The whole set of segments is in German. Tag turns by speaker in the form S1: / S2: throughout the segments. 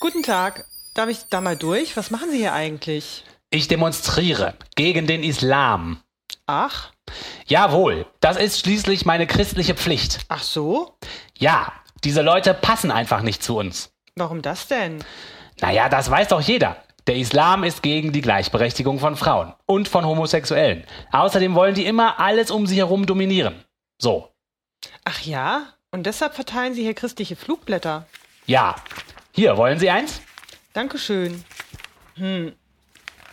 S1: Guten Tag. Darf ich da mal durch? Was machen Sie hier eigentlich?
S2: Ich demonstriere gegen den Islam.
S1: Ach,
S2: Jawohl, das ist schließlich meine christliche Pflicht.
S1: ach so?
S2: Ja, diese Leute passen einfach nicht zu uns.
S1: Warum das denn?
S2: Naja, das weiß doch jeder. Der Islam ist gegen die Gleichberechtigung von Frauen und von Homosexuellen. Außerdem wollen die immer alles um sich herum dominieren. So,
S1: Ach ja? Und deshalb verteilen Sie hier christliche Flugblätter.
S2: ja. Hier, wollen Sie eins?
S1: Dankeschön. Hm.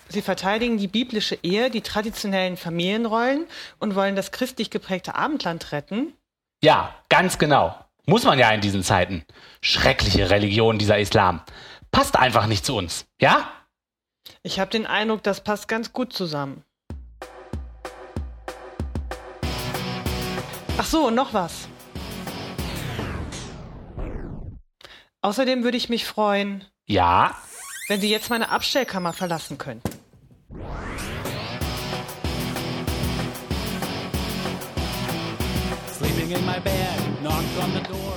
S1: Sie verteidigen die biblische Ehe, die traditionellen Familienrollen und wollen das christlich geprägte Abendland retten?
S2: Ja, ganz genau. Muss man ja in diesen Zeiten. Schreckliche Religion, dieser Islam. Passt einfach nicht zu uns. Ja?
S1: Ich habe den Eindruck, das passt ganz gut zusammen. Ach so, und noch was. Außerdem würde ich mich freuen,
S2: Ja.
S1: wenn Sie jetzt meine Abstellkammer verlassen könnten.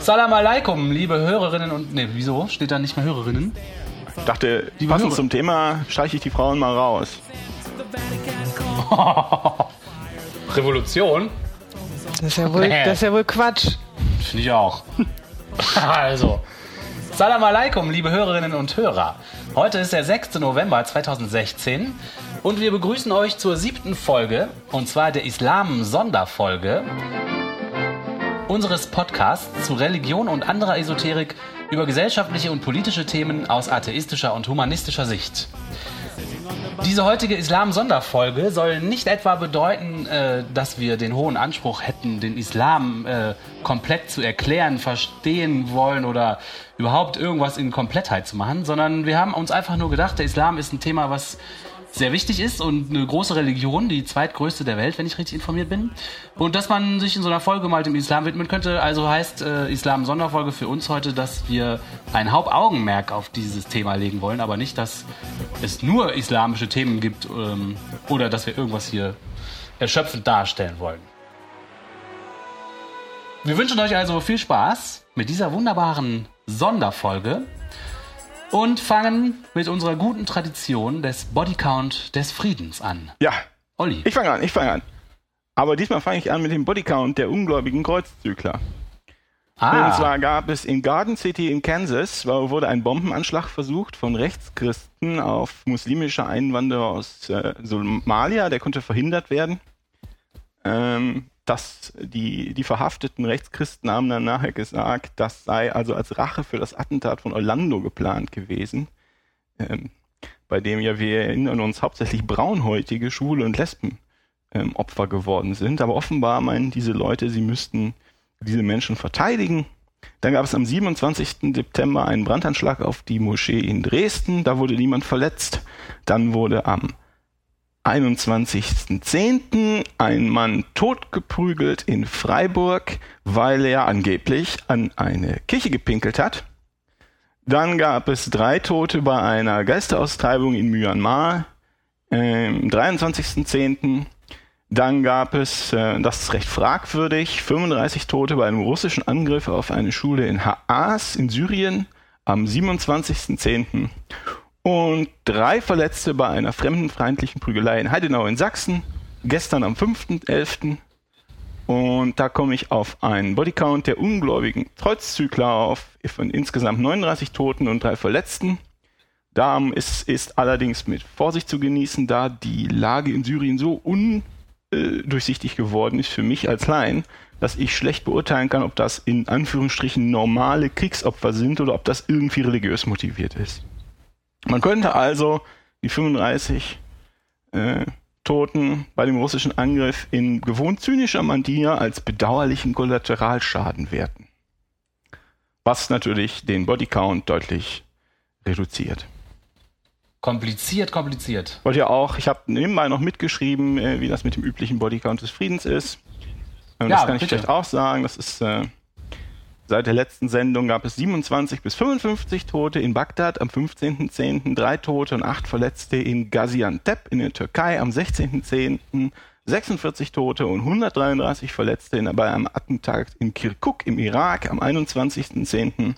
S2: Salam alaikum, liebe Hörerinnen und. Ne, wieso? Steht da nicht mehr Hörerinnen?
S3: Ich dachte,
S2: Liebe
S3: passend
S2: Hörer.
S3: zum Thema streiche ich die Frauen mal raus.
S2: Revolution?
S1: Das ist ja wohl,
S2: Nee.
S1: das ist ja wohl Quatsch.
S2: Finde ich auch. also. Salam alaikum, liebe Hörerinnen und Hörer. Heute ist der 6. November 2016 und wir begrüßen euch zur siebten Folge, und zwar der Islam-Sonderfolge unseres Podcasts zu Religion und anderer Esoterik über gesellschaftliche und politische Themen aus atheistischer und humanistischer Sicht. Diese heutige Islam-Sonderfolge soll nicht etwa bedeuten, äh, dass wir den hohen Anspruch hätten, den Islam äh, komplett zu erklären, verstehen wollen oder überhaupt irgendwas in Komplettheit zu machen, sondern wir haben uns einfach nur gedacht, der Islam ist ein Thema, was sehr wichtig ist und eine große Religion, die zweitgrößte der Welt, wenn ich richtig informiert bin. Und dass man sich in so einer Folge mal dem Islam widmen könnte. Also heißt äh, Islam-Sonderfolge für uns heute, dass wir ein Hauptaugenmerk auf dieses Thema legen wollen, aber nicht, dass es nur islamische Themen gibt ähm, oder dass wir irgendwas hier erschöpfend darstellen wollen. Wir wünschen euch also viel Spaß mit dieser wunderbaren Sonderfolge und fangen mit unserer guten Tradition des Bodycount des Friedens an.
S3: Ja,
S2: Olli.
S3: ich fange an, ich fange an. Aber diesmal fange ich an mit dem Bodycount der ungläubigen Kreuzzügler. Und
S2: ah,
S3: zwar gab es in Garden City in Kansas, wo- wurde ein Bombenanschlag versucht von Rechtschristen auf muslimische Einwanderer aus äh, Somalia. Der konnte verhindert werden. Ähm, dass die, die verhafteten Rechtschristen haben dann nachher gesagt, das sei also als Rache für das Attentat von Orlando geplant gewesen, ähm, bei dem ja wir erinnern uns hauptsächlich braunhäutige Schwule und Lesben ähm, Opfer geworden sind. Aber offenbar meinen diese Leute, sie müssten diese Menschen verteidigen. Dann gab es am 27. September einen Brandanschlag auf die Moschee in Dresden. Da wurde niemand verletzt. Dann wurde am 21.10. ein Mann totgeprügelt in Freiburg, weil er angeblich an eine Kirche gepinkelt hat. Dann gab es drei Tote bei einer Geisteraustreibung in Myanmar am 23.10. Dann gab es, äh, das ist recht fragwürdig, 35 Tote bei einem russischen Angriff auf eine Schule in Haas in Syrien am 27.10. Und drei Verletzte bei einer fremdenfeindlichen Prügelei in Heidenau in Sachsen, gestern am 5.11. Und da komme ich auf einen Bodycount der ungläubigen Kreuzzügler auf, von insgesamt 39 Toten und drei Verletzten. Da ist, ist allerdings mit Vorsicht zu genießen, da die Lage in Syrien so undurchsichtig geworden ist für mich als Laien, dass ich schlecht beurteilen kann, ob das in Anführungsstrichen normale Kriegsopfer sind oder ob das irgendwie religiös motiviert ist. Man könnte also die 35 äh, Toten bei dem russischen Angriff in gewohnt zynischer Manier als bedauerlichen Kollateralschaden werten. Was natürlich den Bodycount deutlich reduziert.
S2: kompliziert, kompliziert.
S3: Wollte ja auch, ich habe nebenbei noch mitgeschrieben, äh, wie das mit dem üblichen Bodycount des Friedens ist.
S2: Ja,
S3: das kann ich
S2: bitte.
S3: vielleicht auch sagen. Das ist äh, seit der letzten Sendung gab es 27 bis 55 Tote in Bagdad am 15.10., drei Tote und acht Verletzte in Gaziantep in der Türkei am 16.10., 46 Tote und 133 Verletzte bei einem Attentat in Kirkuk im Irak am 21.10.,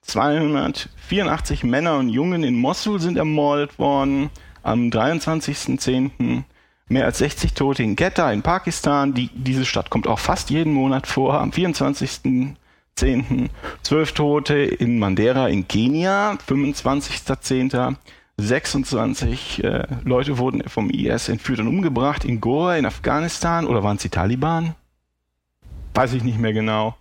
S3: 284 Männer und Jungen in Mosul sind ermordet worden. Am 23.10. mehr als 60 Tote in Quetta in Pakistan. Die, diese Stadt kommt auch fast jeden Monat vor. Am 24.10. 12 Tote in Mandera in Kenia. 25.10. 26 äh, Leute wurden vom IS entführt und umgebracht in Goa in Afghanistan. Oder waren es die Taliban? Weiß ich nicht mehr genau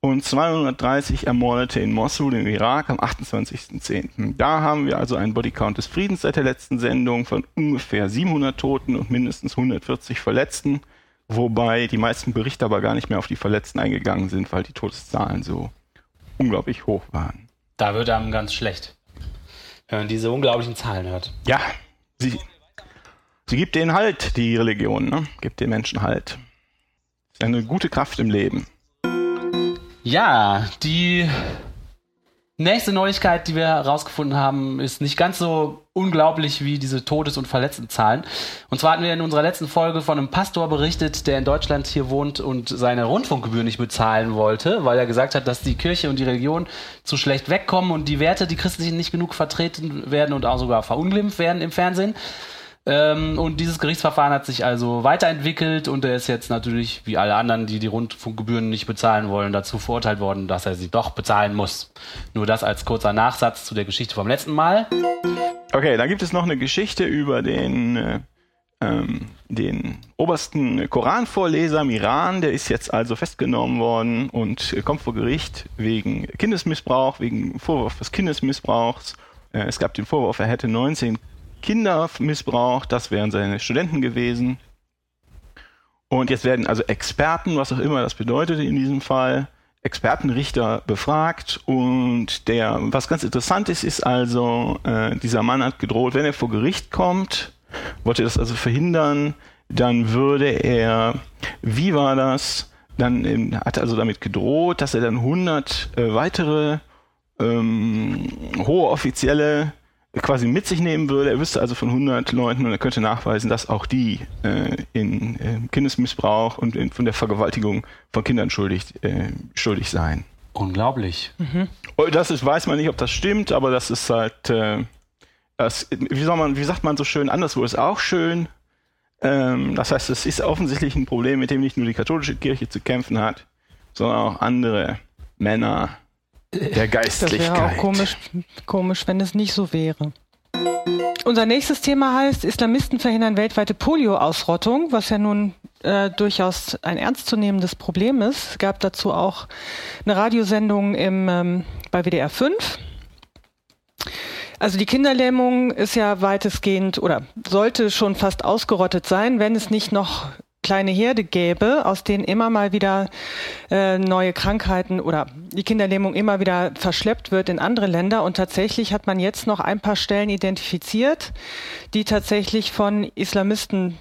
S3: und 230 Ermordete in Mosul im Irak am 28.10. Da haben wir also einen Bodycount des Friedens seit der letzten Sendung von ungefähr 700 Toten und mindestens 140 Verletzten, wobei die meisten Berichte aber gar nicht mehr auf die Verletzten eingegangen sind, weil die Todeszahlen so unglaublich hoch waren.
S2: Da wird einem ganz schlecht, wenn man diese unglaublichen Zahlen hört.
S3: Ja, sie, sie gibt denen Halt, die Religion, ne? gibt den Menschen Halt. Ist eine gute Kraft im Leben.
S2: Ja, die nächste Neuigkeit, die wir herausgefunden haben, ist nicht ganz so unglaublich wie diese Todes- und Verletztenzahlen. Und zwar hatten wir in unserer letzten Folge von einem Pastor berichtet, der in Deutschland hier wohnt und seine Rundfunkgebühr nicht bezahlen wollte, weil er gesagt hat, dass die Kirche und die Religion zu schlecht wegkommen und die Werte, die christlichen, nicht genug vertreten werden und auch sogar verunglimpft werden im Fernsehen. Ähm, und dieses Gerichtsverfahren hat sich also weiterentwickelt und er ist jetzt natürlich, wie alle anderen, die die Rundfunkgebühren nicht bezahlen wollen, dazu verurteilt worden, dass er sie doch bezahlen muss. Nur das als kurzer Nachsatz zu der Geschichte vom letzten Mal.
S3: Okay, dann gibt es noch eine Geschichte über den, äh, ähm, den obersten Koranvorleser im Iran. Der ist jetzt also festgenommen worden und kommt vor Gericht wegen Kindesmissbrauch, wegen Vorwurf des Kindesmissbrauchs. Äh, es gab den Vorwurf, er hätte 19 Kinder missbraucht, das wären seine Studenten gewesen. Und jetzt werden also Experten, was auch immer das bedeutet in diesem Fall, Expertenrichter befragt und der, was ganz interessant ist, ist also, äh, dieser Mann hat gedroht, wenn er vor Gericht kommt, wollte das also verhindern, dann würde er, wie war das, dann ähm, hat er also damit gedroht, dass er dann 100 äh, weitere ähm, hohe Offizielle quasi mit sich nehmen würde. Er wüsste also von 100 Leuten und er könnte nachweisen, dass auch die äh, in äh, Kindesmissbrauch und in, von der Vergewaltigung von Kindern schuldig, äh, schuldig seien.
S2: Unglaublich.
S1: Mhm.
S3: Das ist, weiß man nicht, ob das stimmt, aber das ist halt, äh, das, wie soll man, wie sagt man so schön, anderswo ist auch schön. Ähm, das heißt, es ist offensichtlich ein Problem, mit dem nicht nur die katholische Kirche zu kämpfen hat, sondern auch andere Männer der Geistlichkeit.
S1: Das wäre auch komisch, komisch, wenn es nicht so wäre. Unser nächstes Thema heißt, Islamisten verhindern weltweite Polio-Ausrottung, was ja nun äh, durchaus ein ernstzunehmendes Problem ist. Es gab dazu auch eine Radiosendung im, ähm, bei WDR 5. Also die Kinderlähmung ist ja weitestgehend oder sollte schon fast ausgerottet sein, wenn es nicht noch kleine Herde gäbe, aus denen immer mal wieder äh, neue Krankheiten oder die Kinderlähmung immer wieder verschleppt wird in andere Länder. Und tatsächlich hat man jetzt noch ein paar Stellen identifiziert, die tatsächlich von Islamisten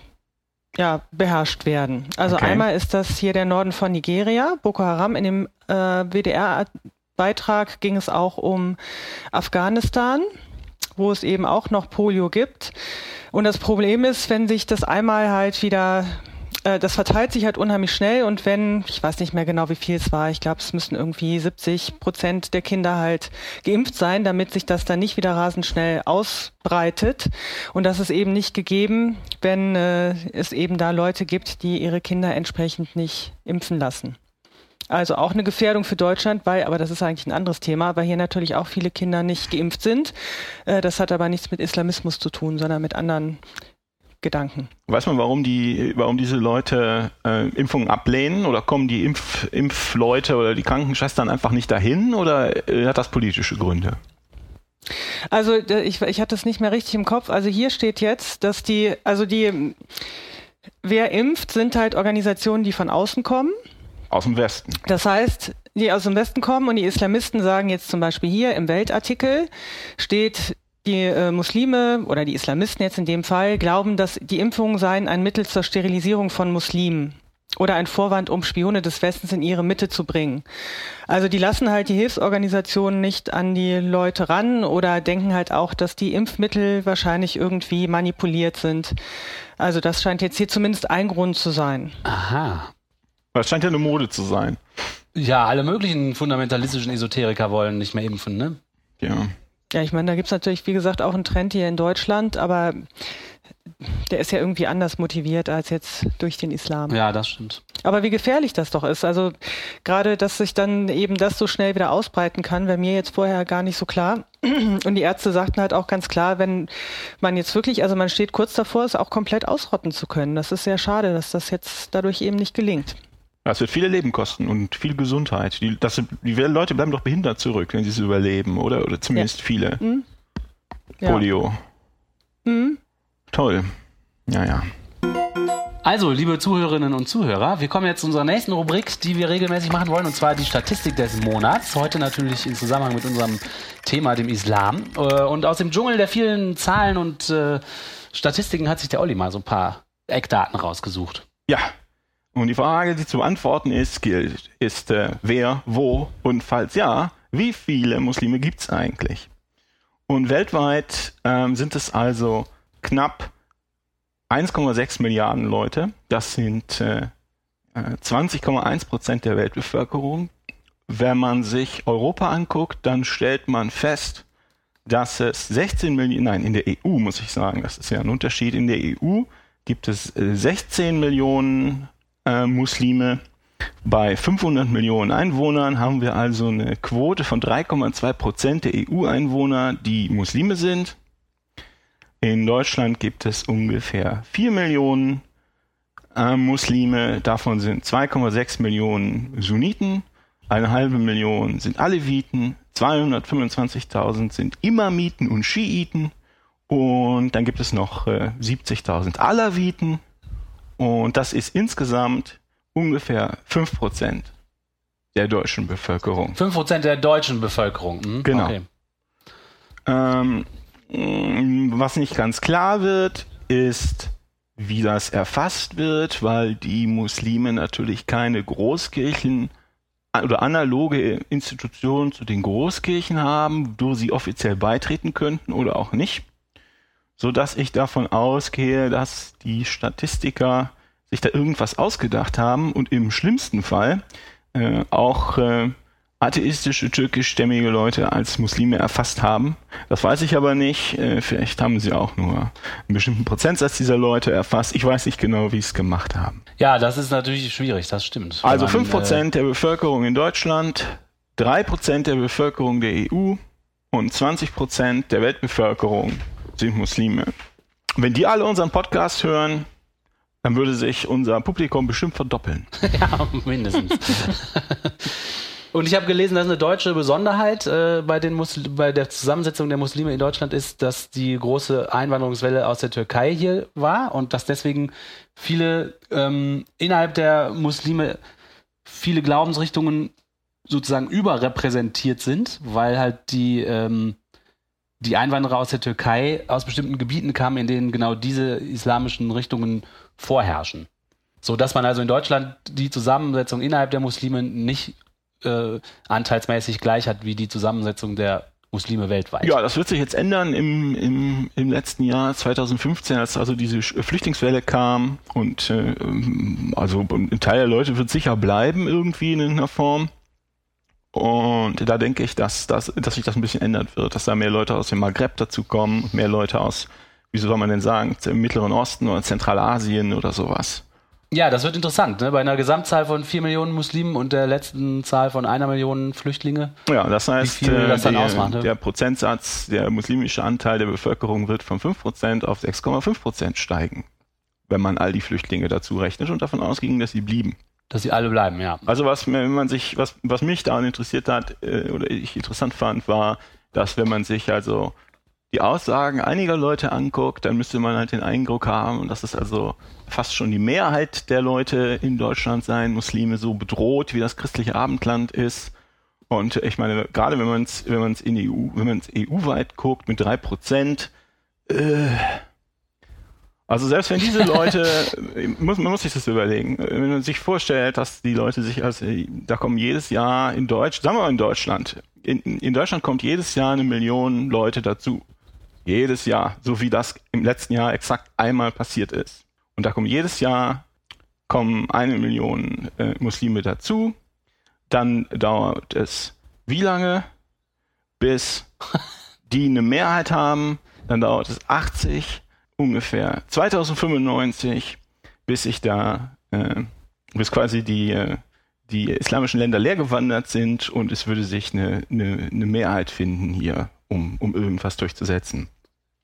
S1: ja, beherrscht werden. Also
S3: Okay.
S1: einmal ist das hier der Norden von Nigeria, Boko Haram. In dem äh, WDR-Beitrag ging es auch um Afghanistan, wo es eben auch noch Polio gibt. Und das Problem ist, wenn sich das einmal halt wieder, äh, das verteilt sich halt unheimlich schnell und wenn, ich weiß nicht mehr genau, wie viel es war, ich glaube, es müssten irgendwie 70 Prozent der Kinder halt geimpft sein, damit sich das dann nicht wieder rasend schnell ausbreitet. Und das ist eben nicht gegeben, wenn äh, es eben da Leute gibt, die ihre Kinder entsprechend nicht impfen lassen. Also auch eine Gefährdung für Deutschland, weil, aber das ist eigentlich ein anderes Thema, weil hier natürlich auch viele Kinder nicht geimpft sind. Äh, Das hat aber nichts mit Islamismus zu tun, sondern mit anderen Gedanken.
S3: Weiß man, warum die, warum diese Leute äh, Impfungen ablehnen oder kommen die Impf, Impfleute oder die Krankenschwestern einfach nicht dahin oder äh, hat das politische Gründe?
S1: Also ich, ich hatte es nicht mehr richtig im Kopf. Also hier steht jetzt, dass die, also die, wer impft, sind halt Organisationen, die von außen kommen.
S3: Aus dem Westen.
S1: Das heißt, die aus dem Westen kommen und die Islamisten sagen jetzt zum Beispiel hier im Weltartikel steht, die äh, Muslime oder die Islamisten jetzt in dem Fall glauben, dass die Impfungen seien ein Mittel zur Sterilisierung von Muslimen oder ein Vorwand, um Spione des Westens in ihre Mitte zu bringen. Also die lassen halt die Hilfsorganisationen nicht an die Leute ran oder denken halt auch, dass die Impfmittel wahrscheinlich irgendwie manipuliert sind. Also das scheint jetzt hier zumindest ein Grund zu sein.
S2: Aha.
S3: Das scheint ja eine Mode zu sein.
S2: Ja, alle möglichen fundamentalistischen Esoteriker wollen nicht mehr impfen, ne?
S3: Ja.
S1: Ja, ich meine, da gibt's natürlich, wie gesagt, auch einen Trend hier in Deutschland, aber der ist ja irgendwie anders motiviert als jetzt durch den Islam.
S2: Ja, das stimmt.
S1: Aber wie gefährlich das doch ist. Also gerade, dass sich dann eben das so schnell wieder ausbreiten kann, wäre mir jetzt vorher gar nicht so klar. Und die Ärzte sagten halt auch ganz klar, wenn man jetzt wirklich, also man steht kurz davor, es auch komplett ausrotten zu können. Das ist sehr schade, dass das jetzt dadurch eben nicht gelingt.
S3: Das wird viele Leben kosten und viel Gesundheit. Die, das, die Leute bleiben doch behindert zurück, wenn sie es überleben, oder? Oder zumindest viele.
S1: Ja.
S3: Polio. Toll. Ja, ja.
S2: Also, liebe Zuhörerinnen und Zuhörer, wir kommen jetzt zu unserer nächsten Rubrik, die wir regelmäßig machen wollen, und zwar die Statistik des Monats. Heute natürlich im Zusammenhang mit unserem Thema, dem Islam. Äh, Und aus dem Dschungel der vielen Zahlen und äh, Statistiken hat sich der Olli mal so ein paar Eckdaten rausgesucht.
S3: Ja. Und die Frage, die zu beantworten ist, gilt, ist äh, wer, wo und falls ja, wie viele Muslime gibt's eigentlich? Und weltweit ähm, sind es also knapp 1,6 Milliarden Leute. Das sind äh, äh, 20,1 Prozent der Weltbevölkerung. Wenn man sich Europa anguckt, dann stellt man fest, dass es 16 Millionen, nein, in der EU muss ich sagen, das ist ja ein Unterschied. In der EU gibt es äh, 16 Millionen äh, Muslime. Bei 500 Millionen Einwohnern haben wir also eine Quote von 3,2 Prozent der EU-Einwohner, die Muslime sind. In Deutschland gibt es ungefähr 4 Millionen äh, Muslime, davon sind 2,6 Millionen Sunniten, eine halbe Million sind Aleviten, 225.000 sind Imamiten und Schiiten. Und dann gibt es noch äh, 70.000 Alawiten und das ist insgesamt ungefähr 5% der deutschen Bevölkerung.
S2: 5% der deutschen Bevölkerung. Hm?
S3: Genau.
S2: Okay.
S3: Ähm, was nicht ganz klar wird, ist, wie das erfasst wird, weil die Muslime natürlich keine Großkirchen oder analoge Institutionen zu den Großkirchen haben, wo sie offiziell beitreten könnten oder auch nicht, so dass ich davon ausgehe, dass die Statistiker sich da irgendwas ausgedacht haben und im schlimmsten Fall äh, auch äh, atheistische türkischstämmige Leute als Muslime erfasst haben. Das weiß ich aber nicht. Äh, vielleicht haben sie auch nur einen bestimmten Prozentsatz dieser Leute erfasst. Ich weiß nicht genau, wie sie es gemacht haben.
S2: Ja, das ist natürlich schwierig, das stimmt.
S3: Also
S2: man,
S3: 5% der Bevölkerung in Deutschland, 3% der Bevölkerung der EU und 20% der Weltbevölkerung sind Muslime. Wenn die alle unseren Podcast hören, dann würde sich unser Publikum bestimmt verdoppeln.
S2: Ja, mindestens. Und ich habe gelesen, dass eine deutsche Besonderheit äh, bei, den Musl bei der Zusammensetzung der Muslime in Deutschland ist, dass die große Einwanderungswelle aus der Türkei hier war und dass deswegen viele ähm, innerhalb der Muslime viele Glaubensrichtungen sozusagen überrepräsentiert sind, weil halt die, ähm, die Einwanderer aus der Türkei aus bestimmten Gebieten kamen, in denen genau diese islamischen Richtungen vorherrschen. So dass man also in Deutschland die Zusammensetzung innerhalb der Muslime nicht äh, anteilsmäßig gleich hat wie die Zusammensetzung der Muslime weltweit.
S3: Ja, das wird sich jetzt ändern im, im, im letzten Jahr 2015, als also diese Flüchtlingswelle kam und äh, ähm, also ein Teil der Leute wird sicher bleiben irgendwie in irgendeiner Form. Und da denke ich, dass, dass, dass sich das ein bisschen ändern wird, dass da mehr Leute aus dem Maghreb dazu kommen und mehr Leute aus, wie soll man denn sagen, im Mittleren Osten oder Zentralasien oder sowas.
S2: Ja, das wird interessant. Ne? Bei einer Gesamtzahl von 4 Millionen Muslimen und der letzten Zahl von einer Million Flüchtlinge.
S3: Ja, das heißt,
S2: viel
S3: äh,
S2: das dann
S3: der,
S2: ausmacht, ne?
S3: der Prozentsatz, der muslimische Anteil der Bevölkerung wird von 5% auf 6,5% steigen, wenn man all die Flüchtlinge dazu rechnet und davon ausging, dass sie blieben.
S2: Dass sie alle bleiben, ja.
S3: Also was, wenn man sich, was, was mich daran interessiert hat äh, oder ich interessant fand, war, dass wenn man sich also die Aussagen einiger Leute anguckt, dann müsste man halt den Eindruck haben, dass es also fast schon die Mehrheit der Leute in Deutschland sein, Muslime so bedroht, wie das christliche Abendland ist. Und ich meine, gerade wenn man es wenn man's in EU, wenn man es EU-weit guckt mit drei Prozent, äh, also selbst wenn diese Leute, muss, man muss sich das überlegen, wenn man sich vorstellt, dass die Leute sich, also da kommen jedes Jahr in Deutsch, sagen wir mal in Deutschland, in, in Deutschland kommt jedes Jahr eine Million Leute dazu. Jedes Jahr, so wie das im letzten Jahr exakt einmal passiert ist. Und da kommen jedes Jahr kommen eine Million äh, Muslime dazu. dann dauert es wie lange, bis die eine Mehrheit haben, dann dauert es 80, ungefähr 2095, bis sich da, äh, bis quasi die, äh, die islamischen Länder leergewandert sind und es würde sich eine, eine, eine Mehrheit finden hier, um, um irgendwas durchzusetzen.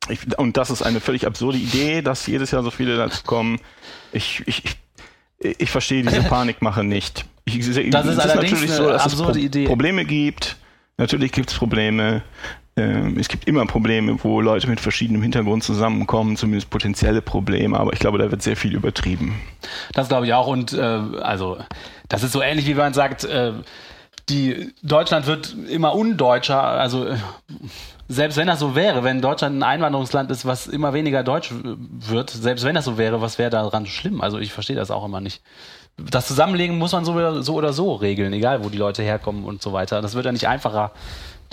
S3: Ich, und das ist eine völlig absurde Idee, dass jedes Jahr so viele dazu kommen. Ich, ich, ich, ich verstehe diese Panikmache nicht. Ich,
S2: Das ist
S3: es
S2: allerdings
S3: natürlich so,
S2: eine
S3: dass es Pro
S2: Idee.
S3: Probleme gibt. Natürlich gibt es Probleme. Ähm, es gibt immer Probleme, wo Leute mit verschiedenem Hintergrund zusammenkommen, zumindest potenzielle Probleme, aber ich glaube, da wird sehr viel übertrieben.
S2: Das glaube ich auch. Und äh, also, das ist so ähnlich, wie man sagt, äh, die Deutschland wird immer undeutscher. Also äh, selbst wenn das so wäre, wenn Deutschland ein Einwanderungsland ist, was immer weniger deutsch wird, selbst wenn das so wäre, was wäre daran schlimm? Also ich verstehe das auch immer nicht. Das Zusammenlegen muss man so oder so, oder so regeln, egal wo die Leute herkommen und so weiter. Das wird ja nicht einfacher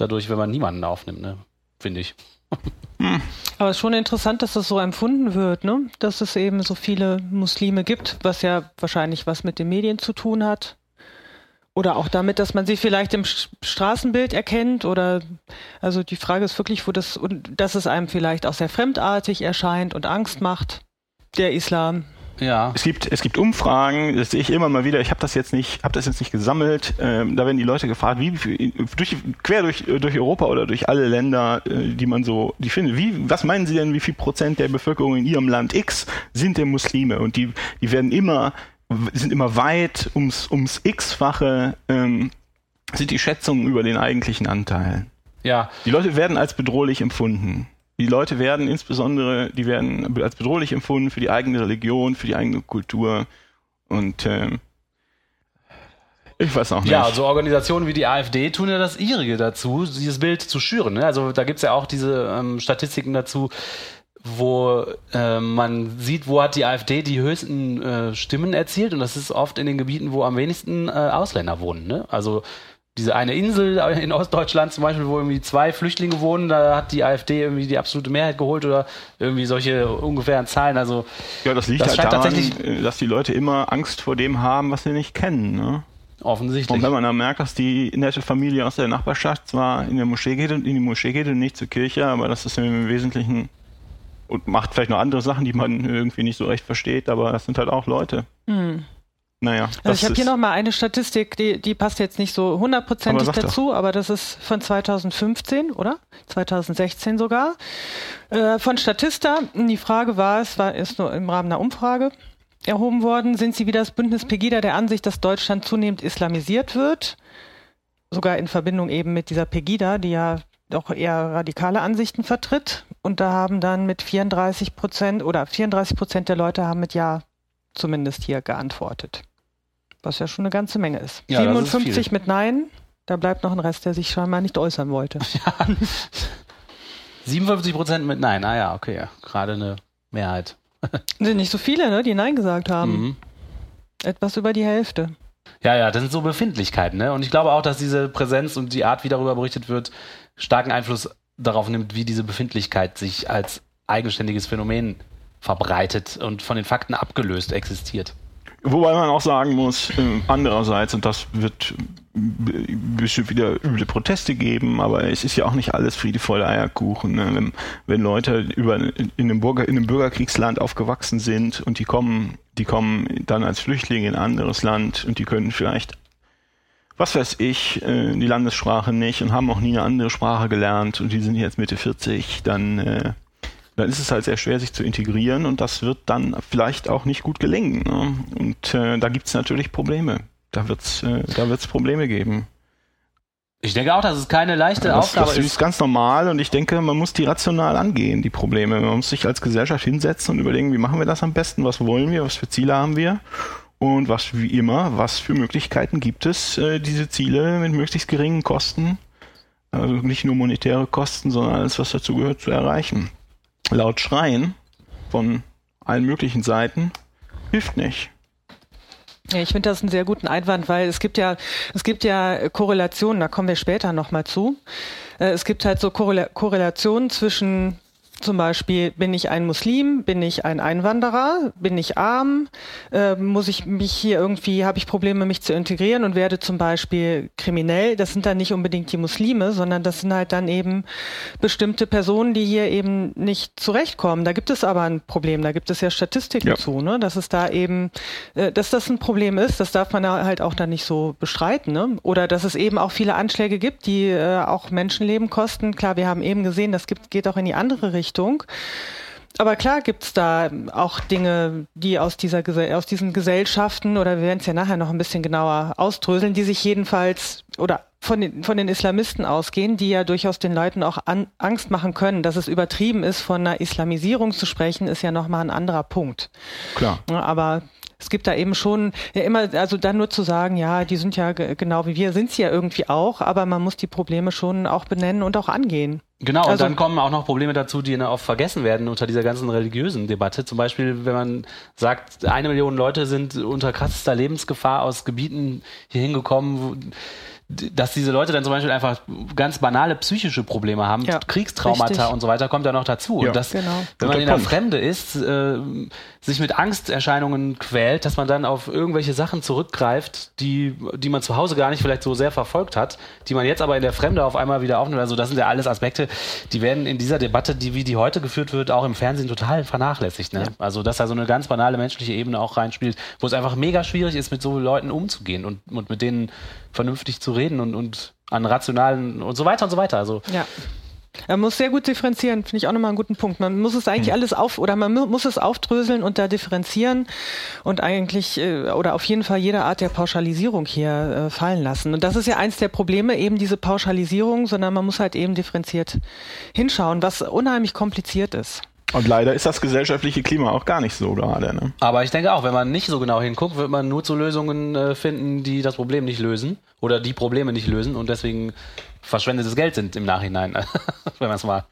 S2: dadurch, wenn man niemanden aufnimmt, ne? Finde ich.
S1: Aber es ist schon interessant, dass das so empfunden wird, ne? dass es eben so viele Muslime gibt, was ja wahrscheinlich was mit den Medien zu tun hat. Oder auch damit, dass man sie vielleicht im Straßenbild erkennt oder also die Frage ist wirklich, wo das und dass es einem vielleicht auch sehr fremdartig erscheint und Angst macht, der Islam.
S2: Ja.
S3: Es gibt, es gibt Umfragen, das sehe ich immer mal wieder. Ich habe das jetzt nicht, habe das jetzt nicht gesammelt. Ähm, da werden die Leute gefragt, wie durch, quer durch, durch Europa oder durch alle Länder, äh, die man so, die findet. Wie, was meinen Sie denn, wie viel Prozent der Bevölkerung in Ihrem Land X sind denn Muslime? Und die, die werden immer, sind immer weit ums, ums X-fache ähm, sind die Schätzungen über den eigentlichen Anteil.
S2: Ja.
S3: Die Leute werden als bedrohlich empfunden. Die Leute werden insbesondere, die werden als bedrohlich empfunden für die eigene Religion, für die eigene Kultur. Und ähm, ich weiß auch nicht.
S2: Ja, also Organisationen wie die AfD tun ja das ihrige dazu, dieses Bild zu schüren. Ne? Also da gibt's ja auch diese ähm, Statistiken dazu, wo äh, man sieht, wo hat die AfD die höchsten äh, Stimmen erzielt und das ist oft in den Gebieten, wo am wenigsten äh, Ausländer wohnen. Ne? Also diese eine Insel in Ostdeutschland zum Beispiel, wo irgendwie zwei Flüchtlinge wohnen, da hat die AfD irgendwie die absolute Mehrheit geholt oder irgendwie solche ungefähren Zahlen. Also
S3: ja, das liegt
S2: das
S3: halt daran,
S2: tatsächlich-
S3: dass die Leute immer Angst vor dem haben, was sie nicht kennen. Ne?
S2: offensichtlich.
S3: Und wenn man dann merkt, dass die nette Familie aus der Nachbarschaft zwar in der Moschee geht und in die Moschee geht und nicht zur Kirche, aber das ist im Wesentlichen und macht vielleicht noch andere Sachen, die man irgendwie nicht so recht versteht, aber das sind halt auch Leute. Naja,
S1: Also ich habe hier
S3: ist-
S1: noch mal eine Statistik, die, die passt jetzt nicht so hundertprozentig
S3: sag doch.
S1: dazu, aber das ist von 2015, oder? 2016 sogar. Äh, von Statista. Die Frage war, es war ist nur im Rahmen einer Umfrage erhoben worden, sind Sie wie das Bündnis Pegida der Ansicht, dass Deutschland zunehmend islamisiert wird? Sogar in Verbindung eben mit dieser Pegida, die ja doch eher radikale Ansichten vertritt. Und da haben dann mit 34 Prozent oder 34 Prozent der Leute haben mit Ja zumindest hier geantwortet. Was ja schon eine ganze Menge ist.
S2: Ja, das ist
S1: 57
S2: viel.
S1: mit Nein, da bleibt noch ein Rest, der sich scheinbar nicht äußern wollte.
S2: 57 Prozent mit Nein. Ah ja, okay, ja. gerade eine Mehrheit.
S1: Sind nicht so viele, ne, die Nein gesagt haben.
S2: Mhm.
S1: Etwas über die Hälfte.
S2: Ja, ja, das sind so Befindlichkeiten. Ne? Und ich glaube auch, dass diese Präsenz und die Art, wie darüber berichtet wird, starken Einfluss darauf nimmt, wie diese Befindlichkeit sich als eigenständiges Phänomen verbreitet und von den Fakten abgelöst existiert.
S3: Wobei man auch sagen muss, äh, andererseits, und das wird äh, bestimmt wieder üble Proteste geben, aber es ist ja auch nicht alles Friede, Freude, Eierkuchen. Ne? Wenn, wenn Leute über, in, einem Bürger, in einem Bürgerkriegsland aufgewachsen sind und die kommen, die kommen dann als Flüchtlinge in ein anderes Land und die können vielleicht, was weiß ich, äh, die Landessprache nicht und haben auch nie eine andere Sprache gelernt und die sind jetzt Mitte 40, dann äh, dann ist es halt sehr schwer, sich zu integrieren und das wird dann vielleicht auch nicht gut gelingen. Ne? Und äh, da gibt es natürlich Probleme. Da wird es äh, da wird's Probleme geben.
S2: Ich denke auch, dass es keine leichte
S3: Das,
S2: Aufgabe
S3: das ist
S2: ist.
S3: ganz normal und ich denke, man muss die rational angehen, die Probleme. Man muss sich als Gesellschaft hinsetzen und überlegen, wie machen wir das am besten, was wollen wir, was für Ziele haben wir und was wie immer, was für Möglichkeiten gibt es, äh, diese Ziele mit möglichst geringen Kosten, also nicht nur monetäre Kosten, sondern alles, was dazu gehört, zu erreichen. Laut Schreien von allen möglichen Seiten hilft nicht.
S1: Ja, ich finde das einen sehr guten Einwand, weil es gibt ja, es gibt ja Korrelationen, da kommen wir später nochmal zu. Äh, Es gibt halt so Korrela Korrelationen zwischen Zum Beispiel bin ich ein Muslim, bin ich ein Einwanderer, bin ich arm, äh, muss ich mich hier irgendwie, habe ich Probleme, mich zu integrieren und werde zum Beispiel kriminell. Das sind dann nicht unbedingt die Muslime, sondern das sind halt dann eben bestimmte Personen, die hier eben nicht zurechtkommen. Da gibt es aber ein Problem, da gibt es ja Statistiken
S3: Ja.
S1: zu, ne? dass es da eben, äh, dass das ein Problem ist, das darf man halt auch dann nicht so bestreiten. Ne? Oder dass es eben auch viele Anschläge gibt, die äh, auch Menschenleben kosten. Klar, wir haben eben gesehen, das gibt, geht auch in die andere Richtung. Aber klar gibt's da auch Dinge, die aus, dieser, aus diesen Gesellschaften, oder wir werden es ja nachher noch ein bisschen genauer ausdröseln, die sich jedenfalls oder von den, von den Islamisten ausgehen, die ja durchaus den Leuten auch an, Angst machen können. Dass es übertrieben ist, von einer Islamisierung zu sprechen, ist ja nochmal ein anderer Punkt.
S3: Klar.
S1: Aber es gibt da eben schon ja immer, also dann nur zu sagen, ja, die sind ja ge- genau wie wir, sind sie ja irgendwie auch, aber man muss die Probleme schon auch benennen und auch angehen.
S2: Genau, und
S1: Also-
S2: dann kommen auch noch Probleme dazu, die oft vergessen werden unter dieser ganzen religiösen Debatte. Zum Beispiel, wenn man sagt, eine Million Leute sind unter krassester Lebensgefahr aus Gebieten hier hingekommen, wo, dass diese Leute dann zum Beispiel einfach ganz banale psychische Probleme haben,
S1: Ja,
S2: Kriegstraumata
S1: richtig.
S2: und so weiter, kommt ja noch dazu.
S3: Ja.
S2: Und das,
S1: Genau.
S2: wenn man in der. Fremde ist, äh, sich mit Angsterscheinungen quält, dass man dann auf irgendwelche Sachen zurückgreift, die, die man zu Hause gar nicht vielleicht so sehr verfolgt hat, die man jetzt aber in der Fremde auf einmal wieder aufnimmt. Also das sind ja alles Aspekte, die werden in dieser Debatte, die wie die heute geführt wird, auch im Fernsehen total vernachlässigt. Ne? Also dass da so eine ganz banale menschliche Ebene auch reinspielt, wo es einfach mega schwierig ist, mit so Leuten umzugehen und, und mit denen vernünftig zu reden und, und an rationalen und so weiter und so weiter. Also
S1: Ja. Man muss sehr gut differenzieren, finde ich auch nochmal einen guten Punkt. Man muss es eigentlich alles auf oder man mu- muss es aufdröseln und da differenzieren und eigentlich äh, oder auf jeden Fall jede Art der Pauschalisierung hier äh, fallen lassen. Und das ist ja eins der Probleme, eben diese Pauschalisierung, sondern man muss halt eben differenziert hinschauen, was unheimlich kompliziert ist.
S3: Und leider ist das gesellschaftliche Klima auch gar nicht so gerade. Ne?
S2: Aber ich denke auch, wenn man nicht so genau hinguckt, wird man nur zu Lösungen äh, finden, die das Problem nicht lösen oder die Probleme nicht lösen und deswegen verschwendetes Geld sind im Nachhinein, wenn man es mal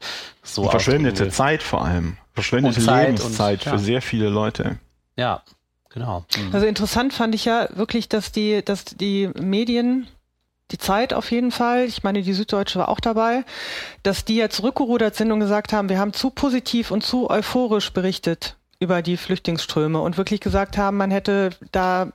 S2: so
S3: Und verschwendete. Zeit vor allem. Verschwendete
S2: Und Zeit
S3: Lebenszeit
S2: und- ja.
S3: für sehr viele Leute.
S2: Ja, genau. Mhm.
S1: Also interessant fand ich ja wirklich, dass die, dass die Medien, die Zeit auf jeden Fall, ich meine, die Süddeutsche war auch dabei, dass die ja zurückgerudert sind und gesagt haben, wir haben zu positiv und zu euphorisch berichtet über die Flüchtlingsströme und wirklich gesagt haben, man hätte da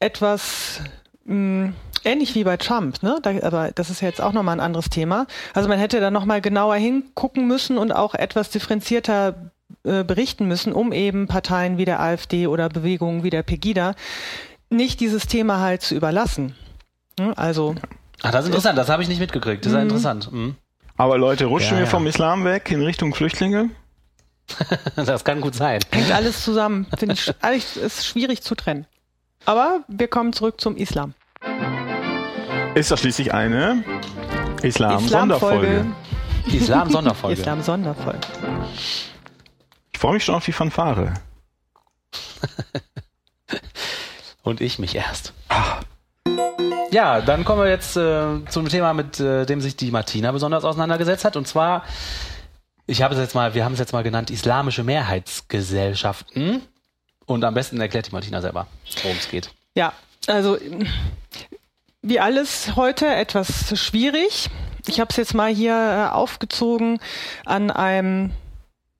S1: etwas mh, ähnlich wie bei Trump, ne? Da, aber das ist ja jetzt auch nochmal ein anderes Thema. Also man hätte da nochmal genauer hingucken müssen und auch etwas differenzierter äh, berichten müssen, um eben Parteien wie der AfD oder Bewegungen wie der Pegida nicht dieses Thema halt zu überlassen. Hm, Also
S2: Ach, das ist interessant, das habe ich nicht mitgekriegt. Das ist ja interessant. Mhm.
S3: Aber Leute, rutschen
S2: Ja,
S3: wir
S2: ja.
S3: vom Islam weg in Richtung Flüchtlinge?
S2: Das kann gut sein.
S1: hängt alles zusammen. Finde ich alles ist schwierig zu trennen. Aber wir kommen zurück zum Islam.
S3: Ist das schließlich eine Islam-Sonderfolge?
S2: Islam-Sonderfolge.
S1: Islam-Sonderfolge.
S3: Ich freue mich schon auf die Fanfare.
S2: Und ich mich erst. Ja, dann kommen wir jetzt äh, zum Thema, mit äh, dem sich die Martina besonders auseinandergesetzt hat. Und zwar, ich habe es jetzt mal, wir haben es jetzt mal genannt, islamische Mehrheitsgesellschaften. Und am besten erklärt die Martina selber, worum es geht.
S1: Ja, also wie alles heute etwas schwierig. Ich habe es jetzt mal hier äh, aufgezogen an einem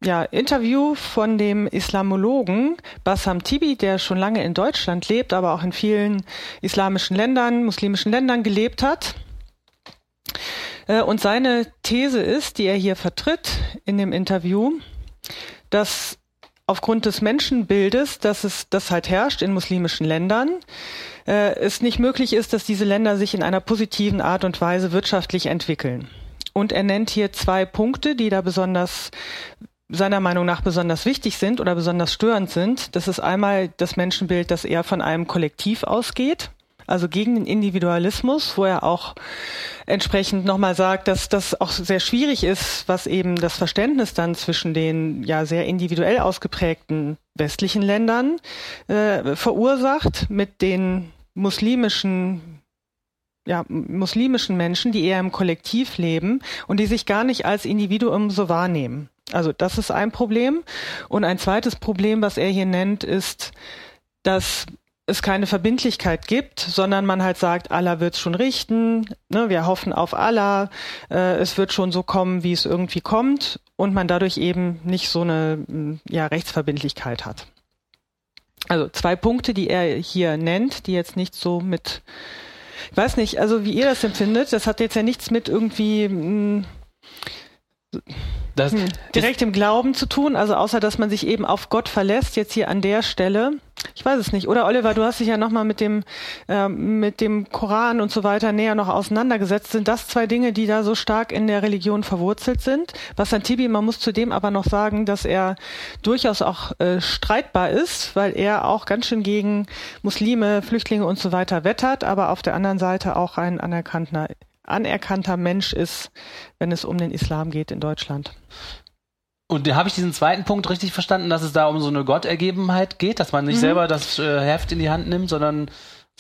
S1: ja, Interview von dem Islamologen Bassam Tibi, der schon lange in Deutschland lebt, aber auch in vielen islamischen Ländern, muslimischen Ländern gelebt hat. Äh, Und seine These ist, die er hier vertritt in dem Interview, dass aufgrund des Menschenbildes, dass es das halt herrscht in muslimischen Ländern, äh, es nicht möglich ist, dass diese Länder sich in einer positiven Art und Weise wirtschaftlich entwickeln. Und er nennt hier zwei Punkte, die da besonders seiner Meinung nach besonders wichtig sind oder besonders störend sind. Das ist einmal das Menschenbild, das eher von einem Kollektiv ausgeht, also gegen den Individualismus, wo er auch entsprechend nochmal sagt, dass das auch sehr schwierig ist, was eben das Verständnis dann zwischen den ja sehr individuell ausgeprägten westlichen Ländern äh, verursacht mit den muslimischen ja, muslimischen Menschen, die eher im Kollektiv leben und die sich gar nicht als Individuum so wahrnehmen. Also das ist ein Problem. Und ein zweites Problem, was er hier nennt, ist, dass es keine Verbindlichkeit gibt, sondern man halt sagt, Allah wird schon richten, ne, wir hoffen auf Allah, äh, es wird schon so kommen, wie es irgendwie kommt und man dadurch eben nicht so eine mm, ja, Rechtsverbindlichkeit hat. Also zwei Punkte, die er hier nennt, die jetzt nicht so mit, ich weiß nicht, also wie ihr das empfindet, das hat jetzt ja nichts mit irgendwie mh,
S2: Das,
S1: hm, direkt im Glauben zu tun, also außer dass man sich eben auf Gott verlässt, jetzt hier an der Stelle. Ich weiß es nicht. Oder Oliver, du hast dich ja nochmal mit dem äh, mit dem Koran und so weiter näher noch auseinandergesetzt. Sind das zwei Dinge, die da so stark in der Religion verwurzelt sind? Was an Tibi, man muss zudem aber noch sagen, dass er durchaus auch äh, streitbar ist, weil er auch ganz schön gegen Muslime, Flüchtlinge und so weiter wettert, aber auf der anderen Seite auch ein anerkannter anerkannter Mensch ist, wenn es um den Islam geht in Deutschland.
S2: Und da habe ich diesen zweiten Punkt richtig verstanden, dass es da um so eine Gottergebenheit geht, dass man nicht
S1: Mhm.
S2: selber das äh, Heft in die Hand nimmt, sondern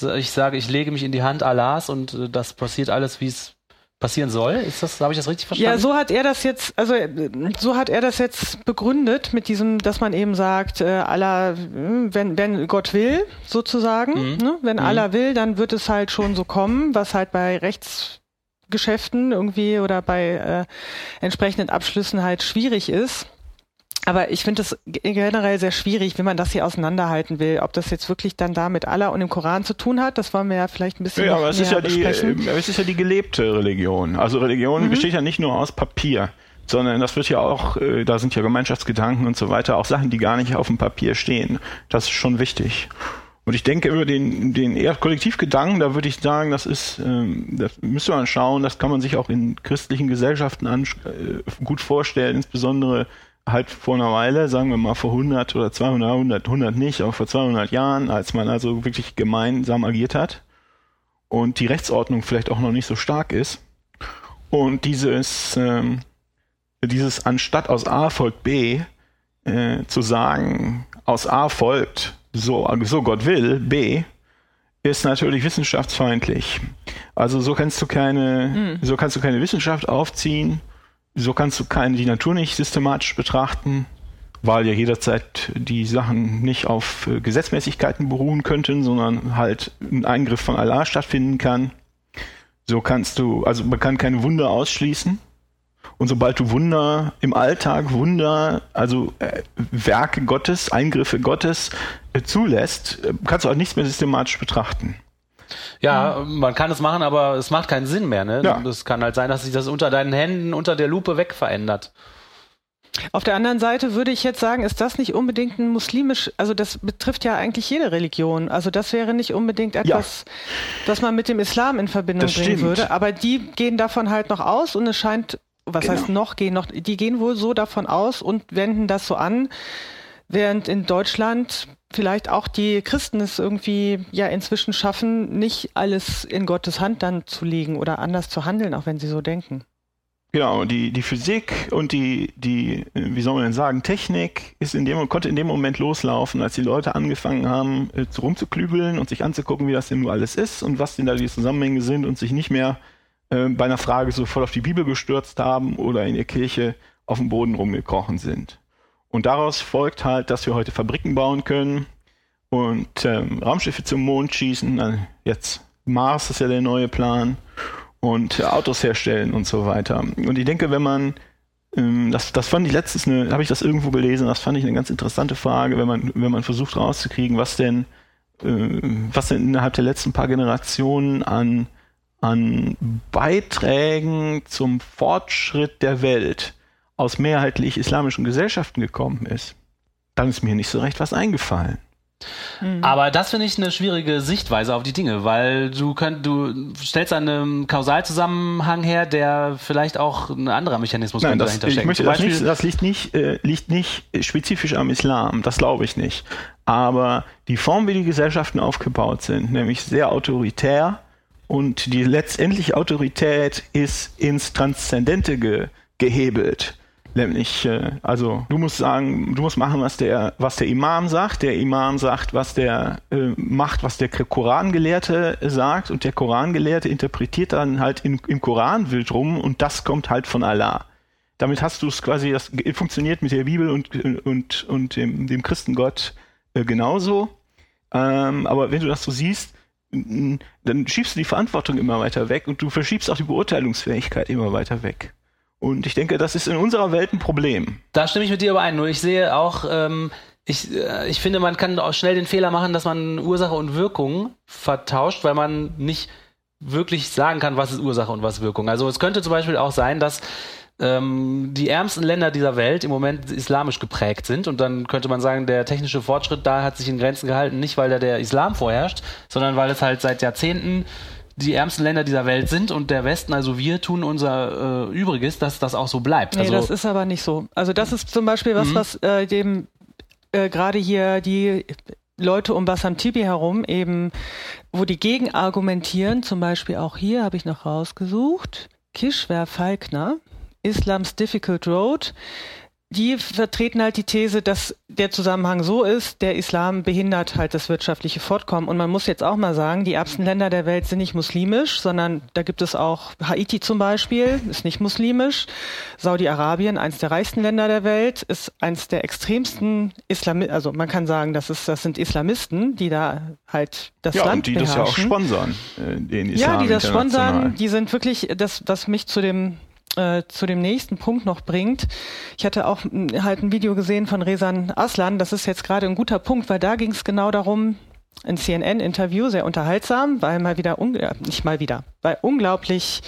S2: so- ich sage, ich lege mich in die Hand Allahs und äh, das passiert alles, wie es passieren soll. Ist das, habe ich das richtig verstanden?
S1: Ja, so hat er das jetzt, also äh, so hat er das jetzt begründet mit diesem, dass man eben sagt, äh, Allah, äh, wenn, wenn Gott will, sozusagen,
S2: Mhm.
S1: ne? wenn
S2: Mhm.
S1: Allah will, dann wird es halt schon so kommen, was halt bei Rechtsgeschäften irgendwie oder bei äh, entsprechenden Abschlüssen halt schwierig ist. Aber ich finde es generell sehr schwierig, wenn man das hier auseinanderhalten will. Ob das jetzt wirklich dann da mit Allah und dem Koran zu tun hat, das wollen wir ja vielleicht ein bisschen
S3: Ja, aber es ist ja, die,
S1: besprechen.
S3: äh, es ist ja die gelebte Religion. Also Religion
S1: Mhm.
S3: besteht ja nicht nur aus Papier, sondern das wird ja auch, äh, da sind ja Gemeinschaftsgedanken und so weiter, auch Sachen, die gar nicht auf dem Papier stehen. Das ist schon wichtig. Und ich denke über den, den eher Kollektivgedanken, da würde ich sagen, das ist, ähm, das müsste man schauen, das kann man sich auch in christlichen Gesellschaften an, äh, gut vorstellen, insbesondere halt vor einer Weile, sagen wir mal vor 100 oder 200, 100, 100 nicht, aber vor 200 Jahren, als man also wirklich gemeinsam agiert hat und die Rechtsordnung vielleicht auch noch nicht so stark ist. Und dieses, ähm, dieses anstatt aus A folgt B äh, zu sagen, aus A folgt so, so Gott will, B, ist natürlich wissenschaftsfeindlich. Also so kannst du keine, so kannst du keine Wissenschaft aufziehen, so kannst du keine, die Natur nicht systematisch betrachten, weil ja jederzeit die Sachen nicht auf äh, Gesetzmäßigkeiten beruhen könnten, sondern halt ein Eingriff von Allah stattfinden kann. So kannst du, also man kann keine Wunder ausschließen. Und sobald du Wunder im Alltag, Wunder, also äh, Werke Gottes, Eingriffe Gottes äh, zulässt, äh, kannst du auch nichts mehr systematisch betrachten.
S2: Ja, man kann es machen, aber es macht keinen Sinn mehr. Ne?
S3: Ja.
S2: Es kann halt sein, dass sich das unter deinen Händen, unter der Lupe weg verändert.
S1: Auf der anderen Seite würde ich jetzt sagen, ist das nicht unbedingt ein muslimisch, also das betrifft ja eigentlich jede Religion. Also das wäre nicht unbedingt etwas, was man mit dem Islam in Verbindung
S3: Das
S1: bringen
S3: stimmt.
S1: würde. Aber die gehen davon halt noch aus und es scheint, was
S3: Genau.
S1: heißt noch gehen noch, die gehen wohl so davon aus und wenden das so an, während in Deutschland vielleicht auch die Christen es irgendwie ja inzwischen schaffen, nicht alles in Gottes Hand dann zu legen oder anders zu handeln, auch wenn sie so denken.
S3: Genau, die, die Physik und die, die, äh, wie soll man denn sagen, Technik ist in dem, konnte in dem Moment loslaufen, als die Leute angefangen haben, äh, zu rumzuklügeln und sich anzugucken, wie das denn nur alles ist und was denn da die Zusammenhänge sind und sich nicht mehr äh, bei einer Frage sofort auf die Bibel gestürzt haben oder in der Kirche auf dem Boden rumgekrochen sind. Und daraus folgt halt, dass wir heute Fabriken bauen können und ähm, Raumschiffe zum Mond schießen. Äh, jetzt Mars ist ja der neue Plan und Autos herstellen und so weiter. Und ich denke, wenn man ähm, das, das fand ich letztens habe ich das irgendwo gelesen, das fand ich eine ganz interessante Frage, wenn man, wenn man versucht rauszukriegen, was denn, äh, was denn innerhalb der letzten paar Generationen an, an Beiträgen zum Fortschritt der Welt aus mehrheitlich islamischen Gesellschaften gekommen ist, dann ist mir nicht so recht was eingefallen.
S2: Aber das finde ich eine schwierige Sichtweise auf die Dinge, weil du könnt, du stellst einen Kausalzusammenhang her, der vielleicht auch ein anderer Mechanismus
S3: Nein,
S2: könnte
S3: das,
S2: dahinter
S3: ich
S2: stecken.
S3: möchte
S2: Zum
S3: das, nicht, das liegt nicht, äh, liegt nicht spezifisch am Islam, das glaube ich nicht. Aber die Form, wie die Gesellschaften aufgebaut sind, nämlich sehr autoritär und die letztendliche Autorität ist ins Transzendente ge gehebelt. Nämlich, äh, also du musst sagen, du musst machen, was der, was der Imam sagt. Der Imam sagt, was der äh, macht, was der Korangelehrte sagt, und der Korangelehrte interpretiert dann halt in, im Koran wild rum und das kommt halt von Allah. Damit hast du es quasi, das funktioniert mit der Bibel und, und, und dem, dem Christengott äh, genauso. Ähm, aber wenn du das so siehst, dann schiebst du die Verantwortung immer weiter weg und du verschiebst auch die Beurteilungsfähigkeit immer weiter weg. Und ich denke, das ist in unserer Welt ein Problem.
S2: Da stimme ich mit dir überein. Nur ich sehe auch, ähm, ich, äh, ich finde, man kann auch schnell den Fehler machen, dass man Ursache und Wirkung vertauscht, weil man nicht wirklich sagen kann, was ist Ursache und was Wirkung. Also es könnte zum Beispiel auch sein, dass ähm, die ärmsten Länder dieser Welt im Moment islamisch geprägt sind. Und dann könnte man sagen, der technische Fortschritt da hat sich in Grenzen gehalten, nicht weil da der Islam vorherrscht, sondern weil es halt seit Jahrzehnten die ärmsten Länder dieser Welt sind und der Westen, also wir, tun unser äh, Übriges, dass das auch so bleibt.
S1: Nee,
S2: also,
S1: das ist aber nicht so. Also das ist zum Beispiel was, was äh, dem äh, gerade hier die Leute um Bassam Tibi herum eben, wo die gegen argumentieren, zum Beispiel auch hier habe ich noch rausgesucht, Kishwer Falkner, Islams Difficult Road, die vertreten halt die These, dass der Zusammenhang so ist, der Islam behindert halt das wirtschaftliche Fortkommen. Und man muss jetzt auch mal sagen, die ärmsten Länder der Welt sind nicht muslimisch, sondern da gibt es auch Haiti zum Beispiel, ist nicht muslimisch. Saudi-Arabien, eins der reichsten Länder der Welt, ist eins der extremsten Islamisten, also man kann sagen, das, ist, das sind Islamisten, die da halt das
S3: Ja,
S1: Land
S3: und die das ja auch
S1: beherrschen.
S3: sponsern, äh, den Islam
S1: Ja, die das sponsern, die sind wirklich, das, was mich zu dem äh, zu dem nächsten Punkt noch bringt. Ich hatte auch halt ein Video gesehen von Resan Aslan, das ist jetzt gerade ein guter Punkt, weil da ging es genau darum, ein CNN-Interview, sehr unterhaltsam, weil mal wieder, äh, nicht mal wieder, weil unglaublich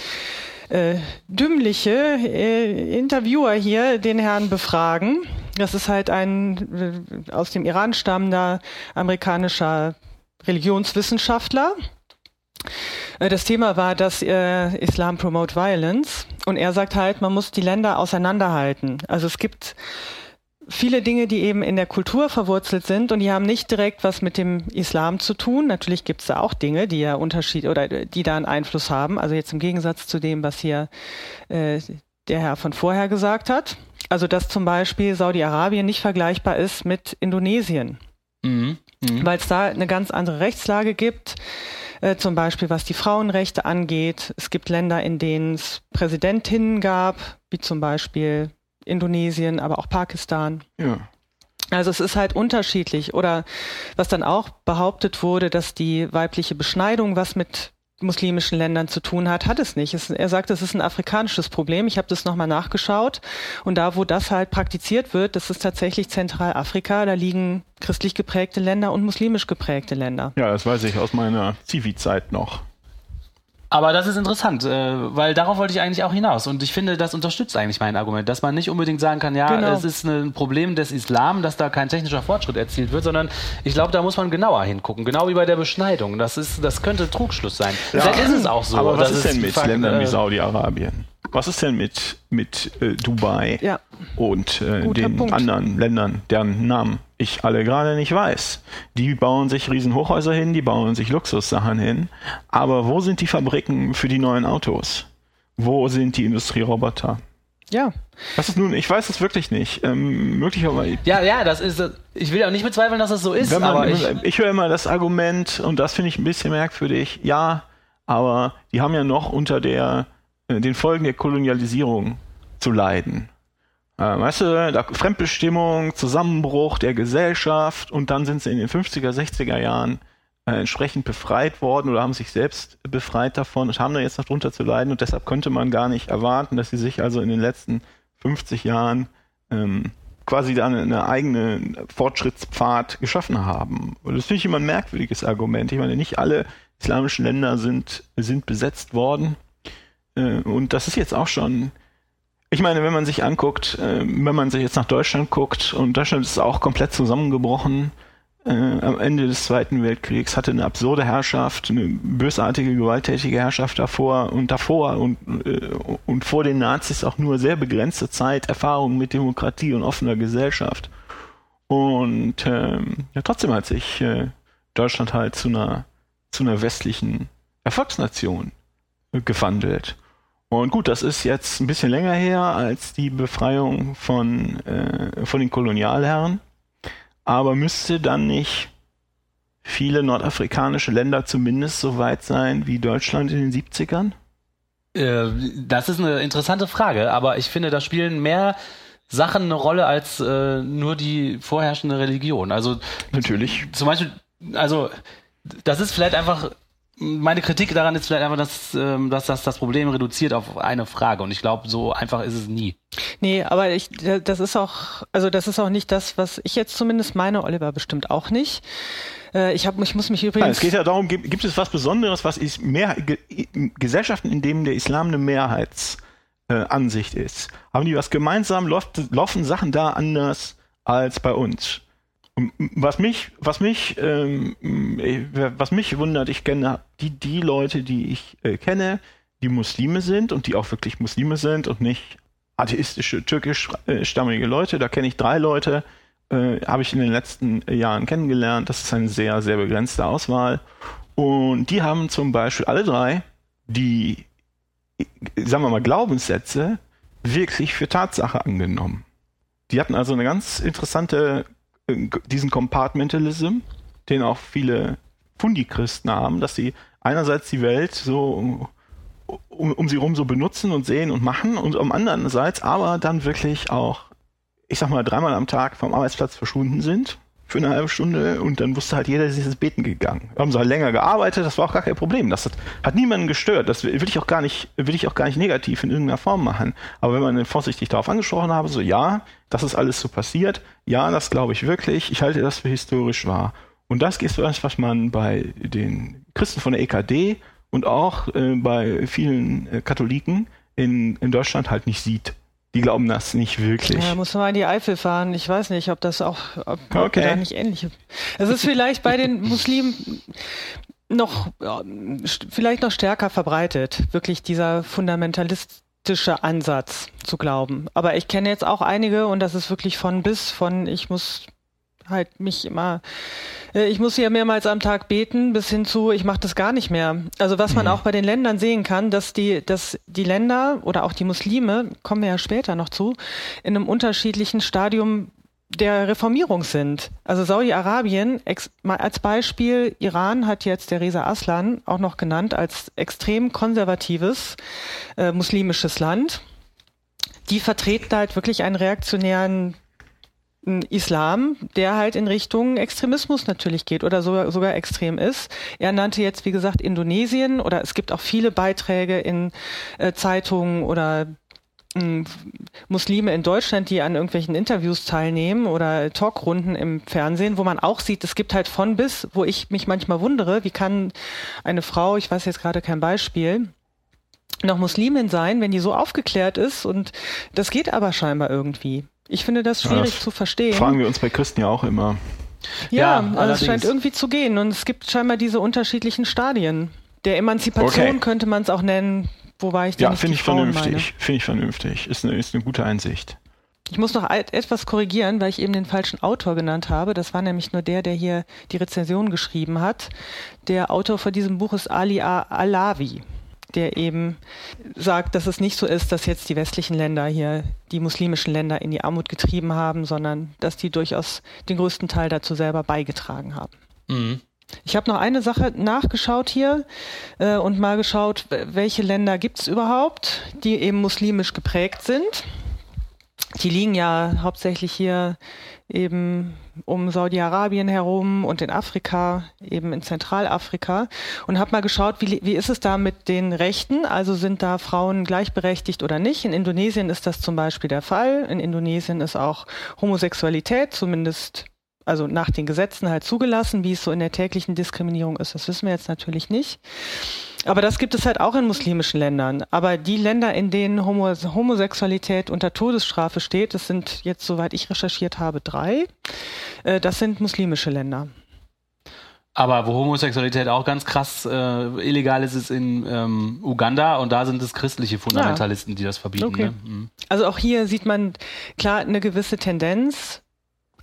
S1: äh, dümmliche äh, Interviewer hier den Herrn befragen. Das ist halt ein äh, aus dem Iran stammender amerikanischer Religionswissenschaftler. Äh, Das Thema war, dass äh, Islam promote violence und er sagt halt, man muss die Länder auseinanderhalten. Also es gibt viele Dinge, die eben in der Kultur verwurzelt sind und die haben nicht direkt was mit dem Islam zu tun. Natürlich gibt es da auch Dinge, die ja Unterschied oder die da einen Einfluss haben. Also jetzt im Gegensatz zu dem, was hier äh, der Herr von vorher gesagt hat. Also dass zum Beispiel Saudi-Arabien nicht vergleichbar ist mit Indonesien
S2: Mhm. Mhm.
S1: weil es da eine ganz andere Rechtslage gibt, äh, zum Beispiel was die Frauenrechte angeht. Es gibt Länder, in denen es Präsidentinnen gab, wie zum Beispiel Indonesien, aber auch Pakistan.
S3: Ja.
S1: Also es ist halt unterschiedlich. Oder was dann auch behauptet wurde, dass die weibliche Beschneidung was mit muslimischen Ländern zu tun hat, hat es nicht. Es, er sagt, es ist ein afrikanisches Problem. Ich habe das nochmal nachgeschaut. Und da, wo das halt praktiziert wird, das ist tatsächlich Zentralafrika. Da liegen christlich geprägte Länder und muslimisch geprägte Länder.
S3: ja, das weiß ich aus meiner Zivi-Zeit noch.
S2: Aber das ist interessant, äh, weil darauf wollte ich eigentlich auch hinaus. Und ich finde, das unterstützt eigentlich mein Argument, dass man nicht unbedingt sagen kann, ja,
S1: Genau.
S2: es ist ein Problem des Islam, dass da kein technischer Fortschritt erzielt wird, sondern ich glaube, da muss man genauer hingucken. Genau wie bei der Beschneidung. Das, ist, das könnte Trugschluss sein. Vielleicht ist es auch so.
S3: Aber was ist denn mit
S2: fakt-
S3: Ländern wie
S2: äh,
S3: Saudi-Arabien? Was ist denn mit, mit äh, Dubai
S1: Ja.
S3: und äh, den
S1: Punkt.
S3: anderen Ländern, deren Namen ich alle gerade nicht weiß? Die bauen sich Riesenhochhäuser hin, die bauen sich Luxussachen hin. Aber wo sind die Fabriken für die neuen Autos? Wo sind die Industrieroboter?
S1: Ja.
S3: Das ist nun, ich weiß es wirklich nicht. Ähm, möglicherweise.
S2: Ja, ja, das ist. Ich will auch nicht bezweifeln, dass das so ist,
S3: man,
S2: aber ich.
S3: ich, höre immer das Argument, und das finde ich ein bisschen merkwürdig, ja, aber die haben ja noch unter der, äh, den Folgen der Kolonialisierung zu leiden. Äh, weißt du, Fremdbestimmung, Zusammenbruch der Gesellschaft und dann sind sie in den 50er, 60er Jahren äh, entsprechend befreit worden oder haben sich selbst befreit davon und haben da jetzt noch drunter zu leiden und deshalb könnte man gar nicht erwarten, dass sie sich also in den letzten 50 Jahren ähm, quasi da eine, eine eigene Fortschrittspfad geschaffen haben. Und das finde ich immer ein merkwürdiges Argument. Ich meine, nicht alle islamischen Länder sind, sind besetzt worden. Äh, und das ist jetzt auch schon, ich meine, wenn man sich anguckt, äh, wenn man sich jetzt nach Deutschland guckt, und Deutschland ist auch komplett zusammengebrochen, äh, am Ende des Zweiten Weltkriegs, hatte eine absurde Herrschaft, eine bösartige, gewalttätige Herrschaft davor und davor und, und vor den Nazis auch nur sehr begrenzte Zeit Erfahrung mit Demokratie und offener Gesellschaft. Und ähm, ja, trotzdem hat sich äh, Deutschland halt zu einer, zu einer westlichen Erfolgsnation gewandelt. Und gut, das ist jetzt ein bisschen länger her als die Befreiung von, äh, von den Kolonialherren. Aber müsste dann nicht viele nordafrikanische Länder zumindest so weit sein wie Deutschland in den 70ern?
S2: Äh, das ist eine interessante Frage, aber ich finde, da spielen mehr Sachen eine Rolle als äh, nur die vorherrschende Religion. Also
S3: Natürlich.
S2: zum Beispiel also das ist vielleicht einfach meine Kritik daran ist vielleicht einfach, dass, ähm, dass das das Problem reduziert auf eine Frage. Und ich glaube, so einfach ist es nie.
S1: Nee, aber ich, das ist auch, also das ist auch nicht das, was ich jetzt zumindest meine, Oliver bestimmt auch nicht. Äh, Ich, hab, ich muss mich
S3: Nein,
S1: übrigens.
S3: es geht ja darum, gibt, gibt es was Besonderes, was ist mehr, ge, Gesellschaften, in denen der Islam eine Mehrheitsansicht äh, Ansicht ist, haben die was gemeinsam, läuft, laufen Sachen da anders als bei uns. Was mich, was mich, ähm, äh, was mich wundert, ich kenne die, die Leute, die ich äh, kenne, die Muslime sind und die auch wirklich Muslime sind und nicht atheistische, türkischstammige Leute. Da kenne ich drei Leute, äh, habe ich in den letzten Jahren kennengelernt. Das ist eine sehr, sehr begrenzte Auswahl. Und die haben zum Beispiel alle drei die, sagen wir mal, Glaubenssätze wirklich für Tatsache angenommen. Die hatten also eine ganz interessante, äh, diesen Compartmentalism, den auch viele Fundi-Christen haben, dass sie einerseits die Welt so um, um sie rum so benutzen und sehen und machen und am andererseits aber dann wirklich auch, ich sag mal, dreimal am Tag vom Arbeitsplatz verschwunden sind für eine halbe Stunde und dann wusste halt jeder, sie ist beten gegangen. Haben sie halt länger gearbeitet, das war auch gar kein Problem. Das hat, hat niemanden gestört. Das will ich auch gar nicht, will ich auch gar nicht negativ in irgendeiner Form machen. Aber wenn man vorsichtig darauf angesprochen habe, so ja, das ist alles so passiert, ja, das glaube ich wirklich, ich halte das für historisch wahr. Und das ist was, was man bei den Christen von der EKD und auch äh, bei vielen äh, Katholiken in, in Deutschland halt nicht sieht. Die glauben das nicht wirklich.
S1: Ja, muss man mal in die Eifel fahren. Ich weiß nicht, ob das auch, ob
S3: Okay.
S1: da nicht ähnlich ist. Es ist vielleicht bei den Muslimen noch, vielleicht noch stärker verbreitet, wirklich dieser fundamentalistische Ansatz zu glauben. Aber ich kenne jetzt auch einige und das ist wirklich von bis, von ich muss halt mich immer, äh, ich muss hier mehrmals am Tag beten, bis hin zu, ich mache das gar nicht mehr. Also was man auch bei den Ländern sehen kann, dass die, dass die Länder oder auch die Muslime, kommen wir ja später noch zu, in einem unterschiedlichen Stadium der Reformierung sind. Also Saudi-Arabien, als Beispiel, Iran hat jetzt der Reza Aslan auch noch genannt als extrem konservatives äh, muslimisches Land. Die vertreten halt wirklich einen reaktionären Islam, der halt in Richtung Extremismus natürlich geht oder sogar, sogar extrem ist. Er nannte jetzt, wie gesagt, Indonesien oder es gibt auch viele Beiträge in äh, Zeitungen oder mh, Muslime in Deutschland, die an irgendwelchen Interviews teilnehmen oder Talkrunden im Fernsehen, wo man auch sieht, es gibt halt von bis, wo ich mich manchmal wundere, wie kann eine Frau, ich weiß jetzt gerade kein Beispiel, noch Muslimin sein, wenn die so aufgeklärt ist und das geht aber scheinbar irgendwie. Ich finde das
S3: Ja,
S1: schwierig
S3: das
S1: zu verstehen.
S3: Fragen wir uns bei Christen ja auch immer.
S1: Ja,
S2: Ja,
S1: also es scheint irgendwie zu gehen und es gibt scheinbar diese unterschiedlichen Stadien. Der Emanzipation
S3: Okay.
S1: könnte man es auch nennen, wobei ich da
S3: Ja,
S1: nicht
S3: finde ich
S1: Frauen
S3: vernünftig. Finde ich vernünftig. Ist eine, ist eine gute Einsicht.
S1: Ich muss noch et- etwas korrigieren, weil ich eben den falschen Autor genannt habe. Das war nämlich nur der, der hier die Rezension geschrieben hat. Der Autor von diesem Buch ist Ali A- Alawi, der eben sagt, dass es nicht so ist, dass jetzt die westlichen Länder hier die muslimischen Länder in die Armut getrieben haben, sondern dass die durchaus den größten Teil dazu selber beigetragen haben.
S2: Mhm.
S1: Ich habe noch eine Sache nachgeschaut hier äh, und mal geschaut, welche Länder gibt es überhaupt, die eben muslimisch geprägt sind. Die liegen ja hauptsächlich hier eben um Saudi-Arabien herum und in Afrika, eben in Zentralafrika. Und habe mal geschaut, wie, wie ist es da mit den Rechten? Also sind da Frauen gleichberechtigt oder nicht? In Indonesien ist das zum Beispiel der Fall. In Indonesien ist auch Homosexualität zumindest also nach den Gesetzen halt zugelassen, wie es so in der täglichen Diskriminierung ist. Das wissen wir jetzt natürlich nicht. Aber das gibt es halt auch in muslimischen Ländern. Aber die Länder, in denen Homo Homosexualität unter Todesstrafe steht, das sind jetzt, soweit ich recherchiert habe, drei. Äh, das sind muslimische Länder.
S2: Aber wo Homosexualität auch ganz krass äh, illegal ist, ist in ähm, Uganda und da sind es christliche Fundamentalisten, die das verbieten.
S1: Okay.
S2: Ne? Mhm.
S1: Also auch hier sieht man klar eine gewisse Tendenz,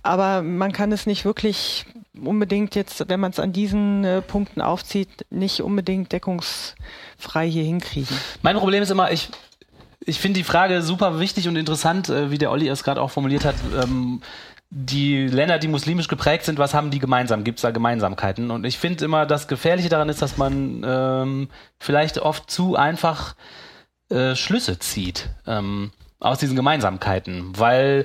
S1: aber man kann es nicht wirklich unbedingt jetzt, wenn man es an diesen äh, Punkten aufzieht, nicht unbedingt deckungsfrei hier hinkriegen.
S2: Mein Problem ist immer, ich, ich finde die Frage super wichtig und interessant, äh, wie der Olli es gerade auch formuliert hat. Ähm, die Länder, die muslimisch geprägt sind, was haben die gemeinsam? Gibt es da Gemeinsamkeiten? Und ich finde immer, das Gefährliche daran ist, dass man ähm, vielleicht oft zu einfach äh, Schlüsse zieht ähm, aus diesen Gemeinsamkeiten, weil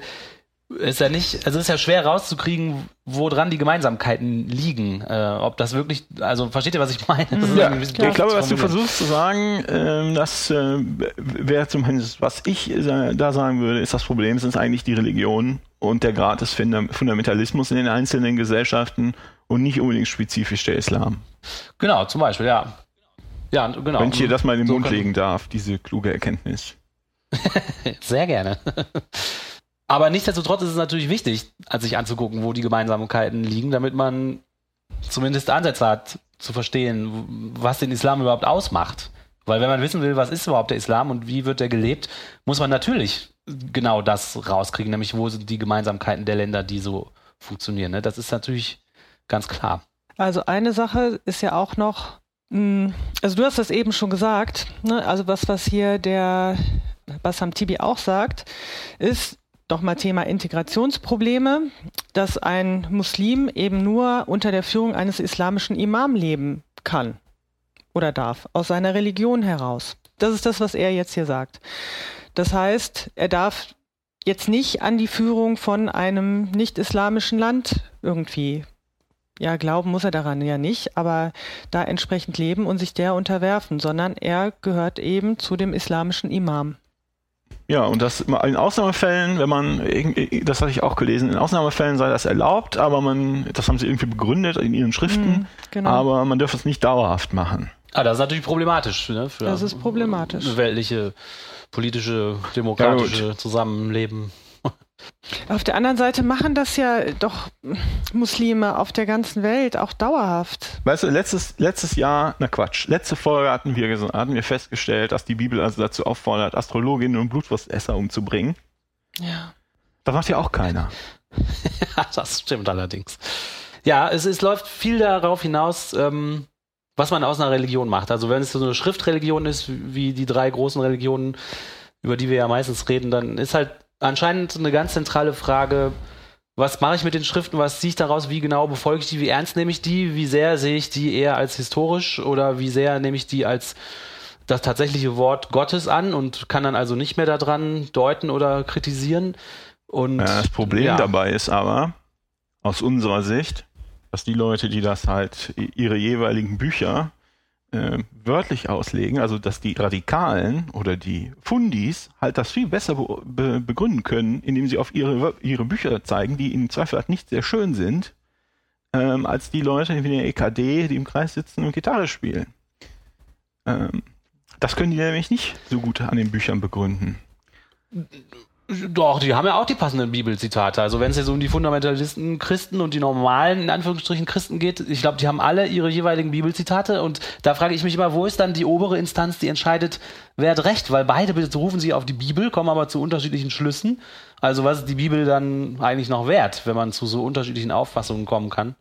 S2: ist ja nicht, also ist ja schwer rauszukriegen, wo dran die Gemeinsamkeiten liegen. Äh, ob das wirklich, also versteht ihr, was ich meine?
S3: Ja, ich glaube, was du versuchst zu sagen, ähm, das äh, wäre zumindest, was ich äh, da sagen würde, ist das Problem, sind eigentlich die Religionen und der Grad des Funda- Fundamentalismus in den einzelnen Gesellschaften und nicht unbedingt spezifisch der Islam.
S2: Genau, zum Beispiel, ja. Ja, genau.
S3: Wenn ich dir das mal in den
S2: So
S3: Mund legen darf, diese kluge Erkenntnis.
S2: Sehr gerne. Aber nichtsdestotrotz ist es natürlich wichtig, sich anzugucken, wo die Gemeinsamkeiten liegen, damit man zumindest Ansätze hat, zu verstehen, was den Islam überhaupt ausmacht. Weil wenn man wissen will, was ist überhaupt der Islam und wie wird er gelebt, muss man natürlich genau das rauskriegen, nämlich wo sind die Gemeinsamkeiten der Länder, die so funktionieren. Ne? Das ist natürlich ganz klar.
S1: Also eine Sache ist ja auch noch, mh, also du hast das eben schon gesagt, ne? also was, was hier der Bassam Tibi auch sagt, ist doch mal Thema Integrationsprobleme, dass ein Muslim eben nur unter der Führung eines islamischen Imam leben kann oder darf, aus seiner Religion heraus. Das ist das, was er jetzt hier sagt. Das heißt, er darf jetzt nicht an die Führung von einem nicht-islamischen Land irgendwie ja, glauben muss er daran ja nicht, aber da entsprechend leben und sich der unterwerfen, sondern er gehört eben zu dem islamischen Imam.
S3: Ja, und das in Ausnahmefällen, wenn man, irgend- das hatte ich auch gelesen, in Ausnahmefällen sei das erlaubt, aber man, das haben sie irgendwie begründet in ihren Schriften,
S1: Mhm, genau.
S3: aber man dürfe es nicht dauerhaft machen.
S2: Ah, das ist natürlich problematisch. Ne, für
S1: Das ist problematisch.
S2: Weltliche, politische, demokratische Zusammenleben.
S1: Auf der anderen Seite machen das ja doch Muslime auf der ganzen Welt auch dauerhaft.
S3: Weißt du, letztes, letztes Jahr, na Quatsch, letzte Folge hatten wir, hatten wir festgestellt, dass die Bibel also dazu auffordert, Astrologinnen und Blutwurstesser umzubringen.
S1: Ja.
S3: Das macht ja auch keiner.
S2: Ja, das stimmt allerdings. Ja, es, es läuft viel darauf hinaus, ähm, was man aus einer Religion macht. Also wenn es so eine Schriftreligion ist, wie die drei großen Religionen, über die wir ja meistens reden, dann ist halt anscheinend eine ganz zentrale Frage, was mache ich mit den Schriften, was ziehe ich daraus, wie genau befolge ich die, wie ernst nehme ich die, wie sehr sehe ich die eher als historisch oder wie sehr nehme ich die als das tatsächliche Wort Gottes an und kann dann also nicht mehr daran deuten oder kritisieren. Und
S3: Ja, das Problem
S2: ja.
S3: dabei ist aber, aus unserer Sicht, dass die Leute, die das halt ihre jeweiligen Bücher äh, wörtlich auslegen, also dass die Radikalen oder die Fundis halt das viel besser be be begründen können, indem sie auf ihre, ihre Bücher zeigen, die im Zweifel halt nicht sehr schön sind, ähm, als die Leute wie der EKD, die im Kreis sitzen und Gitarre spielen. Ähm, das können die nämlich nicht so gut an den Büchern begründen.
S2: Doch, die haben ja auch die passenden Bibelzitate. Also wenn es jetzt um die Fundamentalisten Christen und die normalen, in Anführungsstrichen, Christen geht, ich glaube, die haben alle ihre jeweiligen Bibelzitate und da frage ich mich immer, wo ist dann die obere Instanz, die entscheidet, wer hat recht? Weil beide berufen sich auf die Bibel, kommen aber zu unterschiedlichen Schlüssen. Also was ist die Bibel dann eigentlich noch wert, wenn man zu so unterschiedlichen Auffassungen kommen kann?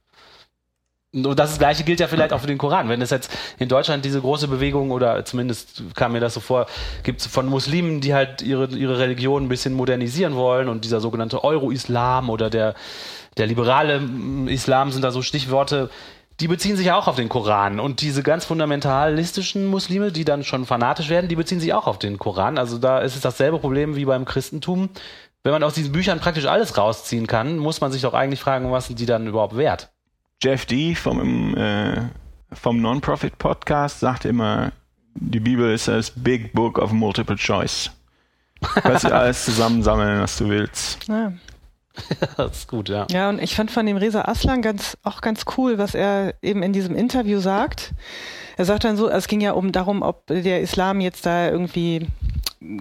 S2: Und das Gleiche gilt ja vielleicht auch für den Koran. Wenn es jetzt in Deutschland diese große Bewegung oder zumindest kam mir das so vor, gibt es von Muslimen, die halt ihre, ihre Religion ein bisschen modernisieren wollen und dieser sogenannte Euro-Islam oder der, der liberale Islam sind da so Stichworte, die beziehen sich auch auf den Koran. Und diese ganz fundamentalistischen Muslime, die dann schon fanatisch werden, die beziehen sich auch auf den Koran. Also da ist es dasselbe Problem wie beim Christentum. Wenn man aus diesen Büchern praktisch alles rausziehen kann, muss man sich doch eigentlich fragen, was sind die dann überhaupt wert?
S3: Jeff D. vom, äh, vom Non-Profit Podcast sagt immer, die Bibel ist das Big Book of Multiple Choice. Kannst du alles zusammensammeln, was du willst.
S1: Ja.
S2: Das ist gut, ja.
S1: Ja, und ich fand von dem Reza Aslan ganz, auch ganz cool, was er eben in diesem Interview sagt. Er sagt dann so, es ging ja um darum, ob der Islam jetzt da irgendwie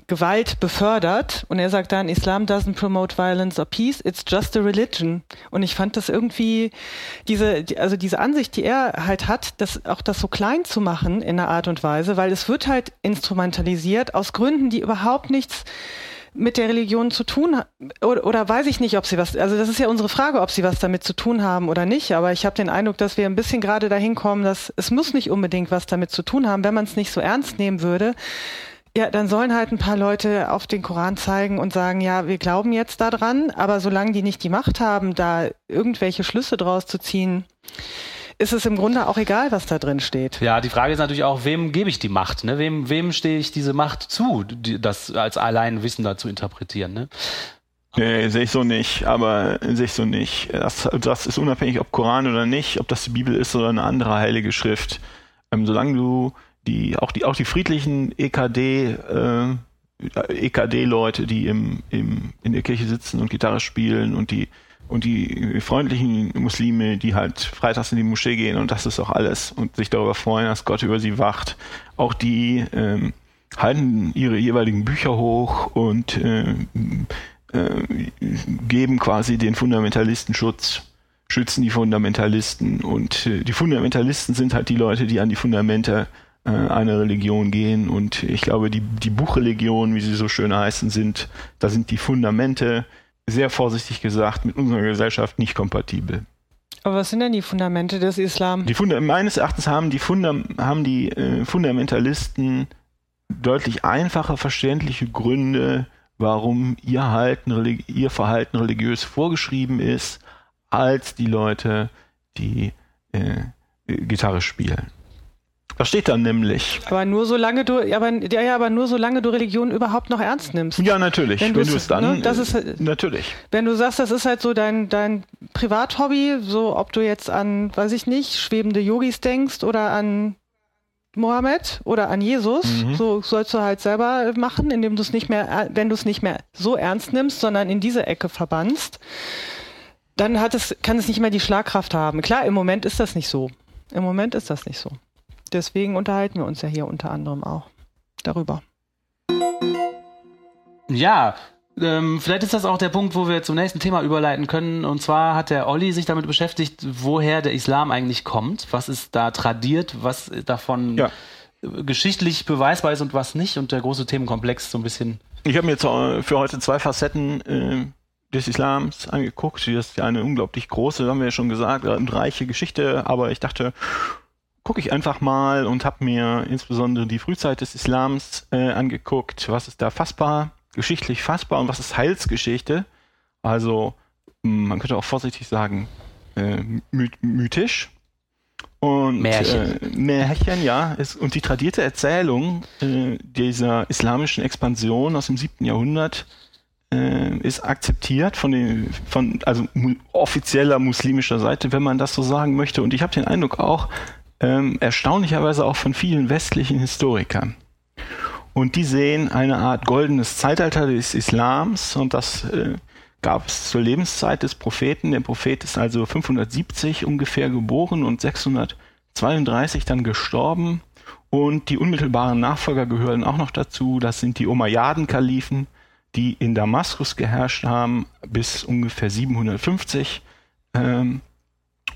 S1: Gewalt befördert. Und er sagt dann, Islam doesn't promote violence or peace, it's just a religion. Und ich fand das irgendwie, diese, die- also diese Ansicht, die er halt hat, das, auch das so klein zu machen in einer Art und Weise, weil es wird halt instrumentalisiert aus Gründen, die überhaupt nichts mit der Religion zu tun ha- oder, oder weiß ich nicht, ob sie was, also das ist ja unsere Frage, ob sie was damit zu tun haben oder nicht, aber ich habe den Eindruck, dass wir ein bisschen gerade dahin kommen, dass es muss nicht unbedingt was damit zu tun haben, wenn man es nicht so ernst nehmen würde. Ja, dann sollen halt ein paar Leute auf den Koran zeigen und sagen, ja, wir glauben jetzt daran, aber solange die nicht die Macht haben, da irgendwelche Schlüsse draus zu ziehen, ist es im Grunde auch egal, was da drin steht.
S2: Ja, die Frage ist natürlich auch, wem gebe ich die Macht? Ne? Wem, wem stehe ich diese Macht zu, die, das als Alleinwissender zu interpretieren? Ne?
S3: Nee, sehe ich so nicht, aber sehe ich so nicht. Das, das ist unabhängig, ob Koran oder nicht, ob das die Bibel ist oder eine andere heilige Schrift. Ähm, solange du die, auch die, auch die friedlichen EKD, äh, EKD-Leute, die im, im, in der Kirche sitzen und Gitarre spielen und die, und die freundlichen Muslime, die halt freitags in die Moschee gehen und das ist auch alles und sich darüber freuen, dass Gott über sie wacht. Auch die, ähm, halten ihre jeweiligen Bücher hoch und äh, äh, geben quasi den Fundamentalisten Schutz, schützen die Fundamentalisten. Und äh, die Fundamentalisten sind halt die Leute, die an die Fundamente äh, einer Religion gehen. Und ich glaube, die, die Buchreligionen, wie sie so schön heißen, sind, da sind die Fundamente, sehr vorsichtig gesagt, mit unserer Gesellschaft nicht kompatibel.
S1: Aber was sind denn die Fundamente des Islam?
S3: Die Funda meines Erachtens haben die, Fundam haben die äh, Fundamentalisten deutlich einfache, verständliche Gründe, warum ihr, Halten, ihr Verhalten religiös vorgeschrieben ist, als die Leute, die äh, Gitarre spielen. Das steht dann nämlich.
S1: Aber nur solange du, aber, ja, ja, aber nur solange du Religion überhaupt noch ernst nimmst.
S3: Ja, natürlich.
S1: Wenn,
S3: wenn du es dann,
S1: ne, das ist,
S3: äh, natürlich.
S1: Wenn du sagst, das ist halt so dein, dein Privathobby, so ob du jetzt an, weiß ich nicht, schwebende Yogis denkst oder an Mohammed oder an Jesus. Mhm. So sollst du halt selber machen, indem du es nicht mehr, wenn du es nicht mehr so ernst nimmst, sondern in diese Ecke verbannst. Dann hat es, kann es nicht mehr die Schlagkraft haben. Klar, im Moment ist das nicht so. Im Moment ist das nicht so. Deswegen unterhalten wir uns ja hier unter anderem auch darüber.
S2: Ja, ähm, vielleicht ist das auch der Punkt, wo wir zum nächsten Thema überleiten können. Und zwar hat der Olli sich damit beschäftigt, woher der Islam eigentlich kommt. Was ist da tradiert, was davon ja. geschichtlich beweisbar ist und was nicht. Und der große Themenkomplex so ein bisschen.
S3: Ich habe mir jetzt für heute zwei Facetten äh, des Islams angeguckt. Das ist ja eine unglaublich große, haben wir ja schon gesagt, und reiche Geschichte. Aber ich dachte, gucke ich einfach mal und habe mir insbesondere die Frühzeit des Islams äh, angeguckt. Was ist da fassbar, geschichtlich fassbar und was ist Heilsgeschichte? Also man könnte auch vorsichtig sagen äh, mythisch. Und
S2: Märchen.
S3: Äh, Märchen, ja. Ist, und die tradierte Erzählung äh, dieser islamischen Expansion aus dem siebten Jahrhundert äh, ist akzeptiert von den, von, also mu offizieller muslimischer Seite, wenn man das so sagen möchte. Und ich habe den Eindruck auch, ähm, erstaunlicherweise auch von vielen westlichen Historikern. Und die sehen eine Art goldenes Zeitalter des Islams und das äh, gab es zur Lebenszeit des Propheten. Der Prophet ist also 570 ungefähr geboren und 632 dann gestorben. Und die unmittelbaren Nachfolger gehören auch noch dazu. Das sind die Umayyaden-Kalifen, die in Damaskus geherrscht haben bis ungefähr 750. Ähm,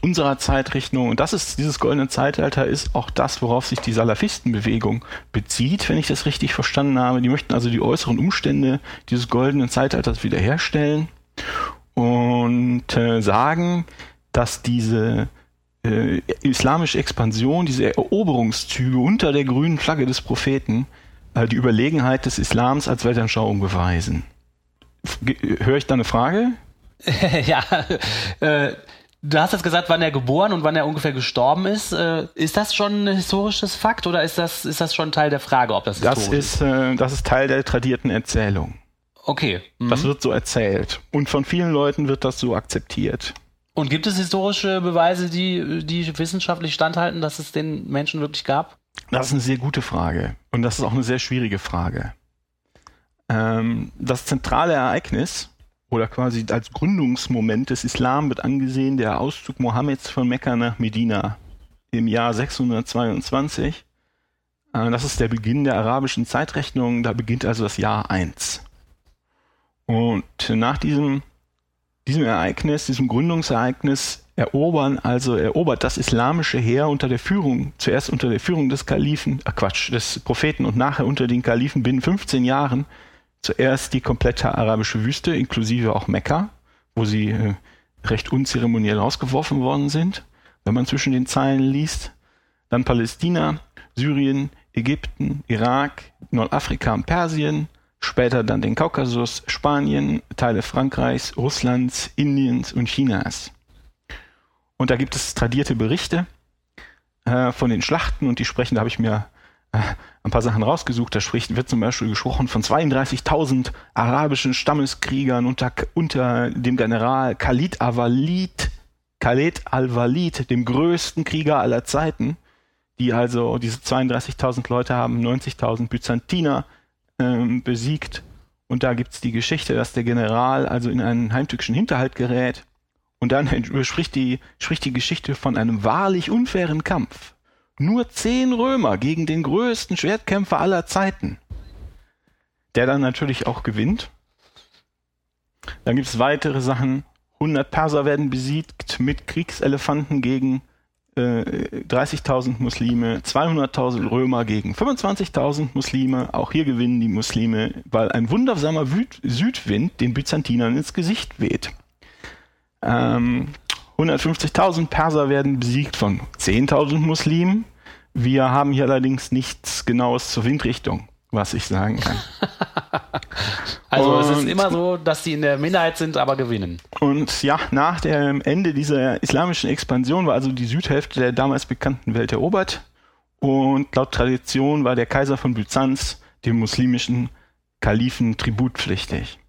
S3: unserer Zeitrechnung, und das ist dieses goldene Zeitalter, ist auch das, worauf sich die Salafistenbewegung bezieht, wenn ich das richtig verstanden habe. Die möchten also die äußeren Umstände dieses goldenen Zeitalters wiederherstellen und äh, sagen, dass diese äh, islamische Expansion, diese Eroberungszüge unter der grünen Flagge des Propheten äh, die Überlegenheit des Islams als Weltanschauung beweisen. Höre ich da eine Frage?
S2: ja, äh, Du hast jetzt gesagt, wann er geboren und wann er ungefähr gestorben ist. Äh, ist das schon ein historisches Fakt oder ist das, ist das schon Teil der Frage, ob das
S3: historisch das ist? Äh, das ist Teil der tradierten Erzählung.
S2: Okay.
S3: Mhm. Das wird so erzählt. Und von vielen Leuten wird das so akzeptiert.
S2: Und gibt es historische Beweise, die, die wissenschaftlich standhalten, dass es den Menschen wirklich gab?
S3: Das ist eine sehr gute Frage. Und das ist auch eine sehr schwierige Frage. Ähm, das zentrale Ereignis oder quasi als Gründungsmoment des Islam wird angesehen der Auszug Mohammeds von Mekka nach Medina im Jahr 622. Äh, das ist der Beginn der arabischen Zeitrechnung, da beginnt also das Jahr 1. Und nach diesem, diesem Ereignis, diesem Gründungsereignis, erobern, also erobert das islamische Heer unter der Führung, zuerst unter der Führung des Kalifen, äh Quatsch, des Propheten und nachher unter den Kalifen binnen 15 Jahren zuerst die komplette arabische Wüste, inklusive auch Mekka, wo sie äh, recht unzeremoniell rausgeworfen worden sind, wenn man zwischen den Zeilen liest. Dann Palästina, Syrien, Ägypten, Irak, Nordafrika und Persien, später dann den Kaukasus, Spanien, Teile Frankreichs, Russlands, Indiens und Chinas. Und da gibt es tradierte Berichte äh, von den Schlachten und die sprechen, da habe ich mir ein paar Sachen rausgesucht. Da spricht, wird zum Beispiel gesprochen von 32.000 arabischen Stammeskriegern unter, unter dem General Khalid al-Walid, Khalid al-Walid, dem größten Krieger aller Zeiten, die also diese 32.000 Leute haben 90.000 Byzantiner ähm, besiegt. Und da gibt's die Geschichte, dass der General also in einen heimtückischen Hinterhalt gerät. Und dann spricht die, spricht die Geschichte von einem wahrlich unfairen Kampf. Nur zehn Römer gegen den größten Schwertkämpfer aller Zeiten. Der dann natürlich auch gewinnt. Dann gibt's weitere Sachen. 100 Perser werden besiegt mit Kriegselefanten gegen äh, 30.000 Muslime, 200.000 Römer gegen 25.000 Muslime. Auch hier gewinnen die Muslime, weil ein wundersamer Südwind den Byzantinern ins Gesicht weht. Ähm, 150.000 Perser werden besiegt von 10.000 Muslimen. Wir haben hier allerdings nichts Genaues zur Windrichtung, was ich sagen kann.
S2: Also es ist
S3: Und-
S2: immer so, dass die in der Minderheit sind, aber gewinnen.
S3: Und ja, nach dem Ende dieser islamischen Expansion war also die Südhälfte der damals bekannten Welt erobert. Und laut Tradition war der Kaiser von Byzanz dem muslimischen Kalifen tributpflichtig.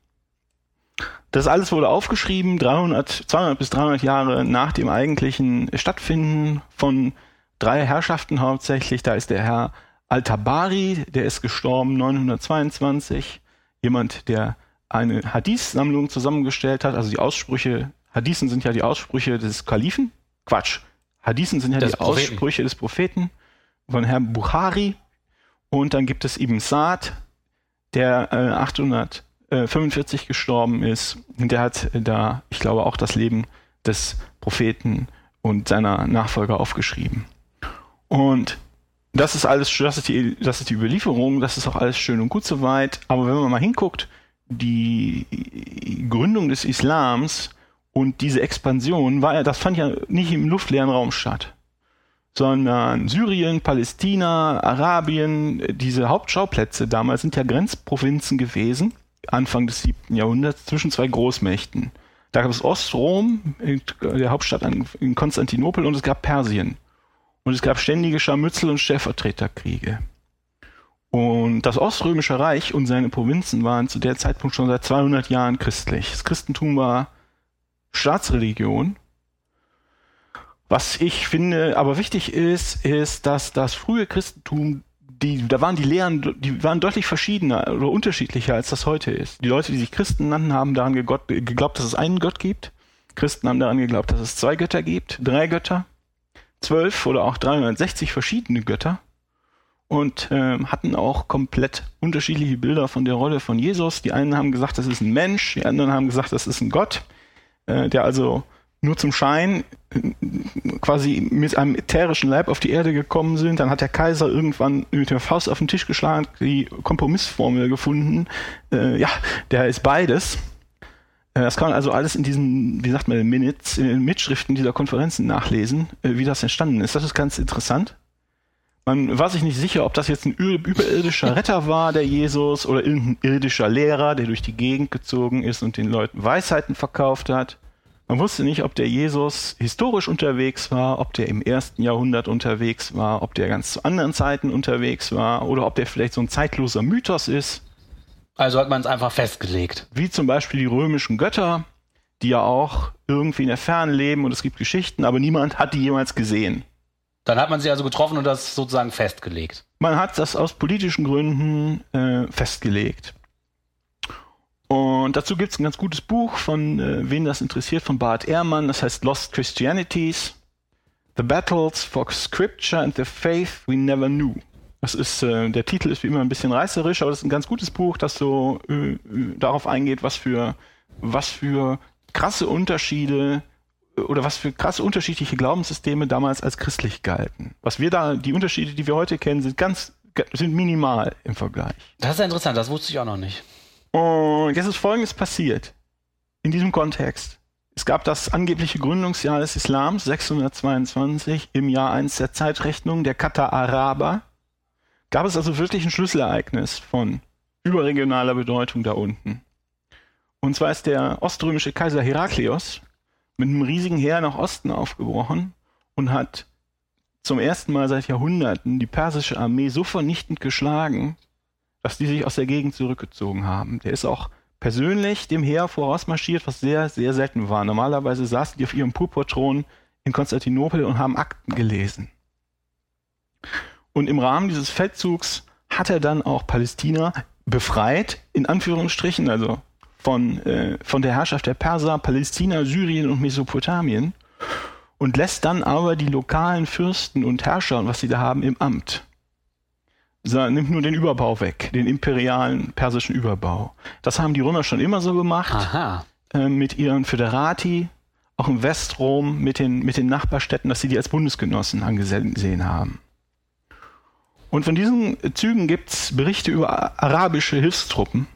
S3: Das alles wurde aufgeschrieben, 300, 200 bis 300 Jahre nach dem eigentlichen Stattfinden von drei Herrschaften hauptsächlich. Da ist der Herr Al-Tabari, der ist gestorben 922. Jemand, der eine Hadith-Sammlung zusammengestellt hat, also die Aussprüche, Hadithen sind ja die Aussprüche des Kalifen. Quatsch. Hadithen sind ja
S2: Des
S3: die
S2: Propheten.
S3: Aussprüche des Propheten von Herrn Bukhari. Und dann gibt es Ibn Sa'd, der äh, 845 gestorben ist. Der hat äh, da, ich glaube, auch das Leben des Propheten und seiner Nachfolger aufgeschrieben. Und das ist alles, das ist die, das ist die Überlieferung, das ist auch alles schön und gut soweit. Aber wenn man mal hinguckt, die Gründung des Islams und diese Expansion war ja, das fand ja nicht im luftleeren Raum statt, sondern Syrien, Palästina, Arabien, diese Hauptschauplätze damals sind ja Grenzprovinzen gewesen, Anfang des siebten Jahrhunderts, zwischen zwei Großmächten. Da gab es Ostrom, der Hauptstadt in Konstantinopel, und es gab Persien. Und es gab ständige Scharmützel und Stellvertreterkriege. Und das Oströmische Reich und seine Provinzen waren zu der Zeitpunkt schon seit 200 Jahren christlich. Das Christentum war Staatsreligion. Was ich finde aber wichtig ist, ist, dass das frühe Christentum, die, da waren die Lehren, die waren deutlich verschiedener oder unterschiedlicher, als das heute ist. Die Leute, die sich Christen nannten, haben daran geglaubt, dass es einen Gott gibt. Christen haben daran geglaubt, dass es zwei Götter gibt, drei Götter, zwölf oder auch 360 verschiedene Götter und ähm, hatten auch komplett unterschiedliche Bilder von der Rolle von Jesus. Die einen haben gesagt, das ist ein Mensch, die anderen haben gesagt, das ist ein Gott, äh, der also nur zum Schein quasi mit einem ätherischen Leib auf die Erde gekommen sind. Dann hat der Kaiser irgendwann mit der Faust auf den Tisch geschlagen, die Kompromissformel gefunden. Äh, ja, der ist beides. Äh, Das kann man also alles in diesen, wie sagt man, Minutes, in den Mitschriften dieser Konferenzen nachlesen, äh, wie das entstanden ist. Das ist ganz interessant. Man war sich nicht sicher, ob das jetzt ein überirdischer Retter war, der Jesus, oder irgendein irdischer Lehrer, der durch die Gegend gezogen ist und den Leuten Weisheiten verkauft hat. Man wusste nicht, ob der Jesus historisch unterwegs war, ob der im ersten Jahrhundert unterwegs war, ob der ganz zu anderen Zeiten unterwegs war oder ob der vielleicht so ein zeitloser Mythos ist
S2: Also hat man es einfach festgelegt.
S3: wie zum Beispiel die römischen Götter, die ja auch irgendwie in der Ferne leben und es gibt Geschichten, aber niemand hat die jemals gesehen.
S2: Dann hat man sie also getroffen und das sozusagen festgelegt.
S3: Man hat das aus politischen Gründen äh, festgelegt. Und dazu gibt es ein ganz gutes Buch von, äh, wen das interessiert, von Bart Ehrmann, das heißt Lost Christianities, The Battles for Scripture and the Faith We Never Knew. Das ist, äh, der Titel ist wie immer ein bisschen reißerisch, aber das ist ein ganz gutes Buch, das so äh, darauf eingeht, was für, was für krasse Unterschiede äh, oder was für krasse unterschiedliche Glaubenssysteme damals als christlich galten. Was wir da, die Unterschiede, die wir heute kennen, sind ganz, sind minimal im Vergleich.
S2: Das ist ja interessant, das wusste ich auch noch nicht.
S3: Und jetzt ist Folgendes passiert. In diesem Kontext. Es gab das angebliche Gründungsjahr des Islams, 622, im Jahr 1 der Zeitrechnung der Kata Araber. Gab es also wirklich ein Schlüsselereignis von überregionaler Bedeutung da unten. Und zwar ist der oströmische Kaiser Heraklios mit einem riesigen Heer nach Osten aufgebrochen und hat zum ersten Mal seit Jahrhunderten die persische Armee so vernichtend geschlagen, dass die sich aus der Gegend zurückgezogen haben. Der ist auch persönlich dem Heer vorausmarschiert, was sehr, sehr selten war. Normalerweise saßen die auf ihrem Purpurthron in Konstantinopel und haben Akten gelesen. Und im Rahmen dieses Feldzugs hat er dann auch Palästina befreit, in Anführungsstrichen, also von, äh, von der Herrschaft der Perser, Palästina, Syrien und Mesopotamien und lässt dann aber die lokalen Fürsten und Herrscher und was sie da haben im Amt. Nimmt nur den Überbau weg, den imperialen persischen Überbau. Das haben die Römer schon immer so gemacht. Äh, mit ihren Föderati, auch im Westrom mit den, mit den Nachbarstädten, dass sie die als Bundesgenossen angesehen haben. Und von diesen Zügen gibt es Berichte über arabische Hilfstruppen,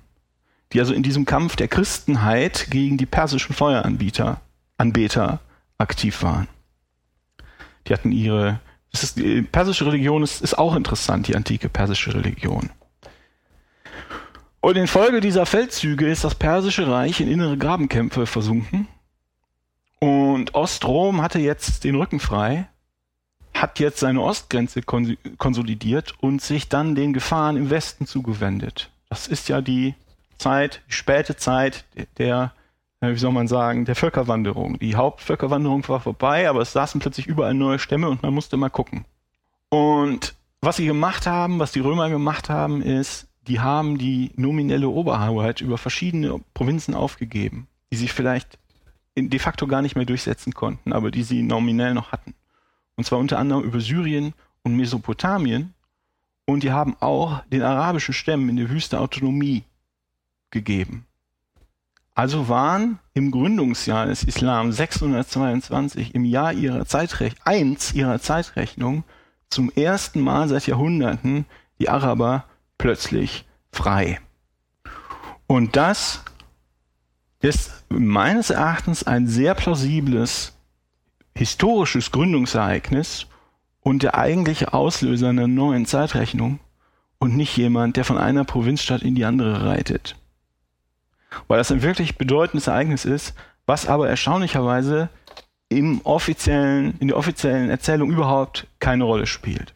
S3: die also in diesem Kampf der Christenheit gegen die persischen Feueranbieter, Anbeter aktiv waren. Die hatten ihre, ist, die persische Religion ist, ist auch interessant, die antike persische Religion. Und in Folge dieser Feldzüge ist das persische Reich in innere Grabenkämpfe versunken. Und Ostrom hatte jetzt den Rücken frei, hat jetzt seine Ostgrenze konsolidiert und sich dann den Gefahren im Westen zugewendet. Das ist ja die Zeit, die späte Zeit der wie soll man sagen, der Völkerwanderung. Die Hauptvölkerwanderung war vorbei, aber es saßen plötzlich überall neue Stämme und man musste mal gucken. Und was sie gemacht haben, was die Römer gemacht haben, ist, die haben die nominelle Oberhoheit über verschiedene Provinzen aufgegeben, die sich vielleicht de facto gar nicht mehr durchsetzen konnten, aber die sie nominell noch hatten. Und zwar unter anderem über Syrien und Mesopotamien. Und die haben auch den arabischen Stämmen in der Wüste Autonomie gegeben. Also waren im Gründungsjahr des Islam 622 im Jahr ihrer Zeitrech 1 ihrer Zeitrechnung zum ersten Mal seit Jahrhunderten die Araber plötzlich frei. Und das ist meines Erachtens ein sehr plausibles historisches Gründungsereignis und der eigentliche Auslöser einer neuen Zeitrechnung und nicht jemand, der von einer Provinzstadt in die andere reitet weil das ein wirklich bedeutendes Ereignis ist, was aber erstaunlicherweise im offiziellen, in der offiziellen Erzählung überhaupt keine Rolle spielt.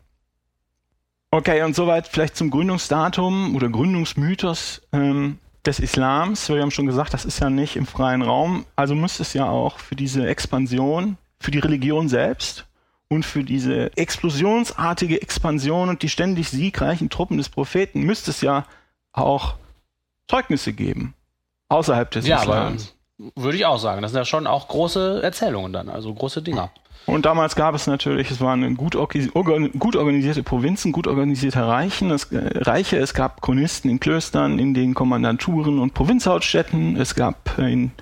S3: Okay, und soweit vielleicht zum Gründungsdatum oder Gründungsmythos ähm, des Islams. Wir haben schon gesagt, das ist ja nicht im freien Raum. Also müsste es ja auch für diese Expansion, für die Religion selbst und für diese explosionsartige Expansion und die ständig siegreichen Truppen des Propheten müsste es ja auch Zeugnisse geben außerhalb des
S2: ja,
S3: Islams.
S2: Würde ich auch sagen. Das sind ja schon auch große Erzählungen dann, also große Dinger.
S3: Und damals gab es natürlich, es waren gut, gut organisierte Provinzen, gut organisierte Reichen, es, äh, Reiche, es gab Chronisten in Klöstern, in den Kommandanturen und Provinzhauptstädten, es gab äh, in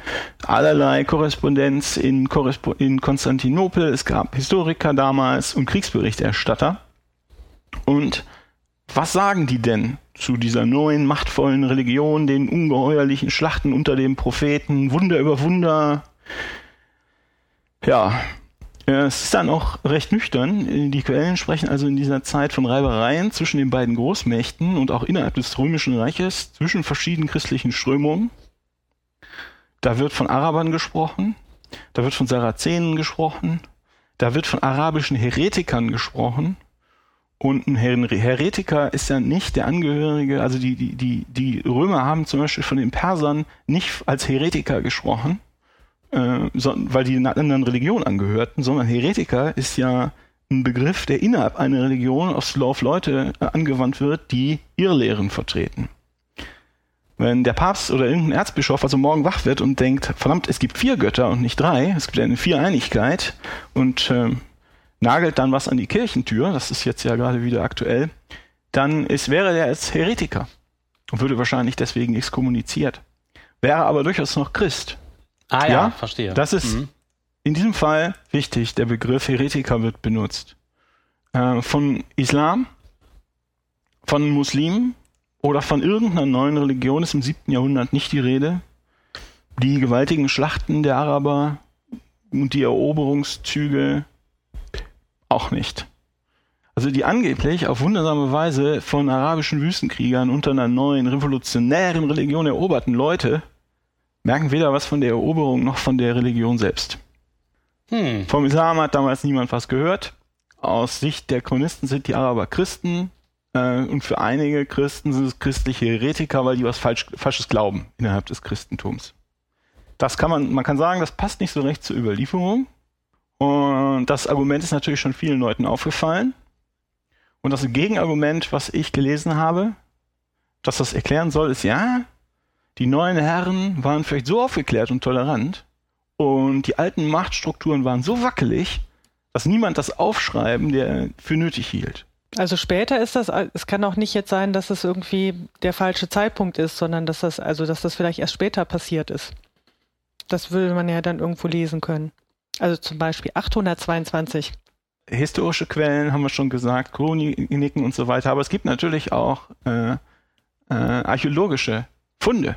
S3: allerlei Korrespondenz in, Korrespo in Konstantinopel, es gab Historiker damals und Kriegsberichterstatter. Und was sagen die denn zu dieser neuen machtvollen Religion, den ungeheuerlichen Schlachten unter dem Propheten, Wunder über Wunder? Ja, es ist dann auch recht nüchtern. Die Quellen sprechen also in dieser Zeit von Reibereien zwischen den beiden Großmächten und auch innerhalb des Römischen Reiches zwischen verschiedenen christlichen Strömungen. Da wird von Arabern gesprochen, da wird von Sarazenen gesprochen, da wird von arabischen Heretikern gesprochen und ein Heretiker ist ja nicht der Angehörige, also die, die, die, die Römer haben zum Beispiel von den Persern nicht als Heretiker gesprochen, äh, weil die einer anderen Religion angehörten, sondern Heretiker ist ja ein Begriff, der innerhalb einer Religion auf Leute äh, angewandt wird, die Irrlehren vertreten. Wenn der Papst oder irgendein Erzbischof also morgen wach wird und denkt, verdammt, es gibt vier Götter und nicht drei, es gibt eine Viereinigkeit und äh, nagelt dann was an die Kirchentür, das ist jetzt ja gerade wieder aktuell, dann ist, wäre der als Heretiker und würde wahrscheinlich deswegen exkommuniziert. Wäre aber durchaus noch Christ.
S2: Ah ja, ja? verstehe.
S3: Das ist mhm. in diesem Fall wichtig, der Begriff Heretiker wird benutzt. Äh, von Islam, von Muslimen oder von irgendeiner neuen Religion ist im siebten Jahrhundert nicht die Rede. Die gewaltigen Schlachten der Araber und die Eroberungszüge auch nicht. Also die angeblich auf wundersame Weise von arabischen Wüstenkriegern unter einer neuen revolutionären Religion eroberten Leute merken weder was von der Eroberung noch von der Religion selbst. Hm. Vom Islam hat damals niemand was gehört. aus Sicht der Chronisten sind die Araber Christen äh, und für einige Christen sind es christliche Heretiker, weil die was falsch, Falsches glauben innerhalb des Christentums. Das kann man, man kann sagen, das passt nicht so recht zur Überlieferung. Und das Argument ist natürlich schon vielen Leuten aufgefallen. Und das Gegenargument, was ich gelesen habe, dass das erklären soll, ist ja, die neuen Herren waren vielleicht so aufgeklärt und tolerant und die alten Machtstrukturen waren so wackelig, dass niemand das Aufschreiben der für nötig hielt.
S1: Also später ist das, es kann auch nicht jetzt sein, dass es irgendwie der falsche Zeitpunkt ist, sondern dass das, also dass das vielleicht erst später passiert ist. Das würde man ja dann irgendwo lesen können. Also zum Beispiel 822.
S3: Historische Quellen haben wir schon gesagt, Chroniken und so weiter, aber es gibt natürlich auch äh, äh, archäologische Funde.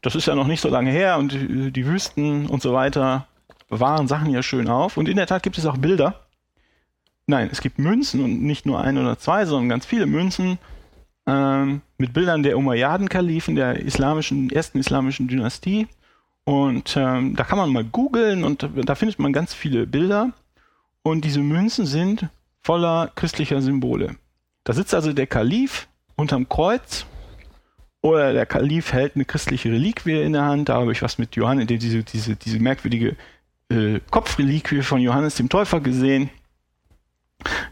S3: Das ist ja noch nicht so lange her und die, die Wüsten und so weiter bewahren Sachen ja schön auf. Und in der Tat gibt es auch Bilder. Nein, es gibt Münzen und nicht nur ein oder zwei, sondern ganz viele Münzen ähm, mit Bildern der Umayyaden-Kalifen, der islamischen, ersten islamischen Dynastie. Und ähm, da kann man mal googeln und da findet man ganz viele Bilder. Und diese Münzen sind voller christlicher Symbole. Da sitzt also der Kalif unterm Kreuz oder der Kalif hält eine christliche Reliquie in der Hand. Da habe ich was mit Johannes, diese, diese, diese merkwürdige äh, Kopfreliquie von Johannes dem Täufer gesehen.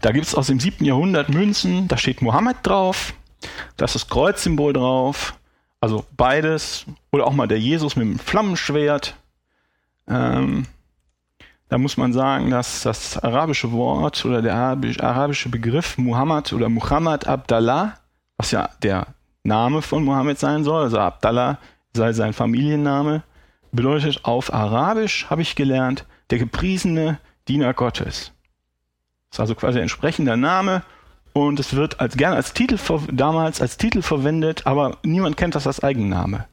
S3: Da gibt es aus dem 7. Jahrhundert Münzen, da steht Mohammed drauf, da ist das Kreuzsymbol drauf, also beides. Oder auch mal der Jesus mit dem Flammenschwert. Ähm, da muss man sagen, dass das arabische Wort oder der arabische Begriff Muhammad oder Muhammad Abdallah, was ja der Name von Muhammad sein soll, also Abdallah sei sein Familienname, bedeutet auf Arabisch, habe ich gelernt, der gepriesene Diener Gottes. Das ist also quasi ein entsprechender Name und es wird als gern als Titel damals als Titel verwendet, aber niemand kennt das als Eigenname.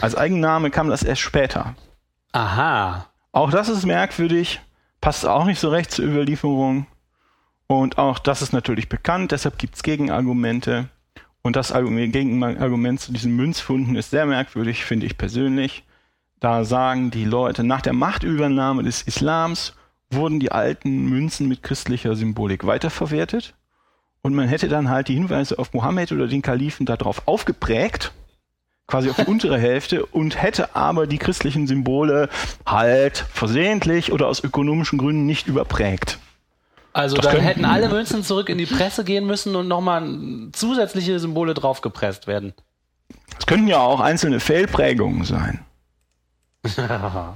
S3: Als Eigenname kam das erst später.
S2: Aha.
S3: Auch das ist merkwürdig, passt auch nicht so recht zur Überlieferung. Und auch das ist natürlich bekannt, deshalb gibt es Gegenargumente. Und das Gegenargument zu diesen Münzfunden ist sehr merkwürdig, finde ich persönlich. Da sagen die Leute, nach der Machtübernahme des Islams wurden die alten Münzen mit christlicher Symbolik weiterverwertet und man hätte dann halt die Hinweise auf Mohammed oder den Kalifen darauf aufgeprägt, quasi auf die untere Hälfte, und hätte aber die christlichen Symbole halt versehentlich oder aus ökonomischen Gründen nicht überprägt.
S2: Also
S3: Das
S2: dann
S3: könnten-
S2: hätten alle Münzen zurück in die Presse gehen müssen und nochmal zusätzliche Symbole draufgepresst werden.
S3: Es könnten ja auch einzelne Fehlprägungen sein.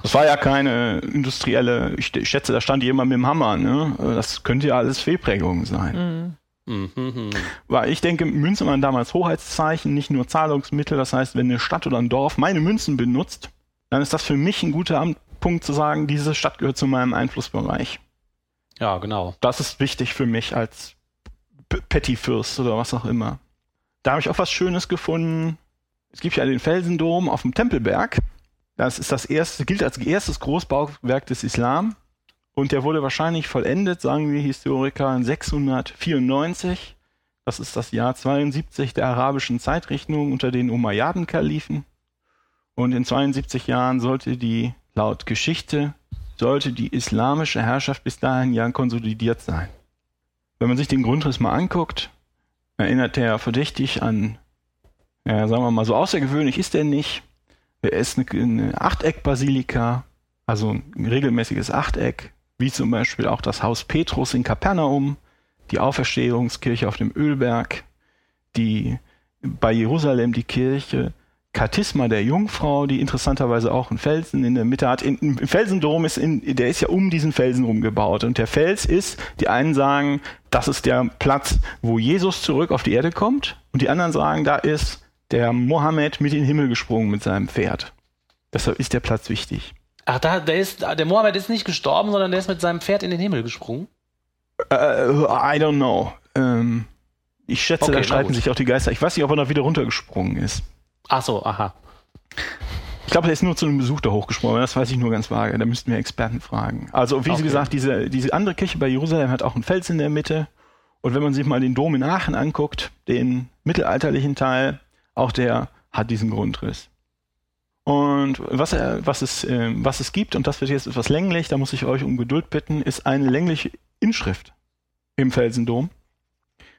S3: Das war ja keine industrielle, ich schätze, da stand jemand mit dem Hammer, ne? Das könnte ja alles Fehlprägungen sein.
S2: Mhm.
S3: Weil ich denke, Münzen waren damals Hoheitszeichen, nicht nur Zahlungsmittel. Das heißt, wenn eine Stadt oder ein Dorf meine Münzen benutzt, dann ist das für mich ein guter Punkt zu sagen, diese Stadt gehört zu meinem Einflussbereich.
S2: Ja, genau.
S3: Das ist wichtig für mich als P- Petty-Fürst oder was auch immer. Da habe ich auch was Schönes gefunden. Es gibt ja den Felsendom auf dem Tempelberg. Das ist das erste, gilt als erstes Großbauwerk des Islam. Und der wurde wahrscheinlich vollendet, sagen die Historiker, in 694. Das ist das Jahr 72 der arabischen Zeitrechnung unter den Umayyaden-Kalifen. Und in 72 Jahren sollte die, laut Geschichte, sollte die islamische Herrschaft bis dahin ja konsolidiert sein. Wenn man sich den Grundriss mal anguckt, erinnert er verdächtig an, ja, sagen wir mal, so außergewöhnlich ist er nicht. Er ist eine, eine Achteckbasilika, also ein regelmäßiges Achteck, wie zum Beispiel auch das Haus Petrus in Kapernaum, die Auferstehungskirche auf dem Ölberg, die bei Jerusalem die Kirche Katisma der Jungfrau, die interessanterweise auch einen Felsen in der Mitte hat. Im Felsendom ist in, der ist ja um diesen Felsen rumgebaut. Und der Fels ist, die einen sagen, das ist der Platz, wo Jesus zurück auf die Erde kommt. Und die anderen sagen, da ist der Mohammed mit in den Himmel gesprungen mit seinem Pferd. Deshalb ist der Platz wichtig.
S2: Ach, da, der, ist, der Mohammed ist nicht gestorben, sondern der ist mit seinem Pferd in den Himmel gesprungen.
S3: Äh, I don't know. Ähm, ich schätze,
S2: Okay,
S3: da streiten sich auch die Geister. Ich weiß nicht, ob er noch wieder runtergesprungen ist.
S2: Ach so, aha.
S3: Ich glaube, er ist nur zu einem Besuch da hochgesprungen. Das weiß ich nur ganz vage. Da müssten wir Experten fragen. Also, wie
S2: Okay.
S3: gesagt, diese, diese andere Kirche bei Jerusalem hat auch einen Fels in der Mitte. Und wenn man sich mal den Dom in Aachen anguckt, den mittelalterlichen Teil, auch der hat diesen Grundriss. Und was, er, was, es, äh, was es gibt, und das wird jetzt etwas länglich, da muss ich euch um Geduld bitten, ist eine längliche Inschrift. im Felsendom.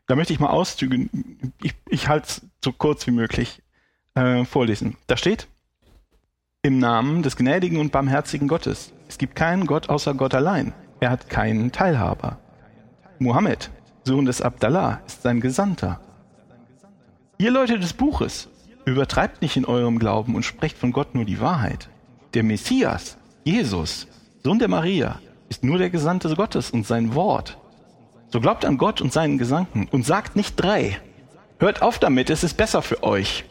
S3: Da möchte ich mal Auszüge, ich, ich halte es so kurz wie möglich, äh, vorlesen. Da steht, im Namen des gnädigen und barmherzigen Gottes. Es gibt keinen Gott außer Gott allein. Er hat keinen Teilhaber. Mohammed, Sohn des Abdallah, ist sein Gesandter. Ihr Leute des Buches, übertreibt nicht in eurem Glauben und sprecht von Gott nur die Wahrheit. Der Messias, Jesus, Sohn der Maria, ist nur der Gesandte Gottes und sein Wort. So glaubt an Gott und seinen Gesandten und sagt nicht drei. Hört auf damit, es ist besser für euch.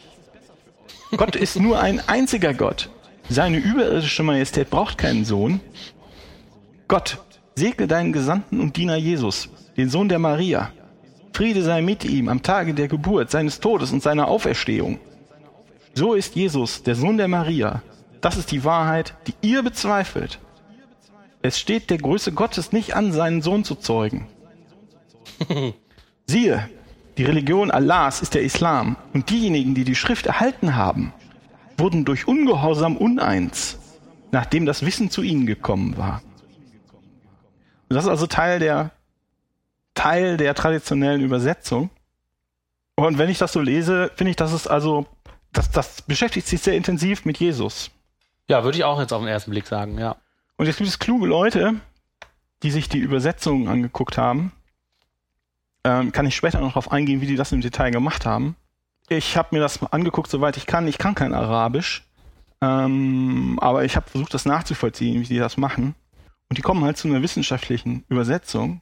S3: Gott ist nur ein einziger Gott. Seine überirdische Majestät braucht keinen Sohn. Gott, segne deinen Gesandten und Diener Jesus, den Sohn der Maria. Friede sei mit ihm am Tage der Geburt, seines Todes und seiner Auferstehung. So ist Jesus, der Sohn der Maria. Das ist die Wahrheit, die ihr bezweifelt. Es steht der Größe Gottes nicht an, seinen Sohn zu zeugen. Siehe, die Religion Allahs ist der Islam und diejenigen, die die Schrift erhalten haben, wurden durch Ungehorsam uneins, nachdem das Wissen zu ihnen gekommen war. Das ist also Teil der, Teil der traditionellen Übersetzung. Und wenn ich das so lese, finde ich, dass es also, das, das beschäftigt sich sehr intensiv mit Jesus.
S2: Ja, würde ich auch jetzt auf den ersten Blick sagen, ja.
S3: Und jetzt gibt es kluge Leute, die sich die Übersetzungen angeguckt haben. Ähm, kann ich später noch darauf eingehen, wie die das im Detail gemacht haben. Ich habe mir das angeguckt, soweit ich kann. Ich kann kein Arabisch, ähm, aber ich habe versucht, das nachzuvollziehen, wie die das machen. Und die kommen halt zu einer wissenschaftlichen Übersetzung.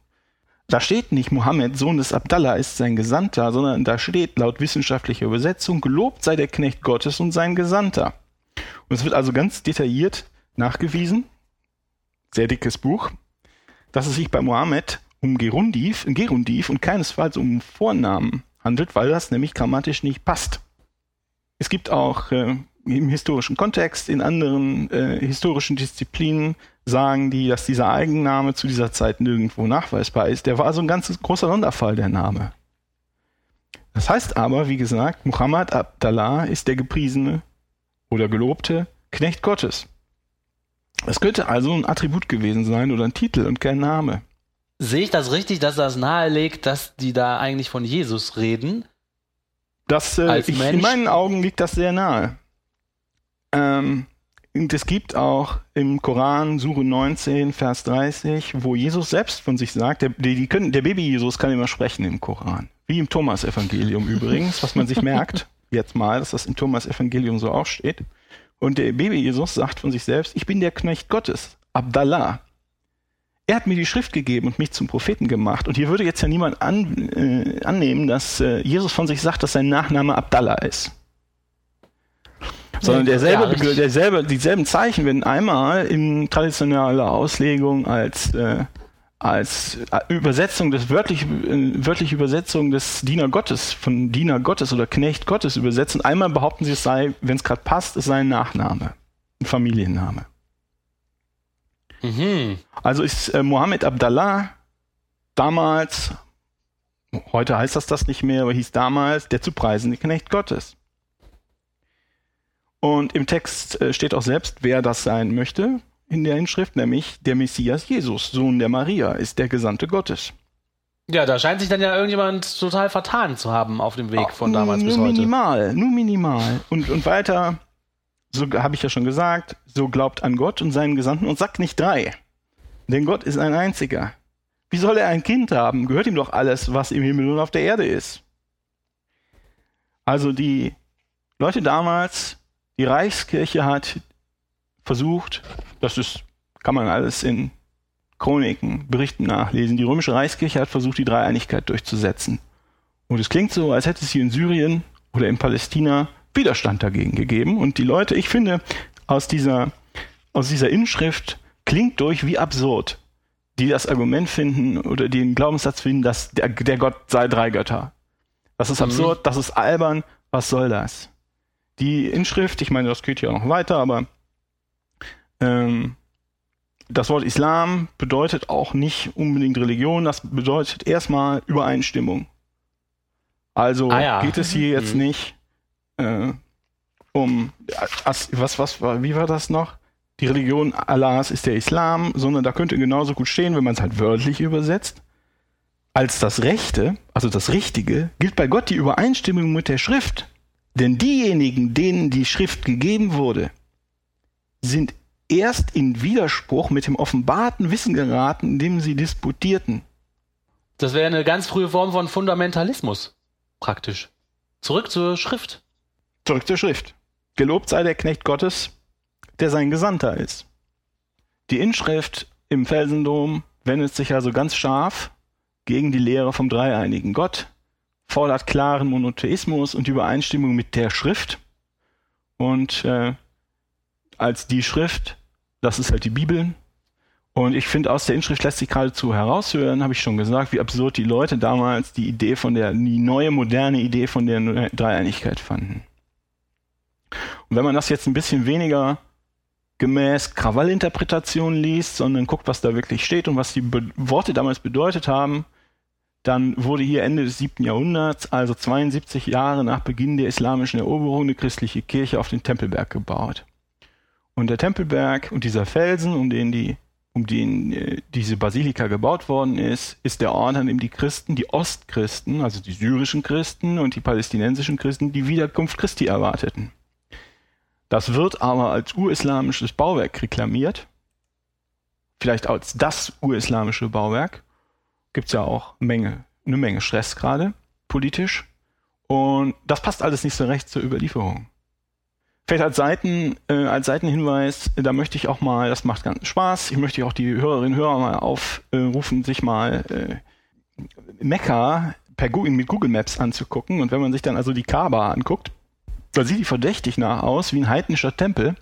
S3: Da steht nicht, Mohammed, Sohn des Abdallah, ist sein Gesandter, sondern da steht laut wissenschaftlicher Übersetzung, gelobt sei der Knecht Gottes und sein Gesandter. Und es wird also ganz detailliert nachgewiesen, sehr dickes Buch, dass es sich bei Mohammed um Gerundiv, Gerundiv und keinesfalls um Vornamen handelt, weil das nämlich grammatisch nicht passt. Es gibt auch äh, im historischen Kontext, in anderen äh, historischen Disziplinen sagen die, dass dieser Eigenname zu dieser Zeit nirgendwo nachweisbar ist. Der war also ein ganz großer Sonderfall, der Name. Das heißt aber, wie gesagt, Muhammad Abdallah ist der gepriesene oder gelobte Knecht Gottes. Es könnte also ein Attribut gewesen sein oder ein Titel und kein Name.
S2: Sehe ich das richtig, dass das nahelegt, dass die da eigentlich von Jesus reden?
S3: Das, äh, ich, in meinen Augen liegt das sehr nahe. Ähm, und es gibt auch im Koran, Sure 19, Vers 30, wo Jesus selbst von sich sagt, der, die, können, der Baby-Jesus kann immer sprechen im Koran. Wie im Thomas-Evangelium übrigens, was man sich merkt, jetzt mal, dass das im Thomas-Evangelium so auch steht. Und der Baby-Jesus sagt von sich selbst, ich bin der Knecht Gottes, Abdallah. Er hat mir die Schrift gegeben und mich zum Propheten gemacht. Und hier würde jetzt ja niemand an, äh, annehmen, dass äh, Jesus von sich sagt, dass sein Nachname Abdallah ist. Sondern derselbe,
S2: Ja,
S3: derselbe, dieselben Zeichen werden einmal in traditioneller Auslegung als, äh, als äh, Übersetzung des wörtlich, äh, wörtliche Übersetzung des Diener Gottes, von Diener Gottes oder Knecht Gottes übersetzen. Einmal behaupten sie, es sei, wenn es gerade passt, es sei ein Nachname, ein Familienname.
S2: Mhm.
S3: Also ist äh, Mohammed Abdallah damals, heute heißt das das nicht mehr, aber hieß damals der zu preisende Knecht Gottes. Und im Text äh, steht auch selbst, wer das sein möchte in der Inschrift, nämlich der Messias Jesus, Sohn der Maria, ist der Gesandte Gottes.
S2: Ja, da scheint sich dann ja irgendjemand total vertan zu haben auf dem Weg von damals
S3: nur
S2: bis heute.
S3: minimal, nur minimal. Und, und weiter, so habe ich ja schon gesagt, so glaubt an Gott und seinen Gesandten und sagt nicht drei. Denn Gott ist ein einziger. Wie soll er ein Kind haben? Gehört ihm doch alles, was im Himmel und auf der Erde ist. Also die Leute damals, die Reichskirche hat versucht, das ist, kann man alles in Chroniken, Berichten nachlesen, die römische Reichskirche hat versucht, die Dreieinigkeit durchzusetzen. Und es klingt so, als hätte es hier in Syrien oder in Palästina Widerstand dagegen gegeben. Und die Leute, ich finde, aus dieser, aus dieser Inschrift klingt durch wie absurd, die das Argument finden oder die den Glaubenssatz finden, dass der, der Gott sei drei Götter. Das ist absurd, das ist albern, was soll das? Die Inschrift, ich meine, das geht ja noch weiter, aber ähm, das Wort Islam bedeutet auch nicht unbedingt Religion, das bedeutet erstmal Übereinstimmung. Also
S2: Ah ja.
S3: geht es hier jetzt
S2: Mhm.
S3: nicht äh, um as, was, was, war- wie war das noch? Die Religion Allahs ist der Islam, sondern da könnte genauso gut stehen, wenn man es halt wörtlich übersetzt. als das Rechte, also das Richtige, gilt bei Gott die Übereinstimmung mit der Schrift. Denn diejenigen, denen die Schrift gegeben wurde, sind erst in Widerspruch mit dem offenbarten Wissen geraten, indem sie disputierten.
S2: Das wäre eine ganz frühe Form von Fundamentalismus. Praktisch. Zurück zur Schrift.
S3: Zurück zur Schrift. Gelobt sei der Knecht Gottes, der sein Gesandter ist. Die Inschrift im Felsendom wendet sich also ganz scharf gegen die Lehre vom dreieinigen Gott, fordert klaren Monotheismus und Übereinstimmung mit der Schrift und äh, als die Schrift, das ist halt die Bibel. Und ich finde, aus der Inschrift lässt sich geradezu heraushören, habe ich schon gesagt, wie absurd die Leute damals die Idee von der, die neue moderne Idee von der Dreieinigkeit fanden. Und wenn man das jetzt ein bisschen weniger gemäß Krawallinterpretation liest, sondern guckt, was da wirklich steht und was die Be Worte damals bedeutet haben, dann wurde hier Ende des siebten Jahrhunderts, also 72 Jahre nach Beginn der islamischen Eroberung, eine christliche Kirche auf den Tempelberg gebaut. Und der Tempelberg und dieser Felsen, um den die um den äh, diese Basilika gebaut worden ist, ist der Ort, an dem die Christen, die Ostchristen, also die syrischen Christen und die palästinensischen Christen, die Wiederkunft Christi erwarteten. Das wird aber als urislamisches Bauwerk reklamiert. Vielleicht als das urislamische Bauwerk. Gibt's ja auch Menge, eine Menge Stress gerade, politisch. Und das passt alles nicht so recht zur Überlieferung. Vielleicht als, Seiten, äh, als Seitenhinweis, da möchte ich auch mal, das macht ganz Spaß, ich möchte auch die Hörerinnen und Hörer mal aufrufen, sich mal äh, Mekka per Google, mit Google Maps anzugucken. Und wenn man sich dann also die Kaaba anguckt, da sieht die verdächtig nach aus wie ein heidnischer Tempel,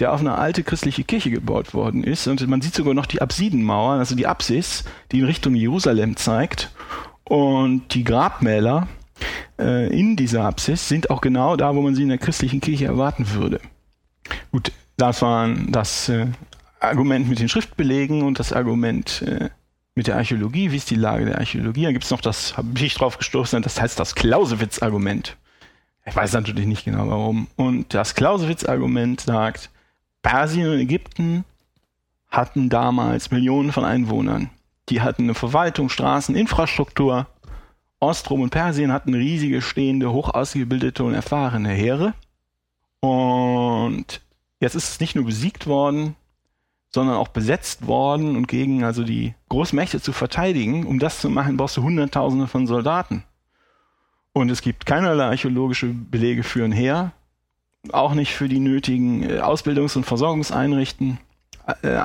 S3: der auf eine alte christliche Kirche gebaut worden ist. Und man sieht sogar noch die Absidenmauer, also die Apsis, die in Richtung Jerusalem zeigt. Und die Grabmäler äh, in dieser Apsis sind auch genau da, wo man sie in der christlichen Kirche erwarten würde. Gut, das waren das äh, Argument mit den Schriftbelegen und das Argument äh, mit der Archäologie. Wie ist die Lage der Archäologie? Da gibt es noch das, habe ich drauf gestoßen, das heißt das Clausewitz-Argument. Ich weiß natürlich nicht genau warum. Und das Clausewitz-Argument sagt, Persien und Ägypten hatten damals Millionen von Einwohnern. Die hatten eine Verwaltung, Straßen, Infrastruktur. Ostrom und Persien hatten riesige, stehende, hoch ausgebildete und erfahrene Heere. Und jetzt ist es nicht nur besiegt worden, sondern auch besetzt worden und gegen also die Großmächte zu verteidigen. Um das zu machen, brauchst du Hunderttausende von Soldaten. Und es gibt keinerlei archäologische Belege für ein Heer, auch nicht für die nötigen äh, Ausbildungs- und Versorgungseinrichtungen. Äh.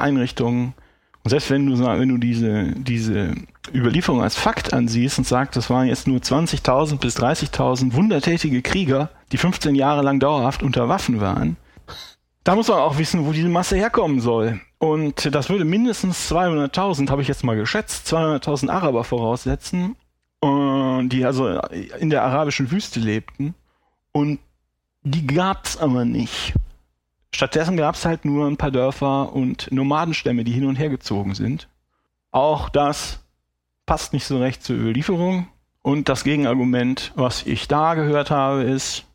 S3: Und selbst wenn du, wenn du diese, diese Überlieferung als Fakt ansiehst und sagst, das waren jetzt nur 20.000 bis 30.000 wundertätige Krieger, die 15 Jahre lang dauerhaft unter Waffen waren, da muss man auch wissen, wo diese Masse herkommen soll. Und das würde mindestens 200.000, habe ich jetzt mal geschätzt, 200.000 Araber voraussetzen, die also in der arabischen Wüste lebten. Und die gab's aber nicht. Stattdessen gab's halt nur ein paar Dörfer und Nomadenstämme, die hin und her gezogen sind. Auch das passt nicht so recht zur Überlieferung. Und das Gegenargument, was ich da gehört habe, ist,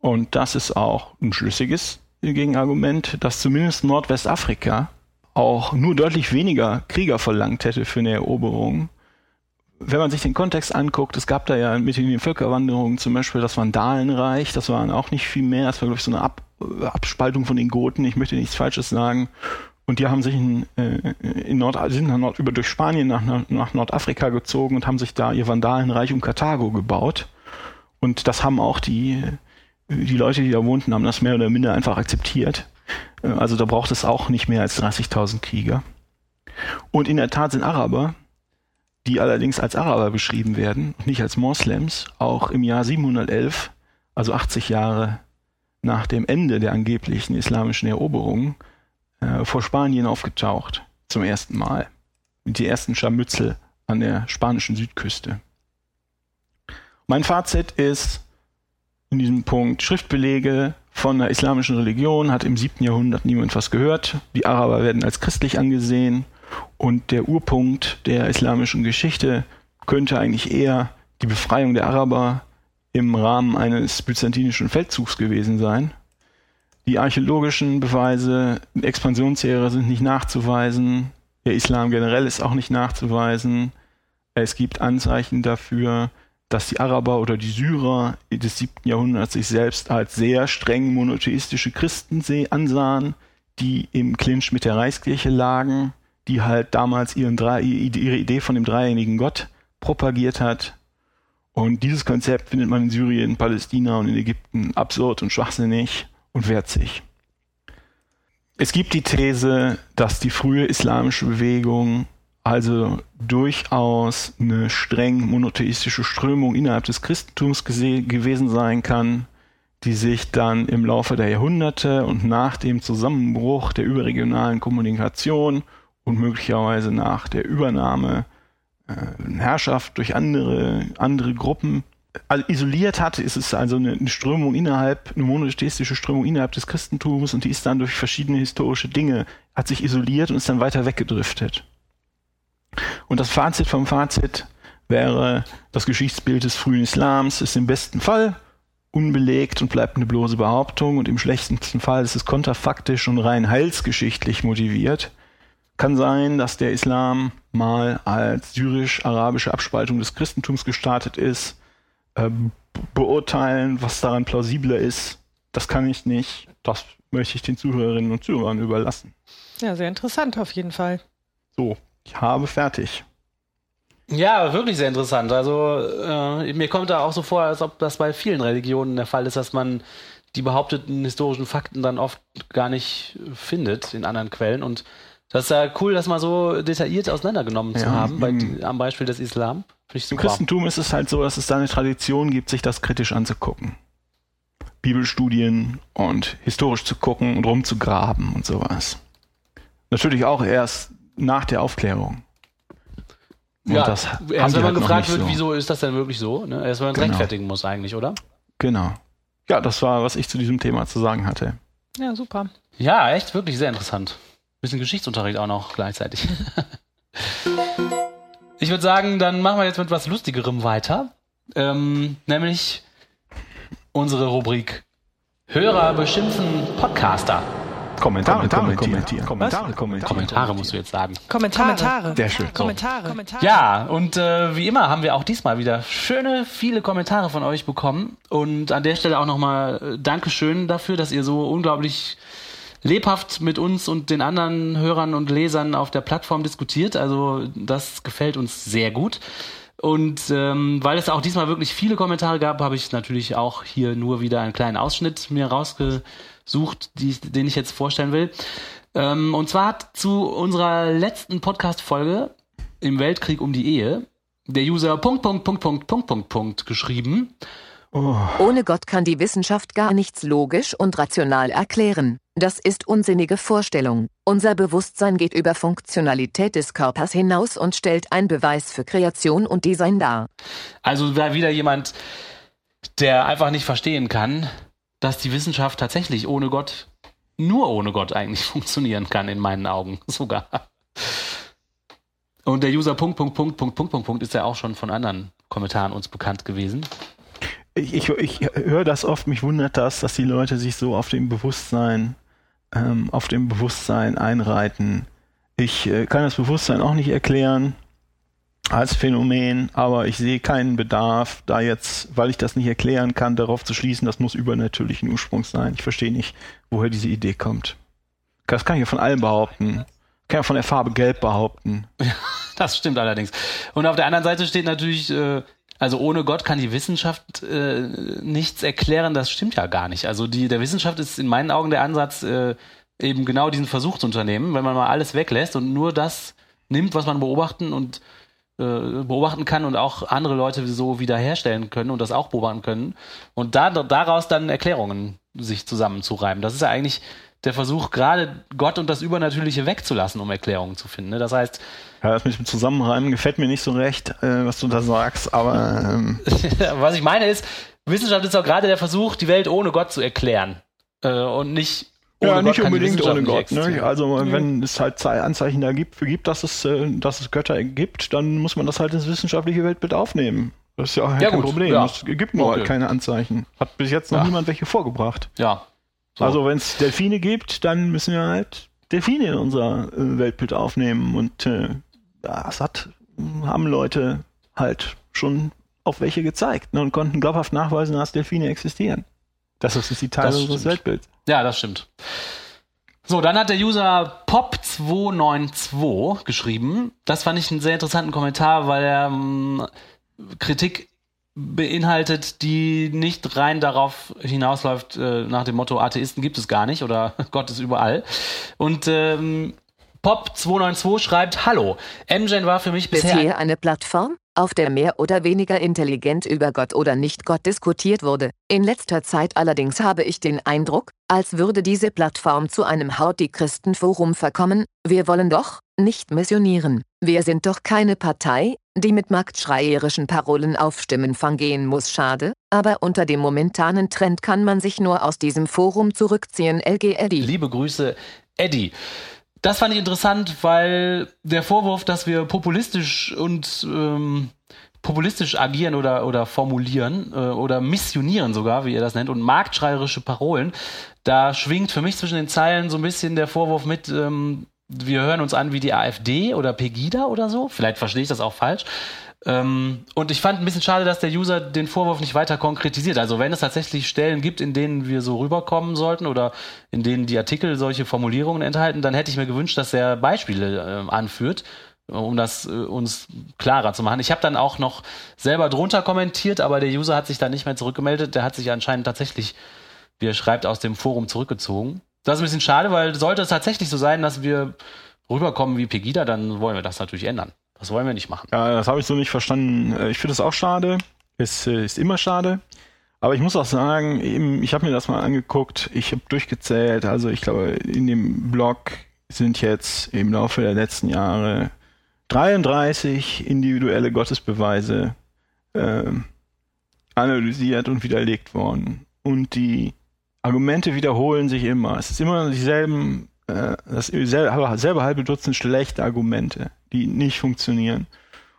S3: und das ist auch ein schlüssiges Gegenargument, dass zumindest Nordwestafrika auch nur deutlich weniger Krieger verlangt hätte für eine Eroberung wenn man sich den Kontext anguckt, es gab da ja mit den Völkerwanderungen zum Beispiel das Vandalenreich, das waren auch nicht viel mehr, das war, glaube ich, so eine Ab Abspaltung von den Goten, ich möchte nichts Falsches sagen. Und die haben sich in, äh, in Nord, sind nach Nord, über durch Spanien nach, nach Nordafrika gezogen und haben sich da ihr Vandalenreich um Karthago gebaut. Und das haben auch die, die Leute, die da wohnten, haben das mehr oder minder einfach akzeptiert. Äh, also da braucht es auch nicht mehr als 30.000 Krieger. Und in der Tat sind Araber die allerdings als Araber beschrieben werden nicht als Moslems, auch im Jahr 711, also 80 Jahre nach dem Ende der angeblichen islamischen Eroberung, äh, vor Spanien aufgetaucht, zum ersten Mal. Mit die ersten Scharmützel an der spanischen Südküste. Mein Fazit ist in diesem Punkt, Schriftbelege von der islamischen Religion hat im siebten Jahrhundert niemand was gehört. Die Araber werden als christlich angesehen und der Urpunkt der islamischen Geschichte könnte eigentlich eher die Befreiung der Araber im Rahmen eines byzantinischen Feldzugs gewesen sein. Die archäologischen Beweise, Expansionsjahre sind nicht nachzuweisen. Der Islam generell ist auch nicht nachzuweisen. Es gibt Anzeichen dafür, dass die Araber oder die Syrer des siebten Jahrhunderts sich selbst als sehr streng monotheistische Christen ansahen, die im Clinch mit der Reichskirche lagen, die halt damals ihren ihre Idee von dem dreieinigen Gott propagiert hat. Und dieses Konzept findet man in Syrien, Palästina und in Ägypten absurd und schwachsinnig und wehrt sich. Es gibt die These, dass die frühe islamische Bewegung also durchaus eine streng monotheistische Strömung innerhalb des Christentums gewesen sein kann, die sich dann im Laufe der Jahrhunderte und nach dem Zusammenbruch der überregionalen Kommunikation und möglicherweise nach der Übernahme äh, Herrschaft durch andere, andere Gruppen also isoliert hat, ist es also eine, eine Strömung innerhalb, eine monotheistische Strömung innerhalb des Christentums und die ist dann durch verschiedene historische Dinge, hat sich isoliert und ist dann weiter weggedriftet. Und das Fazit vom Fazit wäre, das Geschichtsbild des frühen Islams ist im besten Fall unbelegt und bleibt eine bloße Behauptung und im schlechtesten Fall ist es konterfaktisch und rein heilsgeschichtlich motiviert. Kann sein, dass der Islam mal als syrisch-arabische Abspaltung des Christentums gestartet ist. Ähm, beurteilen, was daran plausibler ist, das kann ich nicht. Das möchte ich den Zuhörerinnen und Zuhörern überlassen.
S1: Ja, sehr interessant auf jeden Fall.
S3: So, ich habe fertig.
S2: Ja, wirklich sehr interessant. Also äh, mir kommt da auch so vor, als ob das bei vielen Religionen der Fall ist, dass man die behaupteten historischen Fakten dann oft gar nicht findet in anderen Quellen. Und das ist ja cool, das mal so detailliert auseinandergenommen zu
S3: Ja,
S2: haben, bei,
S3: im-
S2: am Beispiel des Islam. Finde ich
S3: Im
S2: super.
S3: Christentum ist es halt so, dass es da eine Tradition gibt, sich das kritisch anzugucken. Bibelstudien und historisch zu gucken und rumzugraben und sowas. Natürlich auch erst nach der Aufklärung. Und
S2: ja, erst wenn man
S3: halt
S2: gefragt wird,
S3: so.
S2: wieso ist das denn wirklich so? Ne? Erst wenn man es
S3: Genau.
S2: rechtfertigen muss eigentlich, oder?
S3: Genau. Ja, das war, was ich zu diesem Thema zu sagen hatte.
S1: Ja, super.
S2: Ja, echt, wirklich sehr interessant. Bisschen Geschichtsunterricht auch noch gleichzeitig. ich würde sagen, dann machen wir jetzt mit was Lustigerem weiter. Ähm, nämlich unsere Rubrik Hörer beschimpfen Podcaster.
S3: Kommentare, kommentieren. Kommentare kommentieren.
S2: Kommentare musst du jetzt sagen.
S1: Kommentare.
S3: Sehr schön.
S1: Kommentare.
S2: Ja, und äh, wie immer haben wir auch diesmal wieder schöne, viele Kommentare von euch bekommen. Und an der Stelle auch nochmal äh, Dankeschön dafür, dass ihr so unglaublich lebhaft mit uns und den anderen Hörern und Lesern auf der Plattform diskutiert. Also das gefällt uns sehr gut. Und ähm, weil es auch diesmal wirklich viele Kommentare gab, habe ich natürlich auch hier nur wieder einen kleinen Ausschnitt mir rausgesucht, die, den ich jetzt vorstellen will. Ähm, und zwar hat zu unserer letzten Podcast-Folge im Weltkrieg um die Ehe der User Punkt, Punkt, Punkt, Punkt, Punkt, Punkt, Punkt geschrieben.
S4: Ohne Gott kann die Wissenschaft gar nichts logisch und rational erklären. Das ist unsinnige Vorstellung. Unser Bewusstsein geht über Funktionalität des Körpers hinaus und stellt einen Beweis für Kreation und Design dar.
S2: Also war wieder jemand, der einfach nicht verstehen kann, dass die Wissenschaft tatsächlich ohne Gott, nur ohne Gott eigentlich funktionieren kann, in meinen Augen sogar. Und der User Punkt, Punkt, Punkt, Punkt, Punkt, Punkt, Punkt ist ja auch schon von anderen Kommentaren uns bekannt gewesen.
S3: Ich, ich, ich höre das oft, mich wundert das, dass die Leute sich so auf dem Bewusstsein, ähm, auf dem Bewusstsein einreiten. Ich äh, kann das Bewusstsein auch nicht erklären als Phänomen, aber ich sehe keinen Bedarf, da jetzt, weil ich das nicht erklären kann, darauf zu schließen, das muss übernatürlichen Ursprungs sein. Ich verstehe nicht, woher diese Idee kommt. Das kann ich ja von allem behaupten. Kann ja von der Farbe Gelb behaupten.
S2: Das stimmt allerdings. Und auf der anderen Seite steht natürlich, äh, also ohne Gott kann die Wissenschaft äh, nichts erklären. Das stimmt ja gar nicht. Also die, der Wissenschaft ist in meinen Augen der Ansatz, äh, eben genau diesen Versuch zu unternehmen, wenn man mal alles weglässt und nur das nimmt, was man beobachten und äh, beobachten kann und auch andere Leute so wiederherstellen können und das auch beobachten können und da, daraus dann Erklärungen sich zusammenzureiben. Das ist ja eigentlich der Versuch, gerade Gott und das Übernatürliche wegzulassen, um Erklärungen zu finden. Ne? Das heißt,
S3: Ja, das mit dem Zusammenreimen gefällt mir nicht so recht, äh, was du da sagst, aber ähm,
S2: Was ich meine ist, Wissenschaft ist auch gerade der Versuch, die Welt ohne Gott zu erklären. Äh, und nicht ohne
S3: ja,
S2: Gott
S3: nicht unbedingt ohne Gott. Ne? Also wenn es halt zwei Anzeichen da gibt, gibt, dass es, äh, dass es Götter gibt, dann muss man das halt ins wissenschaftliche Weltbild aufnehmen. Das ist ja, auch
S2: Ja,
S3: kein
S2: gut,
S3: Problem.
S2: ja.
S3: Es gibt nur
S2: Okay.
S3: halt keine Anzeichen. Hat bis jetzt noch
S2: Ja.
S3: niemand welche vorgebracht.
S2: Ja. So.
S3: Also wenn es Delfine gibt, dann müssen wir halt Delfine in unser äh, Weltbild aufnehmen. Und äh, das hat, haben Leute halt schon auf welche gezeigt ne, und konnten glaubhaft nachweisen, dass Delfine existieren. Das ist die Teil unseres. Weltbilds.
S2: Ja, das stimmt. So, dann hat der User Pop292 geschrieben. Das fand ich einen sehr interessanten Kommentar, weil er ähm, Kritik beinhaltet, die nicht rein darauf hinausläuft, äh, nach dem Motto, Atheisten gibt es gar nicht oder Gott ist überall. Und ähm, Pop292 schreibt, Hallo, MGen war für mich
S4: Ist
S2: bisher...
S4: hier eine Plattform, auf der mehr oder weniger intelligent über Gott oder nicht Gott diskutiert wurde. In letzter Zeit allerdings habe ich den Eindruck, als würde diese Plattform zu einem Hauti-Christen-Forum verkommen. Wir wollen doch nicht missionieren. Wir sind doch keine Partei, die mit marktschreierischen Parolen auf Stimmenfang gehen muss. Schade, aber unter dem momentanen Trend kann man sich nur aus diesem Forum zurückziehen. LG Eddy.
S2: Liebe Grüße, Eddie. Das fand ich interessant, weil der Vorwurf, dass wir populistisch und ähm, populistisch agieren oder, oder formulieren äh, oder missionieren sogar, wie ihr das nennt, und marktschreierische Parolen, da schwingt für mich zwischen den Zeilen so ein bisschen der Vorwurf mit, ähm, wir hören uns an wie die AfD oder Pegida oder so. Vielleicht verstehe ich das auch falsch. Ähm, und ich fand ein bisschen schade, dass der User den Vorwurf nicht weiter konkretisiert. Also wenn es tatsächlich Stellen gibt, in denen wir so rüberkommen sollten oder in denen die Artikel solche Formulierungen enthalten, dann hätte ich mir gewünscht, dass er Beispiele äh, anführt, um das äh, uns klarer zu machen. Ich habe dann auch noch selber drunter kommentiert, aber der User hat sich dann nicht mehr zurückgemeldet. Der hat sich anscheinend tatsächlich, wie er schreibt, aus dem Forum zurückgezogen. Das ist ein bisschen schade, weil sollte es tatsächlich so sein, dass wir rüberkommen wie Pegida, dann wollen wir das natürlich ändern. Das wollen wir nicht machen.
S3: Ja, das habe ich so nicht verstanden. Äh, Ich finde das auch schade. Es äh, ist immer schade. Aber ich muss auch sagen, ich habe mir das mal angeguckt. Ich habe durchgezählt. Also ich glaube, in dem Blog sind jetzt im Laufe der letzten Jahre 33 individuelle Gottesbeweise ähm, analysiert und widerlegt worden. Und die Argumente wiederholen sich immer. Es ist immer dieselben, äh, das selbe, halbe Dutzend schlechte Argumente, die nicht funktionieren.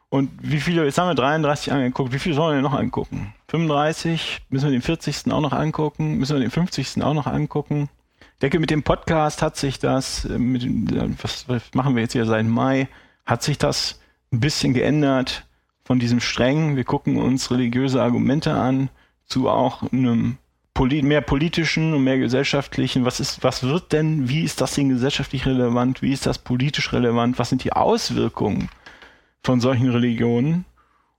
S3: Und wie viele, jetzt haben wir 33 angeguckt, wie viele sollen wir noch angucken? 35? Müssen wir den 40. auch noch angucken? Müssen wir den 50. auch noch angucken? Ich denke, mit dem Podcast hat sich das, äh, mit, was machen wir jetzt hier seit Mai, hat sich das ein bisschen geändert von diesem strengen, wir gucken uns religiöse Argumente an, zu auch einem poli mehr politischen und mehr gesellschaftlichen. Was ist, was wird denn, wie ist das denn gesellschaftlich relevant? Wie ist das politisch relevant? Was sind die Auswirkungen von solchen Religionen?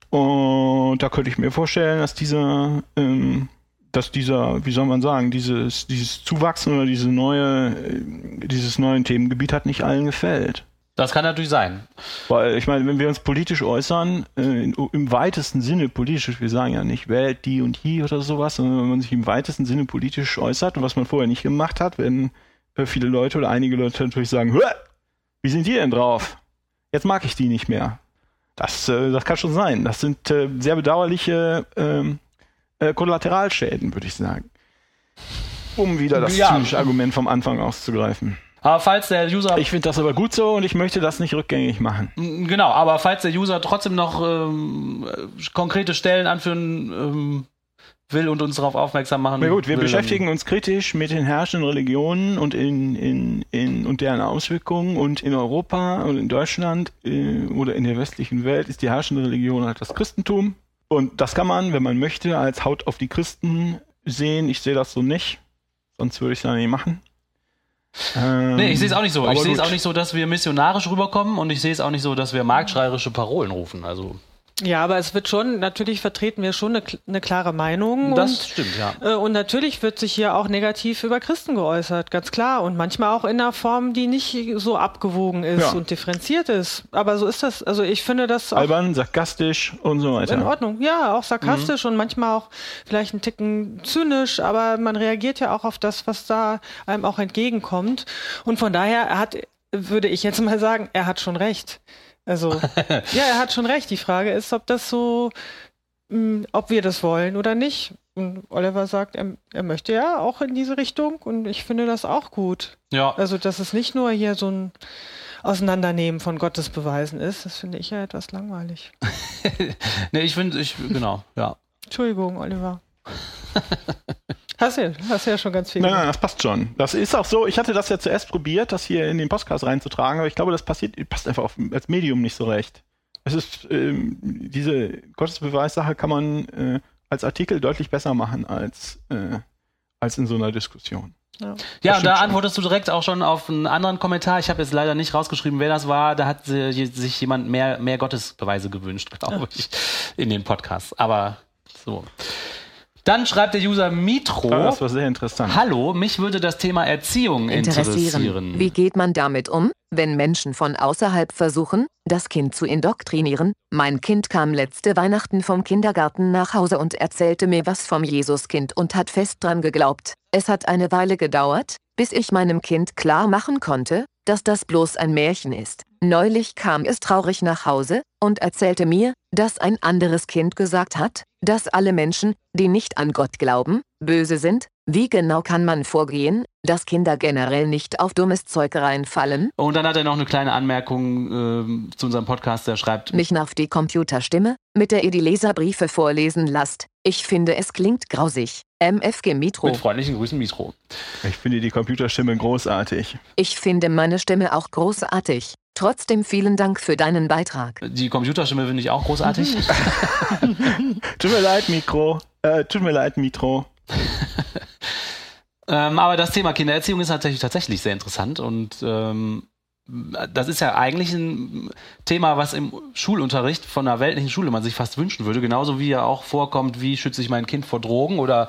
S3: Und da könnte ich mir vorstellen, dass dieser, ähm, dass dieser, wie soll man sagen, dieses, dieses Zuwachsen oder diese neue, äh, dieses neue Themengebiet hat nicht allen gefällt.
S2: Das kann natürlich sein.
S3: Weil ich meine, wenn wir uns politisch äußern, äh, in, im weitesten Sinne politisch, wir sagen ja nicht Welt, die und die oder sowas, sondern wenn man sich im weitesten Sinne politisch äußert und was man vorher nicht gemacht hat, wenn äh, viele Leute oder einige Leute natürlich sagen, "Hä? wie sind die denn drauf? Jetzt mag ich die nicht mehr. Das, äh, das kann schon sein. Das sind äh, sehr bedauerliche ähm, äh, Kollateralschäden, würde ich sagen. Um wieder das
S2: Ja.
S3: zynische Argument vom Anfang auszugreifen.
S2: Aber falls der User
S3: Ich finde das aber gut so und ich möchte das nicht rückgängig machen.
S2: Genau, aber falls der User trotzdem noch ähm, äh, konkrete Stellen anführen ähm, will und uns darauf aufmerksam machen
S3: Na gut, wir
S2: will,
S3: beschäftigen uns kritisch mit den herrschenden Religionen und in, in, in und deren Auswirkungen und in Europa und in Deutschland äh, oder in der westlichen Welt ist die herrschende Religion halt das Christentum und das kann man, wenn man möchte, als Haut auf die Christen sehen. Ich sehe das so nicht, sonst würde ich es ja nicht machen. Ähm,
S2: Nee, ich sehe es auch nicht so. Ich sehe es auch nicht so, dass wir missionarisch rüberkommen und ich sehe es auch nicht so, dass wir marktschreierische Parolen rufen. Also
S1: Ja, aber es wird schon, natürlich vertreten wir schon eine, eine klare Meinung.
S2: das
S1: und,
S2: stimmt, ja.
S1: äh, und natürlich wird sich hier auch negativ über Christen geäußert, ganz klar. Und manchmal auch in einer Form, die nicht so abgewogen ist
S3: Ja.
S1: und differenziert ist. Aber so ist das. Also ich finde das auch
S3: albern, sarkastisch und so weiter.
S1: in Ordnung. Ja, auch sarkastisch
S2: Mhm.
S1: und manchmal auch vielleicht ein Ticken zynisch, aber man reagiert ja auch auf das, was da einem auch entgegenkommt. Und von daher er hat, würde ich jetzt mal sagen, er hat schon recht. Also, ja, er hat schon recht. Die Frage ist, ob das so, mh, ob wir das wollen oder nicht. Und Oliver sagt, er, er möchte ja auch in diese Richtung und ich finde das auch gut.
S2: Ja,
S1: Also, dass es nicht nur hier so ein Auseinandernehmen von Gottesbeweisen ist, das finde ich ja etwas langweilig.
S2: nee, ich finde, ich, genau, ja.
S1: Entschuldigung, Oliver. hast du ja, hast du ja schon ganz viel
S3: Nein,
S1: gemacht.
S3: nein, das passt schon. Das ist auch so. Ich hatte das ja zuerst probiert, das hier in den Podcast reinzutragen, aber ich glaube, das passiert, passt einfach auf, als Medium nicht so recht. Es ist ähm, diese Gottesbeweissache kann man äh, als Artikel deutlich besser machen als, äh, als in so einer Diskussion.
S2: Ja, und
S3: stimmt
S2: da
S3: schon.
S2: antwortest du direkt auch schon auf einen anderen Kommentar. Ich habe jetzt leider nicht rausgeschrieben, wer das war. Da hat äh, sich jemand mehr, mehr Gottesbeweise gewünscht, glaube ich, in den Podcast. Aber so. Dann schreibt der User Mitro.
S3: Ah, das war sehr interessant.
S2: Hallo, mich würde das Thema Erziehung interessieren.
S4: interessieren. Wie geht man damit um, wenn Menschen von außerhalb versuchen, das Kind zu indoktrinieren? Mein Kind kam letzte Weihnachten vom Kindergarten nach Hause und erzählte mir was vom Jesuskind und hat fest dran geglaubt. Es hat eine Weile gedauert, bis ich meinem Kind klar machen konnte, dass das bloß ein Märchen ist. Neulich kam es traurig nach Hause und erzählte mir, dass ein anderes Kind gesagt hat, dass alle Menschen, die nicht an Gott glauben, böse sind. Wie genau kann man vorgehen, dass Kinder generell nicht auf dummes Zeug reinfallen?
S2: Und dann hat er noch eine kleine Anmerkung ähm, zu unserem Podcast. Der schreibt,
S4: Mich nervt die Computerstimme, mit der ihr die Leserbriefe vorlesen lasst. Ich finde, es klingt grausig. MFG Mitro.
S2: mit freundlichen Grüßen Mitro.
S3: Ich finde die Computerstimme großartig.
S4: Ich finde meine Stimme auch großartig. Trotzdem vielen Dank für deinen Beitrag.
S2: Die Computerstimme finde ich auch großartig.
S3: Tut mir leid, Mikro. Äh, tut mir leid, Mitro.
S2: Ähm, aber das Thema Kindererziehung ist tatsächlich, tatsächlich sehr interessant und ähm, das ist ja eigentlich ein Thema, was im Schulunterricht von einer weltlichen Schule man sich fast wünschen würde, genauso wie ja auch vorkommt, wie schütze ich mein Kind vor Drogen oder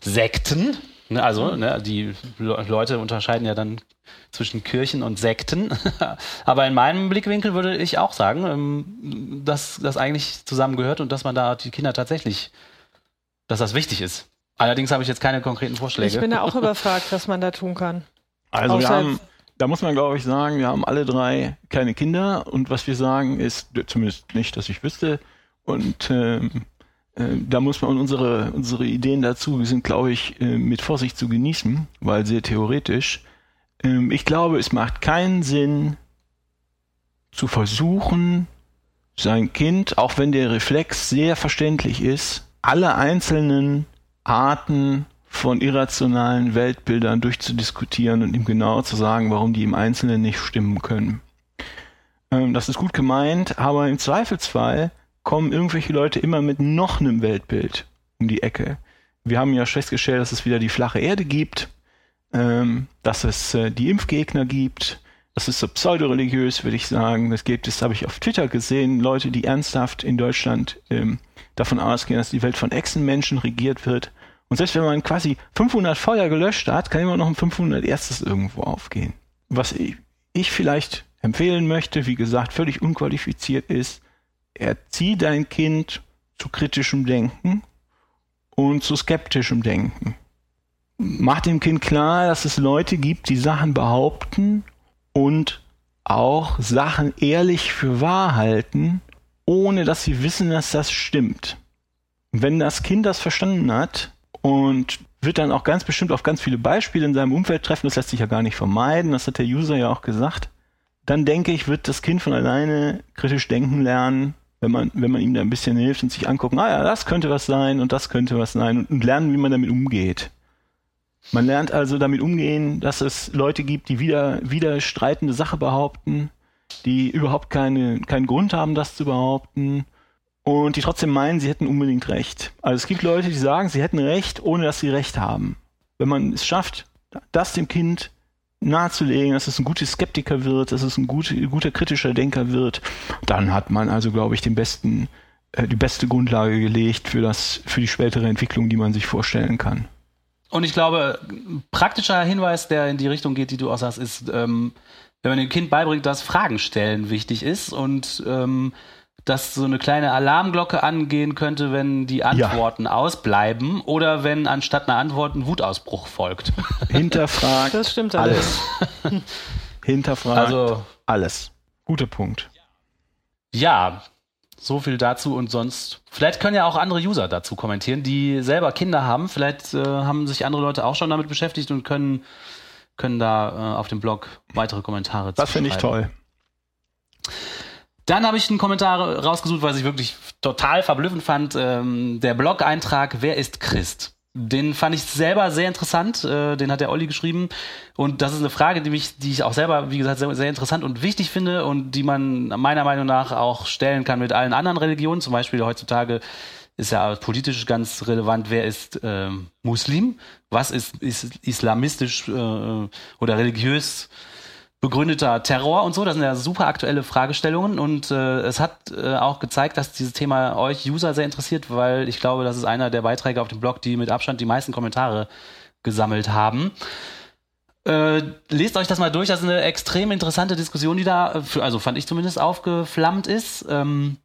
S2: Sekten. Ne, also ne, die Le Leute unterscheiden ja dann zwischen Kirchen und Sekten. Aber in meinem Blickwinkel würde ich auch sagen, ähm, dass das eigentlich zusammengehört und dass man da die Kinder tatsächlich, dass das wichtig ist. Allerdings habe ich jetzt keine konkreten Vorschläge.
S1: Ich bin da auch überfragt, was man da tun kann.
S3: Also wir
S1: Außer-
S3: haben, da muss man glaube ich sagen, wir haben alle drei kleine Kinder und was wir sagen ist, zumindest nicht, dass ich wüsste, und ähm, äh, da muss man unsere, unsere Ideen dazu sind, glaube ich, äh, mit Vorsicht zu genießen, weil sehr theoretisch. Ähm, ich glaube, es macht keinen Sinn zu versuchen, sein Kind, auch wenn der Reflex sehr verständlich ist, alle einzelnen Arten von irrationalen Weltbildern durchzudiskutieren und ihm genau zu sagen, warum die im Einzelnen nicht stimmen können. Ähm, das ist gut gemeint, aber im Zweifelsfall kommen irgendwelche Leute immer mit noch einem Weltbild um die Ecke. Wir haben ja festgestellt, dass es wieder die flache Erde gibt, ähm, dass es äh, die Impfgegner gibt. Das ist so pseudoreligiös, würde ich sagen. Das gibt es, habe ich auf Twitter gesehen, Leute, die ernsthaft in Deutschland ähm, davon ausgehen, dass die Welt von Echsenmenschen regiert wird. Und selbst wenn man quasi 500 Feuer gelöscht hat, kann immer noch ein 500 erstes irgendwo aufgehen. Was ich, ich vielleicht empfehlen möchte, wie gesagt, völlig unqualifiziert ist, erzieh dein Kind zu kritischem Denken und zu skeptischem Denken. Mach dem Kind klar, dass es Leute gibt, die Sachen behaupten und auch Sachen ehrlich für wahr halten, ohne dass sie wissen, dass das stimmt. Wenn das Kind das verstanden hat und wird dann auch ganz bestimmt auf ganz viele Beispiele in seinem Umfeld treffen, das lässt sich ja gar nicht vermeiden, das hat der User ja auch gesagt, dann denke ich, wird das Kind von alleine kritisch denken lernen, wenn man, wenn man ihm da ein bisschen hilft und sich angucken, ah ja, das könnte was sein und das könnte was sein und, und lernen, wie man damit umgeht. Man lernt also damit umgehen, dass es Leute gibt, die wieder, wieder streitende Sache behaupten, die überhaupt keine, keinen Grund haben, das zu behaupten und die trotzdem meinen, sie hätten unbedingt recht. Also es gibt Leute, die sagen, sie hätten recht, ohne dass sie recht haben. Wenn man es schafft, das dem Kind nahezulegen, dass es ein guter Skeptiker wird, dass es ein guter, guter kritischer Denker wird, dann hat man also, glaube ich, den besten, äh, die beste Grundlage gelegt für das, für die spätere Entwicklung, die man sich vorstellen kann.
S2: Und ich glaube, ein praktischer Hinweis, der in die Richtung geht, die du auch sagst, ist, ähm, wenn man dem Kind beibringt, dass Fragen stellen wichtig ist und ähm, dass so eine kleine Alarmglocke angehen könnte, wenn die Antworten ausbleiben oder wenn anstatt einer Antwort ein Wutausbruch folgt.
S3: Hinterfragt
S1: Das stimmt
S3: alles. Hinterfragt
S2: Also
S3: alles. Guter Punkt.
S2: ja, so viel dazu und sonst. Vielleicht können ja auch andere User dazu kommentieren, die selber Kinder haben. Vielleicht äh, haben sich andere Leute auch schon damit beschäftigt und können, können da äh, auf dem Blog weitere Kommentare
S3: Das finde ich toll.
S2: Dann habe ich einen Kommentar rausgesucht, was ich wirklich total verblüffend fand. Ähm, der Blog-Eintrag Wer ist Christ? Den fand ich selber sehr interessant. Äh, den hat der Olli geschrieben. Und das ist eine Frage, die mich, die ich auch selber, wie gesagt, sehr, sehr interessant und wichtig finde und die man meiner Meinung nach auch stellen kann mit allen anderen Religionen. Zum Beispiel heutzutage ist ja politisch ganz relevant, wer ist äh, Muslim, was ist, ist islamistisch äh, oder religiös begründeter Terror und so. Das sind ja super aktuelle Fragestellungen und äh, es hat äh, auch gezeigt, dass dieses Thema euch User sehr interessiert, weil ich glaube, das ist einer der Beiträge auf dem Blog, die mit Abstand die meisten Kommentare gesammelt haben. Äh, lest euch das mal durch, das ist eine extrem interessante Diskussion, die da, für, also fand ich zumindest, aufgeflammt ist. Ähm,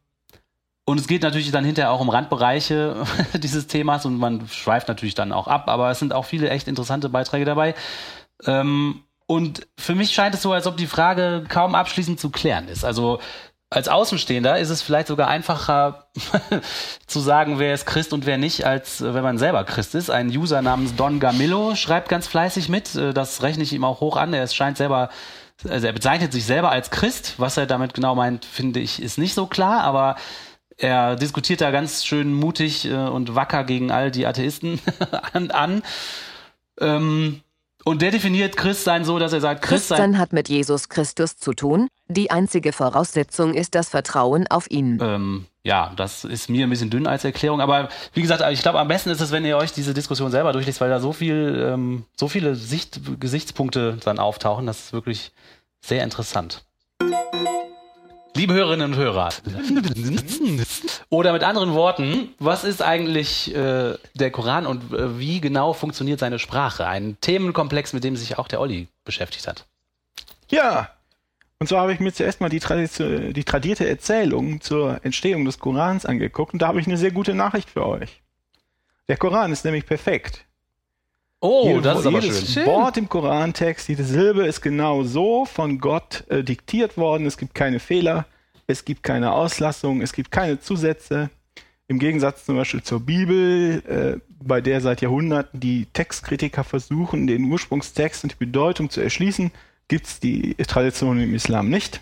S2: und es geht natürlich dann hinterher auch um Randbereiche dieses Themas und man schweift natürlich dann auch ab, aber es sind auch viele echt interessante Beiträge dabei. Ähm, und für mich scheint es so, als ob die Frage kaum abschließend zu klären ist. Also als Außenstehender ist es vielleicht sogar einfacher zu sagen, wer ist Christ und wer nicht, als wenn man selber Christ ist. Ein User namens Don Gamillo schreibt ganz fleißig mit. Äh, das rechne ich ihm auch hoch an. Er scheint selber, also er bezeichnet sich selber als Christ. Was er damit genau meint, finde ich, ist nicht so klar, aber er diskutiert da ganz schön mutig äh, und wacker gegen all die Atheisten an. an. Ähm, und der definiert Christsein so, dass er sagt, Christsein,
S4: Christsein hat mit Jesus Christus zu tun. Die einzige Voraussetzung ist das Vertrauen auf ihn.
S2: ähm, ja, das ist mir ein bisschen dünn als Erklärung, aber wie gesagt, ich glaube, am besten ist es, wenn ihr euch diese Diskussion selber durchliest, weil da so viel, ähm, so viele Sicht, Gesichtspunkte dann auftauchen. Das ist wirklich sehr interessant. Liebe Hörerinnen und Hörer, oder mit anderen Worten, was ist eigentlich äh, der Koran und äh, wie genau funktioniert seine Sprache? Ein Themenkomplex, mit dem sich auch der Olli beschäftigt hat.
S3: Ja. Und zwar habe ich mir zuerst mal die, die tradierte Erzählung zur Entstehung des Korans angeguckt und da habe ich eine sehr gute Nachricht für euch. Der Koran ist nämlich perfekt.
S2: Oh,
S3: Jede-
S2: das ist aber
S3: jedes
S2: schön.
S3: Wort im Korantext, jede Silbe ist genau so von Gott äh, diktiert worden. Es gibt keine Fehler, es gibt keine Auslassung, es gibt keine Zusätze. Im Gegensatz zum Beispiel zur Bibel, äh, bei der seit Jahrhunderten die Textkritiker versuchen, den Ursprungstext und die Bedeutung zu erschließen, gibt es die Tradition im Islam nicht.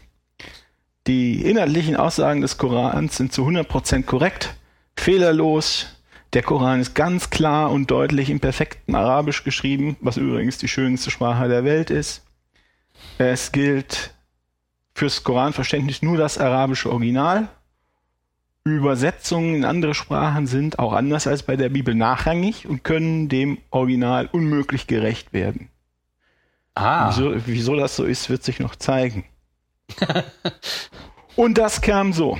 S3: Die inhaltlichen Aussagen des Korans sind zu 100% korrekt, fehlerlos. Der Koran ist ganz klar und deutlich im perfekten Arabisch geschrieben, was übrigens die schönste Sprache der Welt ist. Es gilt fürs Koranverständnis nur das arabische Original. Übersetzungen in andere Sprachen sind auch anders als bei der Bibel nachrangig und können dem Original unmöglich gerecht werden.
S2: Ah,
S3: Wieso, wieso das so ist, wird sich noch zeigen. Und das kam so.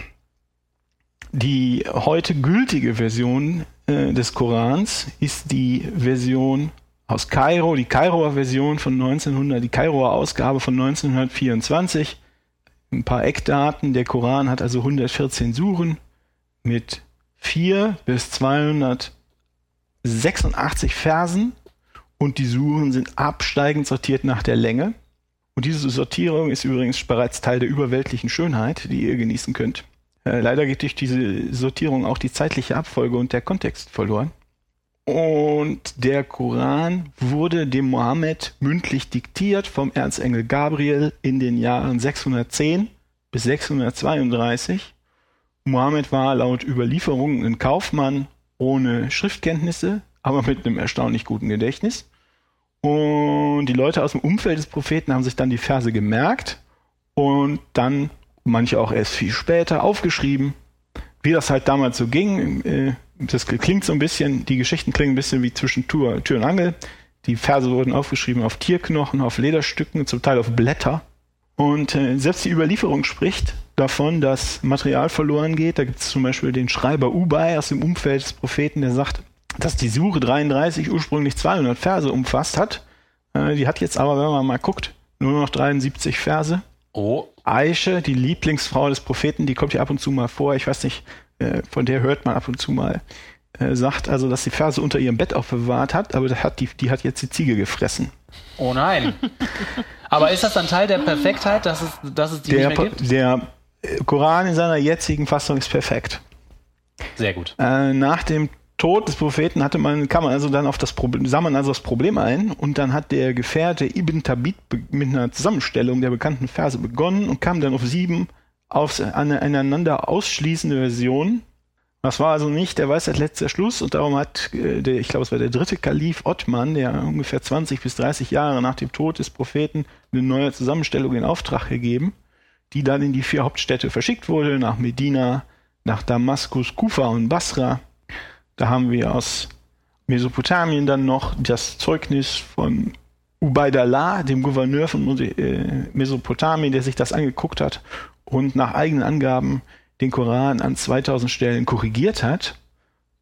S3: Die heute gültige Version äh, des Korans ist die Version aus Kairo, die Kairoer Version von 1900, die Kairoer Ausgabe von 1924. Ein paar Eckdaten. Der Koran hat also 114 Suren mit 4 bis 286 Versen und die Suren sind absteigend sortiert nach der Länge. Und diese Sortierung ist übrigens bereits Teil der überweltlichen Schönheit, die ihr genießen könnt. Äh, leider geht durch diese Sortierung auch die zeitliche Abfolge und der Kontext verloren. Und der Koran wurde dem Mohammed mündlich diktiert vom Erzengel Gabriel in den Jahren 610 bis 632. Mohammed war laut Überlieferungen ein Kaufmann ohne Schriftkenntnisse, aber mit einem erstaunlich guten Gedächtnis. Und die Leute aus dem Umfeld des Propheten haben sich dann die Verse gemerkt und dann manche auch erst viel später aufgeschrieben, wie das halt damals so ging. Äh, Das klingt so ein bisschen, die Geschichten klingen ein bisschen wie zwischen Tür, Tür und Angel. Die Verse wurden aufgeschrieben auf Tierknochen, auf Lederstücken, zum Teil auf Blätter. Und äh, selbst die Überlieferung spricht davon, dass Material verloren geht. Da gibt es zum Beispiel den Schreiber Ubay aus dem Umfeld des Propheten, der sagt, dass die Suche 33 ursprünglich 200 Verse umfasst hat. Äh, die hat jetzt aber, wenn man mal guckt, nur noch 73 Verse.
S2: oh,
S3: Aische, die Lieblingsfrau des Propheten, die kommt ja ab und zu mal vor, ich weiß nicht, äh, von der hört man ab und zu mal, äh, sagt also, dass die Verse unter ihrem Bett aufbewahrt hat, aber hat die, die hat jetzt die Ziege gefressen.
S2: oh nein. Aber ist das dann Teil der Perfektheit, dass es, dass es die
S3: Der,
S2: nicht mehr gibt?
S3: der äh, Koran in seiner jetzigen Fassung ist perfekt.
S2: Sehr gut.
S3: Äh, nach dem Tod des Propheten hatte man, kam man also dann auf das Problem, sah man also das Problem ein und dann hat der Gefährte Ibn Tabit mit einer Zusammenstellung der bekannten Verse begonnen und kam dann auf sieben auf eine, einander ausschließende Versionen. Das war also nicht der Weisheit letzter Schluss und darum hat, äh, der, ich glaube, es war der dritte Kalif Ottman, der ungefähr 20 bis 30 Jahre nach dem Tod des Propheten eine neue Zusammenstellung in Auftrag gegeben, die dann in die vier Hauptstädte verschickt wurde, nach Medina, nach Damaskus, Kufa und Basra. Da haben wir aus Mesopotamien dann noch das Zeugnis von Ubaidallah, dem Gouverneur von äh, Mesopotamien, der sich das angeguckt hat und nach eigenen Angaben den Koran an 2000 Stellen korrigiert hat,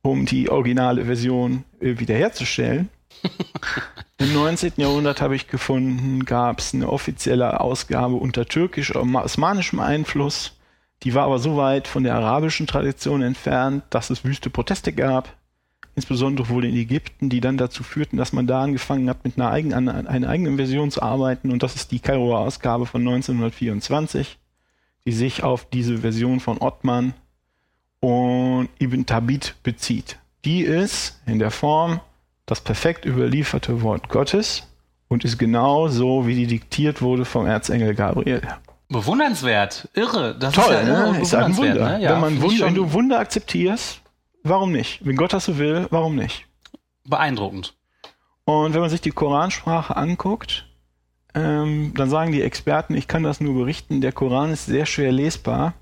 S3: um die originale Version äh, wiederherzustellen. Im 19. Jahrhundert habe ich gefunden, gab es eine offizielle Ausgabe unter türkisch-osmanischem Einfluss. Die war aber so weit von der arabischen Tradition entfernt, dass es wüste Proteste gab, insbesondere wohl in Ägypten, die dann dazu führten, dass man da angefangen hat, mit einer eigenen, einer eigenen Version zu arbeiten. Und das ist die Kairoer Ausgabe von 1924 die sich auf diese Version von Ottman und Ibn Tabit bezieht. Die ist in der Form das perfekt überlieferte Wort Gottes und ist genau so, wie die diktiert wurde vom Erzengel Gabriel.
S2: Bewundernswert, irre. Das
S3: Toll,
S2: ist, ja
S3: ne? Ist ein Wunder.
S2: Ne? Ja,
S3: wenn, man Wunder wenn du Wunder akzeptierst, warum nicht? Wenn Gott das so will, warum nicht?
S2: beeindruckend.
S3: Und wenn man sich die Koransprache anguckt, ähm, dann sagen die Experten, ich kann das nur berichten, der Koran ist sehr schwer lesbar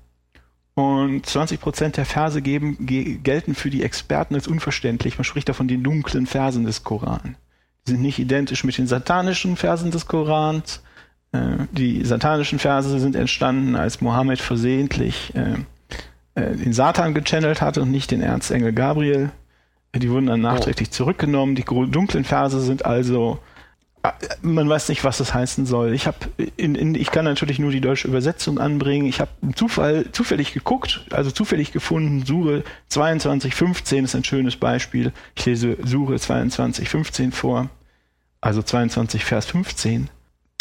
S3: und 20 Prozent der Verse geben, ge gelten für die Experten als unverständlich. Man spricht da von den dunklen Versen des Koran. Die sind nicht identisch mit den satanischen Versen des Korans. Äh, die satanischen Verse sind entstanden, als Mohammed versehentlich äh, äh, den Satan gechannelt hat und nicht den Erzengel Gabriel. Die wurden dann nachträglich zurückgenommen. Die dunklen Verse sind also man weiß nicht, was das heißen soll. Ich habe ich kann natürlich nur die deutsche Übersetzung anbringen. Ich habe Zufall zufällig geguckt, also zufällig gefunden. Sure 2215 ist ein schönes Beispiel. Ich lese Sure 2215 vor, also 22 Vers 15.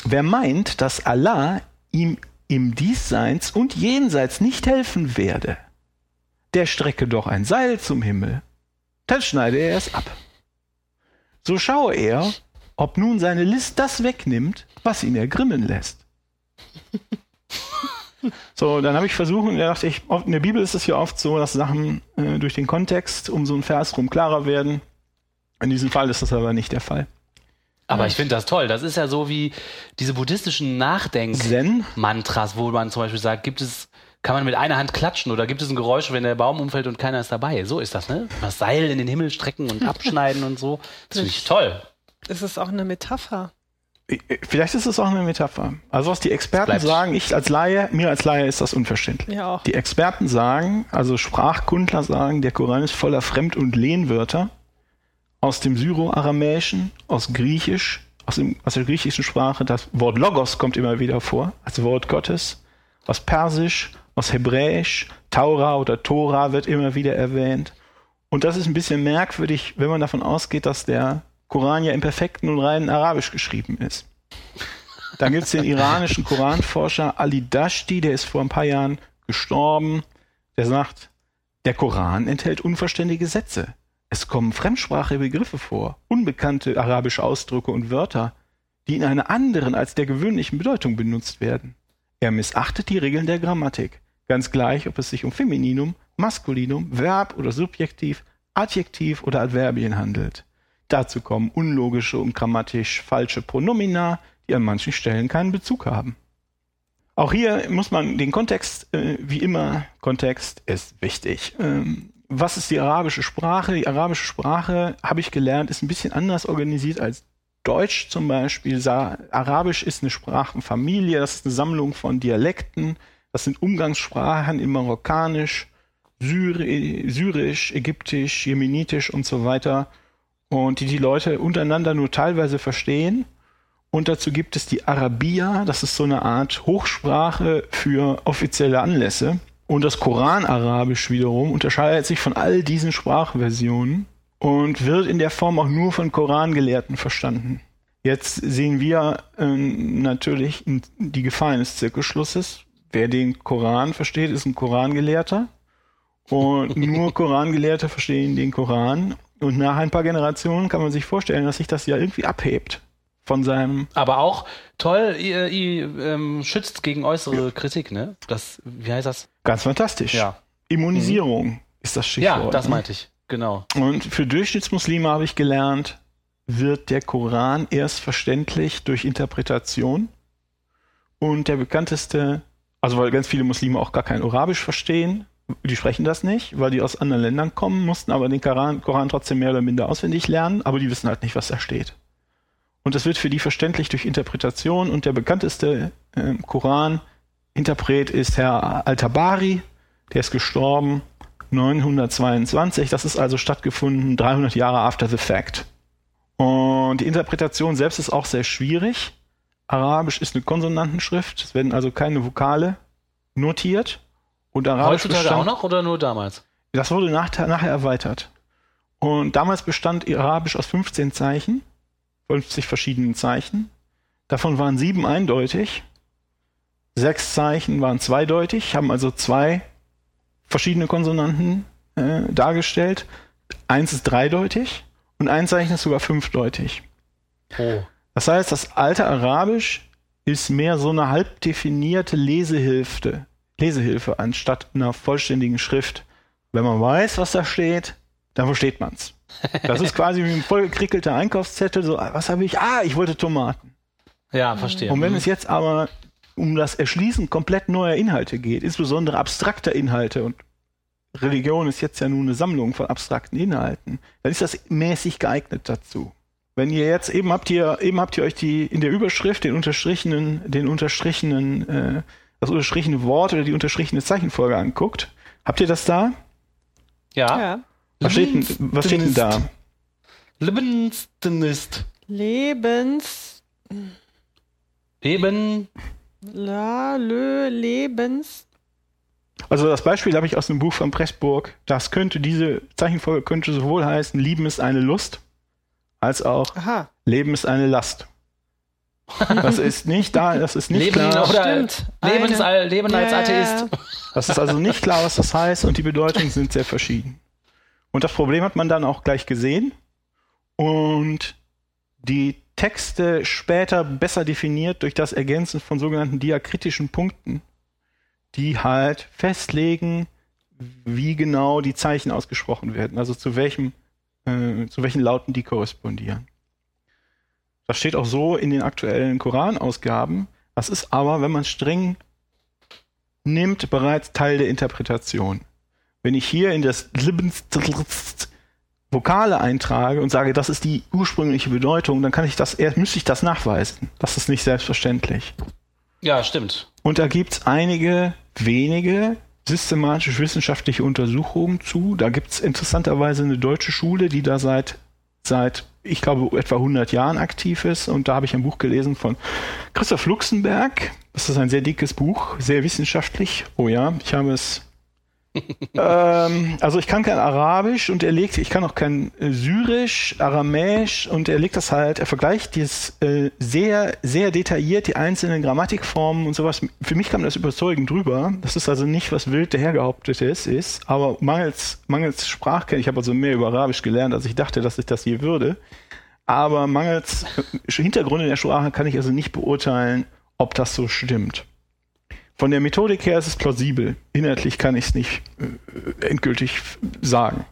S3: Wer meint, dass Allah ihm im Diesseits und Jenseits nicht helfen werde, der strecke doch ein Seil zum Himmel, dann schneide er es ab. So schaue er, ob nun seine List das wegnimmt, was ihn ergrimmen lässt. so, dann habe ich versucht, und da dachte ich, in der Bibel ist es ja oft so, dass Sachen äh, durch den Kontext um so einen Vers rum klarer werden. In diesem Fall ist das aber nicht der Fall.
S2: Aber ich finde das toll. Das ist ja so wie diese buddhistischen Nachdenk-Mantras, wo man zum Beispiel sagt, gibt es, kann man mit einer Hand klatschen oder gibt es ein Geräusch, wenn der Baum umfällt und keiner ist dabei? So ist das, ne? Das Seil in den Himmel strecken und abschneiden und so. Das finde ich toll.
S1: Ist es auch eine Metapher?
S3: Vielleicht ist es auch eine Metapher. Also was die Experten sagen, ich als Laie, mir als Laie ist das unverständlich.
S1: Ja auch.
S3: Die Experten sagen, also Sprachkundler sagen, der Koran ist voller Fremd- und Lehnwörter aus dem Syro-Aramäischen, aus Griechisch, aus, dem, aus der griechischen Sprache. Das Wort Logos kommt immer wieder vor, als Wort Gottes. Aus Persisch, aus Hebräisch, Taura oder Tora wird immer wieder erwähnt. Und das ist ein bisschen merkwürdig, wenn man davon ausgeht, dass der Koran ja im perfekten und reinen Arabisch geschrieben ist. Dann gibt es den iranischen Koranforscher Ali Dashti, der ist vor ein paar Jahren gestorben. Der sagt, der Koran enthält unverständige Sätze. Es kommen fremdsprachige Begriffe vor, unbekannte arabische Ausdrücke und Wörter, die in einer anderen als der gewöhnlichen Bedeutung benutzt werden. Er missachtet die Regeln der Grammatik, ganz gleich, ob es sich um Femininum, Maskulinum, Verb oder Subjektiv, Adjektiv oder Adverbien handelt. Dazu kommen unlogische und grammatisch falsche Pronomina, die an manchen Stellen keinen Bezug haben. Auch hier muss man den Kontext, äh, wie immer, Kontext ist wichtig. Ähm, was ist die arabische Sprache? Die arabische Sprache, habe ich gelernt, ist ein bisschen anders organisiert als Deutsch zum Beispiel. Arabisch ist eine Sprachenfamilie, das ist eine Sammlung von Dialekten, das sind Umgangssprachen in Marokkanisch, Syri Syrisch, Ägyptisch, Jemenitisch und so weiter und die die Leute untereinander nur teilweise verstehen. Und dazu gibt es die Arabia, das ist so eine Art Hochsprache für offizielle Anlässe. Und das Koran-Arabisch wiederum unterscheidet sich von all diesen Sprachversionen und wird in der Form auch nur von Korangelehrten verstanden. Jetzt sehen wir äh, natürlich die Gefahr eines Zirkelschlusses. Wer den Koran versteht, ist ein Korangelehrter. Und nur Korangelehrte verstehen den Koran. Und nach ein paar Generationen kann man sich vorstellen, dass sich das ja irgendwie abhebt von seinem.
S2: Aber auch toll, ihr, ihr ähm, schützt gegen äußere Kritik, ne? Das, wie heißt das?
S3: Ganz fantastisch.
S2: Ja.
S3: Immunisierung. ist das Stichwort.
S2: Ja, das
S3: ne?
S2: meinte ich. Genau.
S3: Und für Durchschnittsmuslime habe ich gelernt, wird der Koran erst verständlich durch Interpretation. Und der bekannteste, also weil ganz viele Muslime auch gar kein Arabisch verstehen, die sprechen das nicht, weil die aus anderen Ländern kommen, mussten aber den Koran, Koran trotzdem mehr oder minder auswendig lernen, aber die wissen halt nicht, was da steht. Und das wird für die verständlich durch Interpretation und der bekannteste äh, Koran-Interpret ist Herr Al-Tabari, der ist gestorben 922, das ist also stattgefunden 300 Jahre after the fact. Und die Interpretation selbst ist auch sehr schwierig. Arabisch ist eine Konsonantenschrift, es werden also keine Vokale notiert. Und Arabisch
S2: Heutzutage
S3: bestand-
S2: auch noch oder nur damals?
S3: das wurde nach, nachher erweitert. Und damals bestand Arabisch aus 15 Zeichen, 50 verschiedenen Zeichen. Davon waren sieben eindeutig. Sechs Zeichen waren zweideutig, haben also zwei verschiedene Konsonanten äh, dargestellt. Eins ist dreideutig und ein Zeichen ist sogar fünfdeutig.
S2: Oh.
S3: Das heißt, das alte Arabisch ist mehr so eine halb definierte Lesehilfe, Lesehilfe anstatt einer vollständigen Schrift. Wenn man weiß, was da steht, dann versteht man's. Das ist quasi wie ein vollgekrickelter Einkaufszettel. So, ah, was habe ich? Ah, ich wollte Tomaten.
S2: Ja, verstehe.
S3: Und wenn es jetzt aber um das Erschließen komplett neuer Inhalte geht, insbesondere abstrakter Inhalte und Religion ist jetzt ja nun eine Sammlung von abstrakten Inhalten, dann ist das mäßig geeignet dazu. Wenn ihr jetzt eben habt ihr eben habt ihr euch die in der Überschrift den unterstrichenen den unterstrichenen äh, das unterstrichene Wort oder die unterstrichene Zeichenfolge anguckt, habt ihr das da?
S2: ja.
S1: Ja.
S3: Was steht denn, was steht denn da?
S2: Lebensdenist.
S1: Lebens.
S2: Eben.
S1: La, lö, Lebens.
S3: Also das Beispiel habe ich aus dem Buch von Pressburg. Das könnte diese Zeichenfolge könnte sowohl heißen Lieben ist eine Lust als auch
S1: Aha.
S3: Leben ist eine Last. Das ist nicht da, das ist nicht
S2: Leben
S3: klar.
S2: oder
S1: Stimmt.
S2: Lebens,
S1: Eine-
S2: Leben als
S1: Ja, ja,
S2: Atheist.
S1: ja.
S3: Das ist also nicht klar, was das heißt und die Bedeutungen sind sehr verschieden. Und das Problem hat man dann auch gleich gesehen und die Texte später besser definiert durch das Ergänzen von sogenannten diakritischen Punkten, die halt festlegen, wie genau die Zeichen ausgesprochen werden, also zu welchem, äh, zu welchen Lauten die korrespondieren. Das steht auch so in den aktuellen Koranausgaben. Das ist aber, wenn man streng nimmt, bereits Teil der Interpretation. Wenn ich hier in das Vokale eintrage und sage, das ist die ursprüngliche Bedeutung, dann kann ich das erst müsste ich das nachweisen. Das ist nicht selbstverständlich.
S2: Ja, stimmt.
S3: Und da gibt's einige wenige systematisch-wissenschaftliche Untersuchungen zu. Da gibt's interessanterweise eine deutsche Schule, die da seit, seit ich glaube, etwa 100 Jahren aktiv ist. Und da habe ich ein Buch gelesen von Christoph Luxemberg. Das ist ein sehr dickes Buch, sehr wissenschaftlich. Oh ja, ich habe es. Ähm, also ich kann kein Arabisch und er legt, ich kann auch kein äh, Syrisch, Aramäisch und er legt das halt, er vergleicht dieses äh, sehr, sehr detailliert die einzelnen Grammatikformen und sowas. Für mich kam das überzeugend drüber. Das ist also nicht was wild dahergehauptetes ist, aber mangels, mangels Sprachkenntnis, ich habe also mehr über Arabisch gelernt, als ich dachte, dass ich das je würde. Aber mangels äh, Hintergrund in der Sprache kann ich also nicht beurteilen, ob das so stimmt. Von der Methodik her ist es plausibel. Inhaltlich kann ich es nicht äh, endgültig sagen.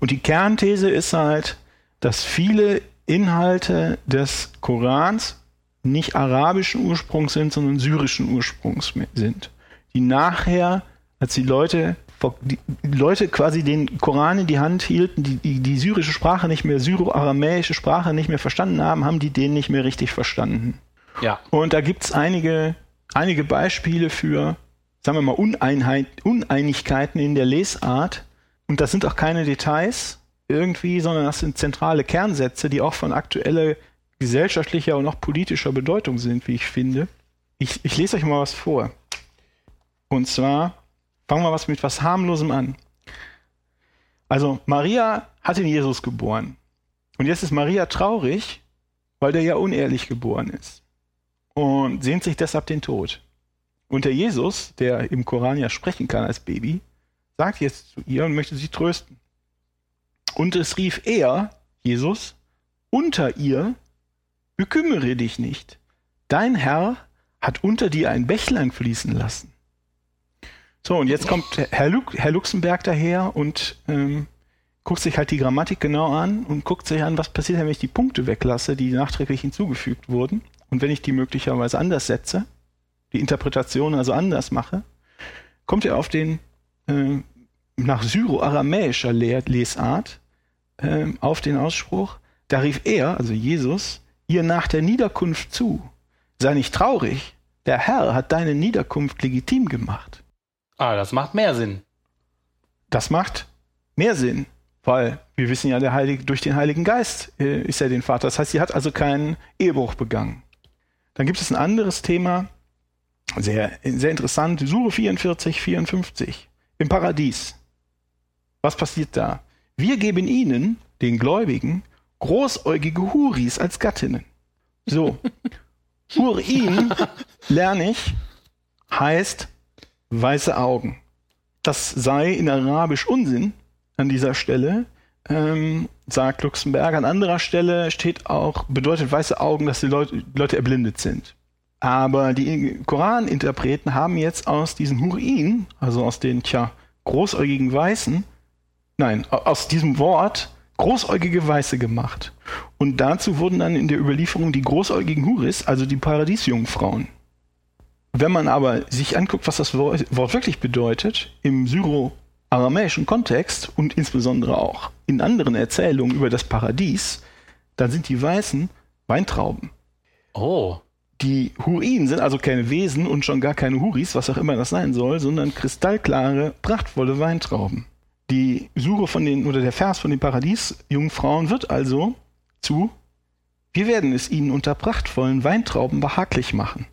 S3: Und die Kernthese ist halt, dass viele Inhalte des Korans nicht arabischen Ursprungs sind, sondern syrischen Ursprungs sind. Die nachher, als die Leute, die Leute quasi den Koran in die Hand hielten, die die, die syrische Sprache nicht mehr, syro-aramäische Sprache nicht mehr verstanden haben, haben die den nicht mehr richtig verstanden.
S2: Ja.
S3: Und da gibt's einige, einige Beispiele für, sagen wir mal, Uneinheit, Uneinigkeiten in der Lesart. Und das sind auch keine Details irgendwie, sondern das sind zentrale Kernsätze, die auch von aktueller gesellschaftlicher und auch politischer Bedeutung sind, wie ich finde. Ich, ich lese euch mal was vor. Und zwar fangen wir was mit was harmlosem an. Also Maria hat den Jesus geboren. Und jetzt ist Maria traurig, weil der ja unehrlich geboren ist und sehnt sich deshalb den Tod. Und der Jesus, der im Koran ja sprechen kann als Baby, sagt jetzt zu ihr und möchte sie trösten. Und es rief er, Jesus, unter ihr, bekümmere dich nicht. Dein Herr hat unter dir ein Bächlein fließen lassen. So, und jetzt kommt Herr, Lu Herr Luxemberg daher und ähm, guckt sich halt die Grammatik genau an und guckt sich an, was passiert, wenn ich die Punkte weglasse, die nachträglich hinzugefügt wurden. Und wenn ich die möglicherweise anders setze, die Interpretation also anders mache, kommt er auf den äh, nach syro-aramäischer Le Lesart äh, auf den Ausspruch, da rief er, also Jesus, ihr nach der Niederkunft zu. Sei nicht traurig, der Herr hat deine Niederkunft legitim gemacht.
S2: Ah, das macht mehr Sinn.
S3: Das macht mehr Sinn, weil wir wissen ja, der Heilige, durch den Heiligen Geist äh, ist er den Vater. Das heißt, sie hat also keinen Ehebruch begangen. Dann gibt es ein anderes Thema, sehr, sehr interessant, Sure 44, 54, im Paradies. Was passiert da? Wir geben ihnen, den Gläubigen, großäugige Huris als Gattinnen. So. Hurin, lerne ich, heißt weiße Augen. Das sei in Arabisch Unsinn an dieser Stelle, ähm, sagt Luxemburg. An anderer Stelle steht auch, bedeutet weiße Augen, dass die Leute, Leute erblindet sind. Aber die Koraninterpreten haben jetzt aus diesen Hurin, also aus den, tja, großäugigen Weißen, nein, aus diesem Wort großäugige Weiße gemacht. Und dazu wurden dann in der Überlieferung die großäugigen Huris, also die Paradiesjungfrauen. Wenn man aber sich anguckt, was das Wort wirklich bedeutet, im syro-aramäischen Kontext und insbesondere auch in anderen Erzählungen über das Paradies, dann sind die Weißen Weintrauben.
S2: Oh.
S3: Die Hurin sind also keine Wesen und schon gar keine Huris, was auch immer das sein soll, sondern kristallklare, prachtvolle Weintrauben. Die Suche von den, oder der Vers von den Paradiesjungfrauen wird also zu, wir werden es ihnen unter prachtvollen Weintrauben behaglich machen.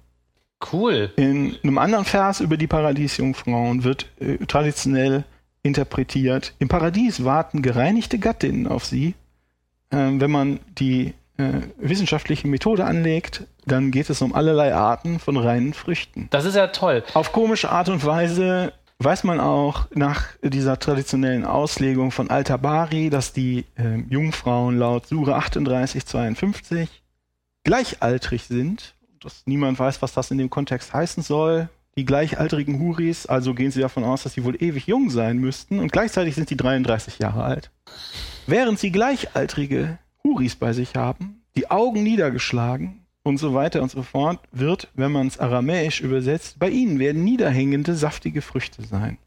S2: Cool.
S3: In einem anderen Vers über die Paradiesjungfrauen wird äh, traditionell interpretiert, im Paradies warten gereinigte Gattinnen auf sie. Ähm, wenn man die äh, wissenschaftliche Methode anlegt, dann geht es um allerlei Arten von reinen Früchten.
S2: Das ist ja toll.
S3: Auf komische Art und Weise weiß man auch nach dieser traditionellen Auslegung von Al-Tabari, dass die äh, Jungfrauen laut Sure 38, 52 gleichaltrig sind. Dass niemand weiß, was das in dem Kontext heißen soll. Die gleichaltrigen Huris, also gehen sie davon aus, dass sie wohl ewig jung sein müssten und gleichzeitig sind sie 33 Jahre alt. Während sie gleichaltrige Huris bei sich haben, die Augen niedergeschlagen und so weiter und so fort, wird, wenn man es aramäisch übersetzt, bei ihnen werden niederhängende, saftige Früchte sein.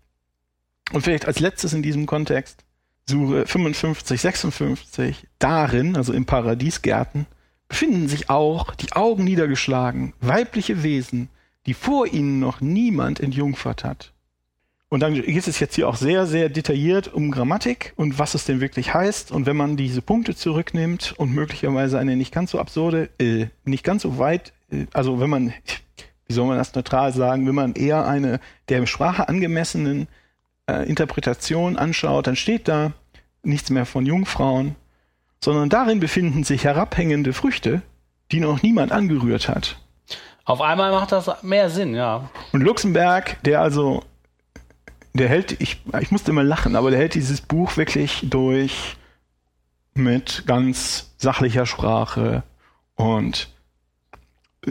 S3: Und vielleicht als letztes in diesem Kontext, Sure 55, 56, darin, also im Paradiesgärten, befinden sich auch die Augen niedergeschlagen, weibliche Wesen, die vor ihnen noch niemand entjungfert hat. Und dann geht es jetzt hier auch sehr, sehr detailliert um Grammatik und was es denn wirklich heißt. Und wenn man diese Punkte zurücknimmt und möglicherweise eine nicht ganz so absurde, äh, nicht ganz so weit, äh, also wenn man, wie soll man das neutral sagen, wenn man eher eine der Sprache angemessenen äh, Interpretation anschaut, dann steht da nichts mehr von Jungfrauen, sondern darin befinden sich herabhängende Früchte, die noch niemand angerührt hat.
S2: Auf einmal macht das mehr Sinn, ja.
S3: Und Luxemburg, der also der hält, ich, ich musste immer lachen, aber der hält dieses Buch wirklich durch mit ganz sachlicher Sprache und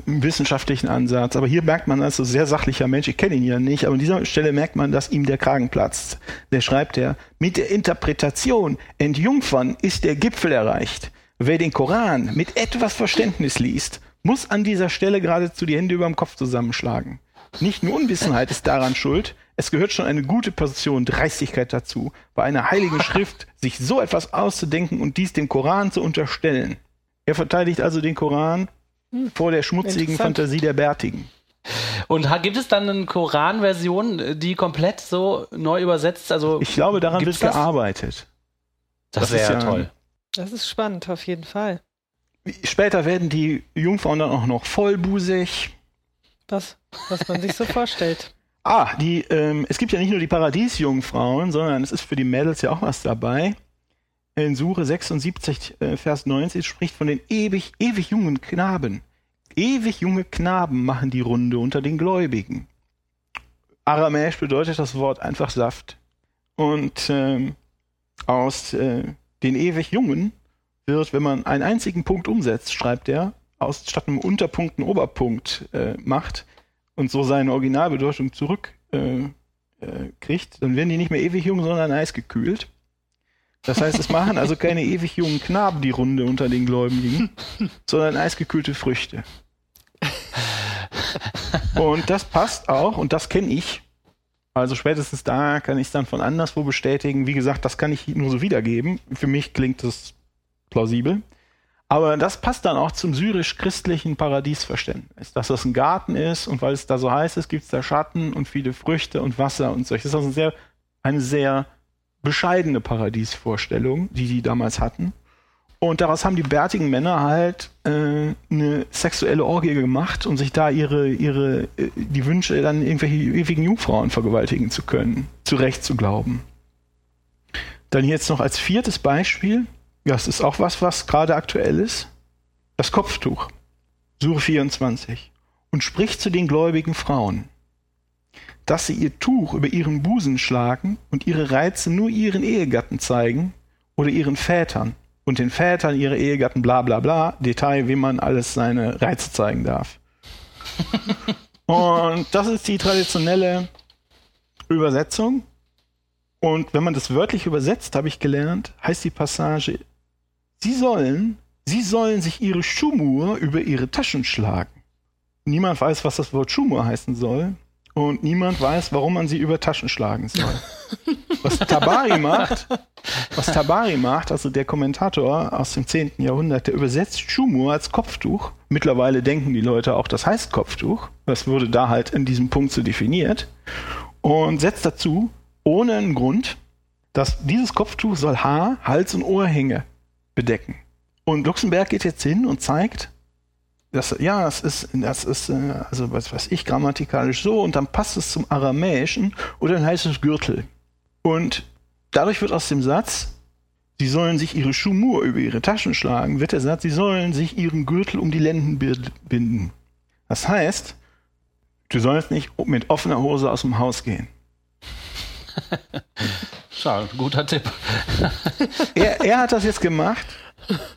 S3: wissenschaftlichen Ansatz. Aber hier merkt man, also sehr sachlicher Mensch, ich kenne ihn ja nicht, aber an dieser Stelle merkt man, dass ihm der Kragen platzt. Der schreibt er, mit der Interpretation entjungfern ist der Gipfel erreicht. Wer den Koran mit etwas Verständnis liest, muss an dieser Stelle geradezu die Hände über dem Kopf zusammenschlagen. Nicht nur Unwissenheit ist daran schuld, es gehört schon eine gute Portion Dreistigkeit dazu, bei einer heiligen Schrift sich so etwas auszudenken und dies dem Koran zu unterstellen. Er verteidigt also den Koran vor der schmutzigen. Fantasie der Bärtigen.
S2: Und gibt es dann eine Koran-Version, die komplett so neu übersetzt? Also
S3: Ich glaube, daran wird
S2: das?
S3: gearbeitet.
S2: das
S3: das ist
S2: wäre
S3: ja-
S2: toll.
S1: Das ist spannend, auf jeden Fall.
S3: Später werden die Jungfrauen dann auch noch vollbusig.
S1: Was, was man sich so vorstellt.
S3: Ah, die, ähm, es gibt ja nicht nur die Paradiesjungfrauen, sondern es ist für die Mädels ja auch was dabei. In Sure 76, äh, Vers 90 spricht von den ewig, ewig jungen Knaben. Ewig junge Knaben machen die Runde unter den Gläubigen. Aramäisch bedeutet das Wort einfach Saft. Und ähm, aus äh, den ewig Jungen wird, wenn man einen einzigen Punkt umsetzt, schreibt er, aus statt einem Unterpunkt einen Oberpunkt äh, macht und so seine Originalbedeutung zurück äh, äh, kriegt, dann werden die nicht mehr ewig jung, sondern eisgekühlt. Das heißt, es machen also keine ewig jungen Knaben die Runde unter den Gläubigen, sondern eisgekühlte Früchte. Und das passt auch, und das kenne ich. Also spätestens da kann ich es dann von anderswo bestätigen. Wie gesagt, das kann ich nur so wiedergeben. Für mich klingt das plausibel. Aber das passt dann auch zum syrisch-christlichen Paradiesverständnis, dass das ein Garten ist und weil es da so heiß ist, gibt es da Schatten und viele Früchte und Wasser und so. Das ist also eine sehr, eine sehr bescheidene Paradiesvorstellung, die die damals hatten. Und daraus haben die bärtigen Männer halt äh, eine sexuelle Orgie gemacht, um sich da ihre, ihre, äh, die Wünsche, dann irgendwelche ewigen Jungfrauen vergewaltigen zu können, zu Recht zu glauben. Dann jetzt noch als viertes Beispiel, ja, es ist auch was, was gerade aktuell ist, das Kopftuch. Suche 24. Und spricht zu den gläubigen Frauen, dass sie ihr Tuch über ihren Busen schlagen und ihre Reize nur ihren Ehegatten zeigen oder ihren Vätern und den Vätern ihre Ehegatten, bla bla bla, Detail, wie man alles seine Reize zeigen darf. und das ist die traditionelle Übersetzung. Und wenn man das wörtlich übersetzt, habe ich gelernt, heißt die Passage, sie sollen, sie sollen sich ihre Schumur über ihre Taschen schlagen. Niemand weiß, was das Wort Schumur heißen soll. Und niemand weiß, warum man sie über Taschen schlagen soll. Was Tabari macht, was Tabari macht, also der Kommentator aus dem 10. Jahrhundert, der übersetzt Schumur als Kopftuch. Mittlerweile denken die Leute auch, das heißt Kopftuch. Das wurde da halt in diesem Punkt so definiert. Und setzt dazu, ohne einen Grund, dass dieses Kopftuch soll Haar, Hals und Ohrhänge bedecken. Und Luxemburg geht jetzt hin und zeigt, das, ja, das ist, das ist, äh, also was weiß ich, grammatikalisch so und dann passt es zum Aramäischen oder dann heißt es Gürtel. Und dadurch wird aus dem Satz, sie sollen sich ihre Schumur über ihre Taschen schlagen, wird der Satz, sie sollen sich ihren Gürtel um die Lenden binden. Das heißt, du sollst nicht mit offener Hose aus dem Haus gehen.
S2: Schau, guter Tipp.
S3: er, er hat das jetzt gemacht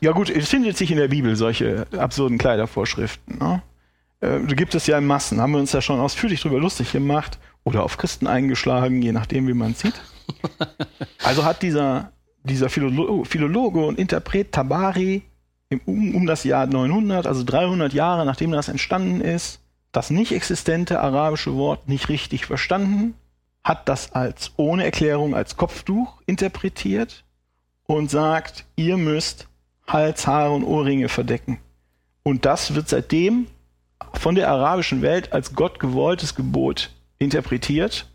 S3: ja gut, es findet sich in der Bibel solche absurden Kleidervorschriften. Ne? Äh, gibt es ja in Massen, haben wir uns ja schon ausführlich drüber lustig gemacht oder auf Christen eingeschlagen, je nachdem, wie man sieht. Also hat dieser, dieser Philolo Philologe und Interpret Tabari im, um, um das Jahr 900, also 300 Jahre nachdem das entstanden ist, das nicht existente arabische Wort nicht richtig verstanden, hat das als ohne Erklärung als Kopftuch interpretiert und sagt, ihr müsst Hals, Haare und Ohrringe verdecken. Und das wird seitdem von der arabischen Welt als Gott gewolltes Gebot interpretiert.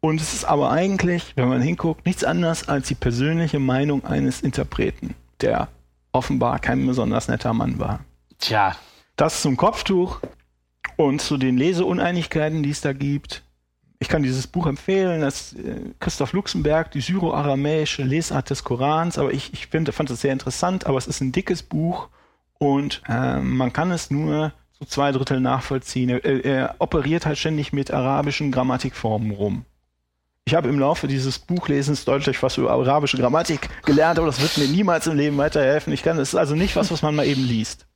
S3: Und es ist aber eigentlich, wenn man hinguckt, nichts anderes als die persönliche Meinung eines Interpreten, der offenbar kein besonders netter Mann war.
S2: Tja.
S3: Das zum Kopftuch und zu den Leseuneinigkeiten, die es da gibt. Ich kann dieses Buch empfehlen, das äh, Christoph Luxemburg, die syro-aramäische Lesart des Korans, aber ich, ich find, fand es sehr interessant, aber es ist ein dickes Buch und äh, man kann es nur so zwei Drittel nachvollziehen. Er, er operiert halt ständig mit arabischen Grammatikformen rum. Ich habe im Laufe dieses Buchlesens deutlich was über arabische Grammatik gelernt, aber das wird mir niemals im Leben weiterhelfen. Ich kann, es ist also nicht was, was man mal eben liest.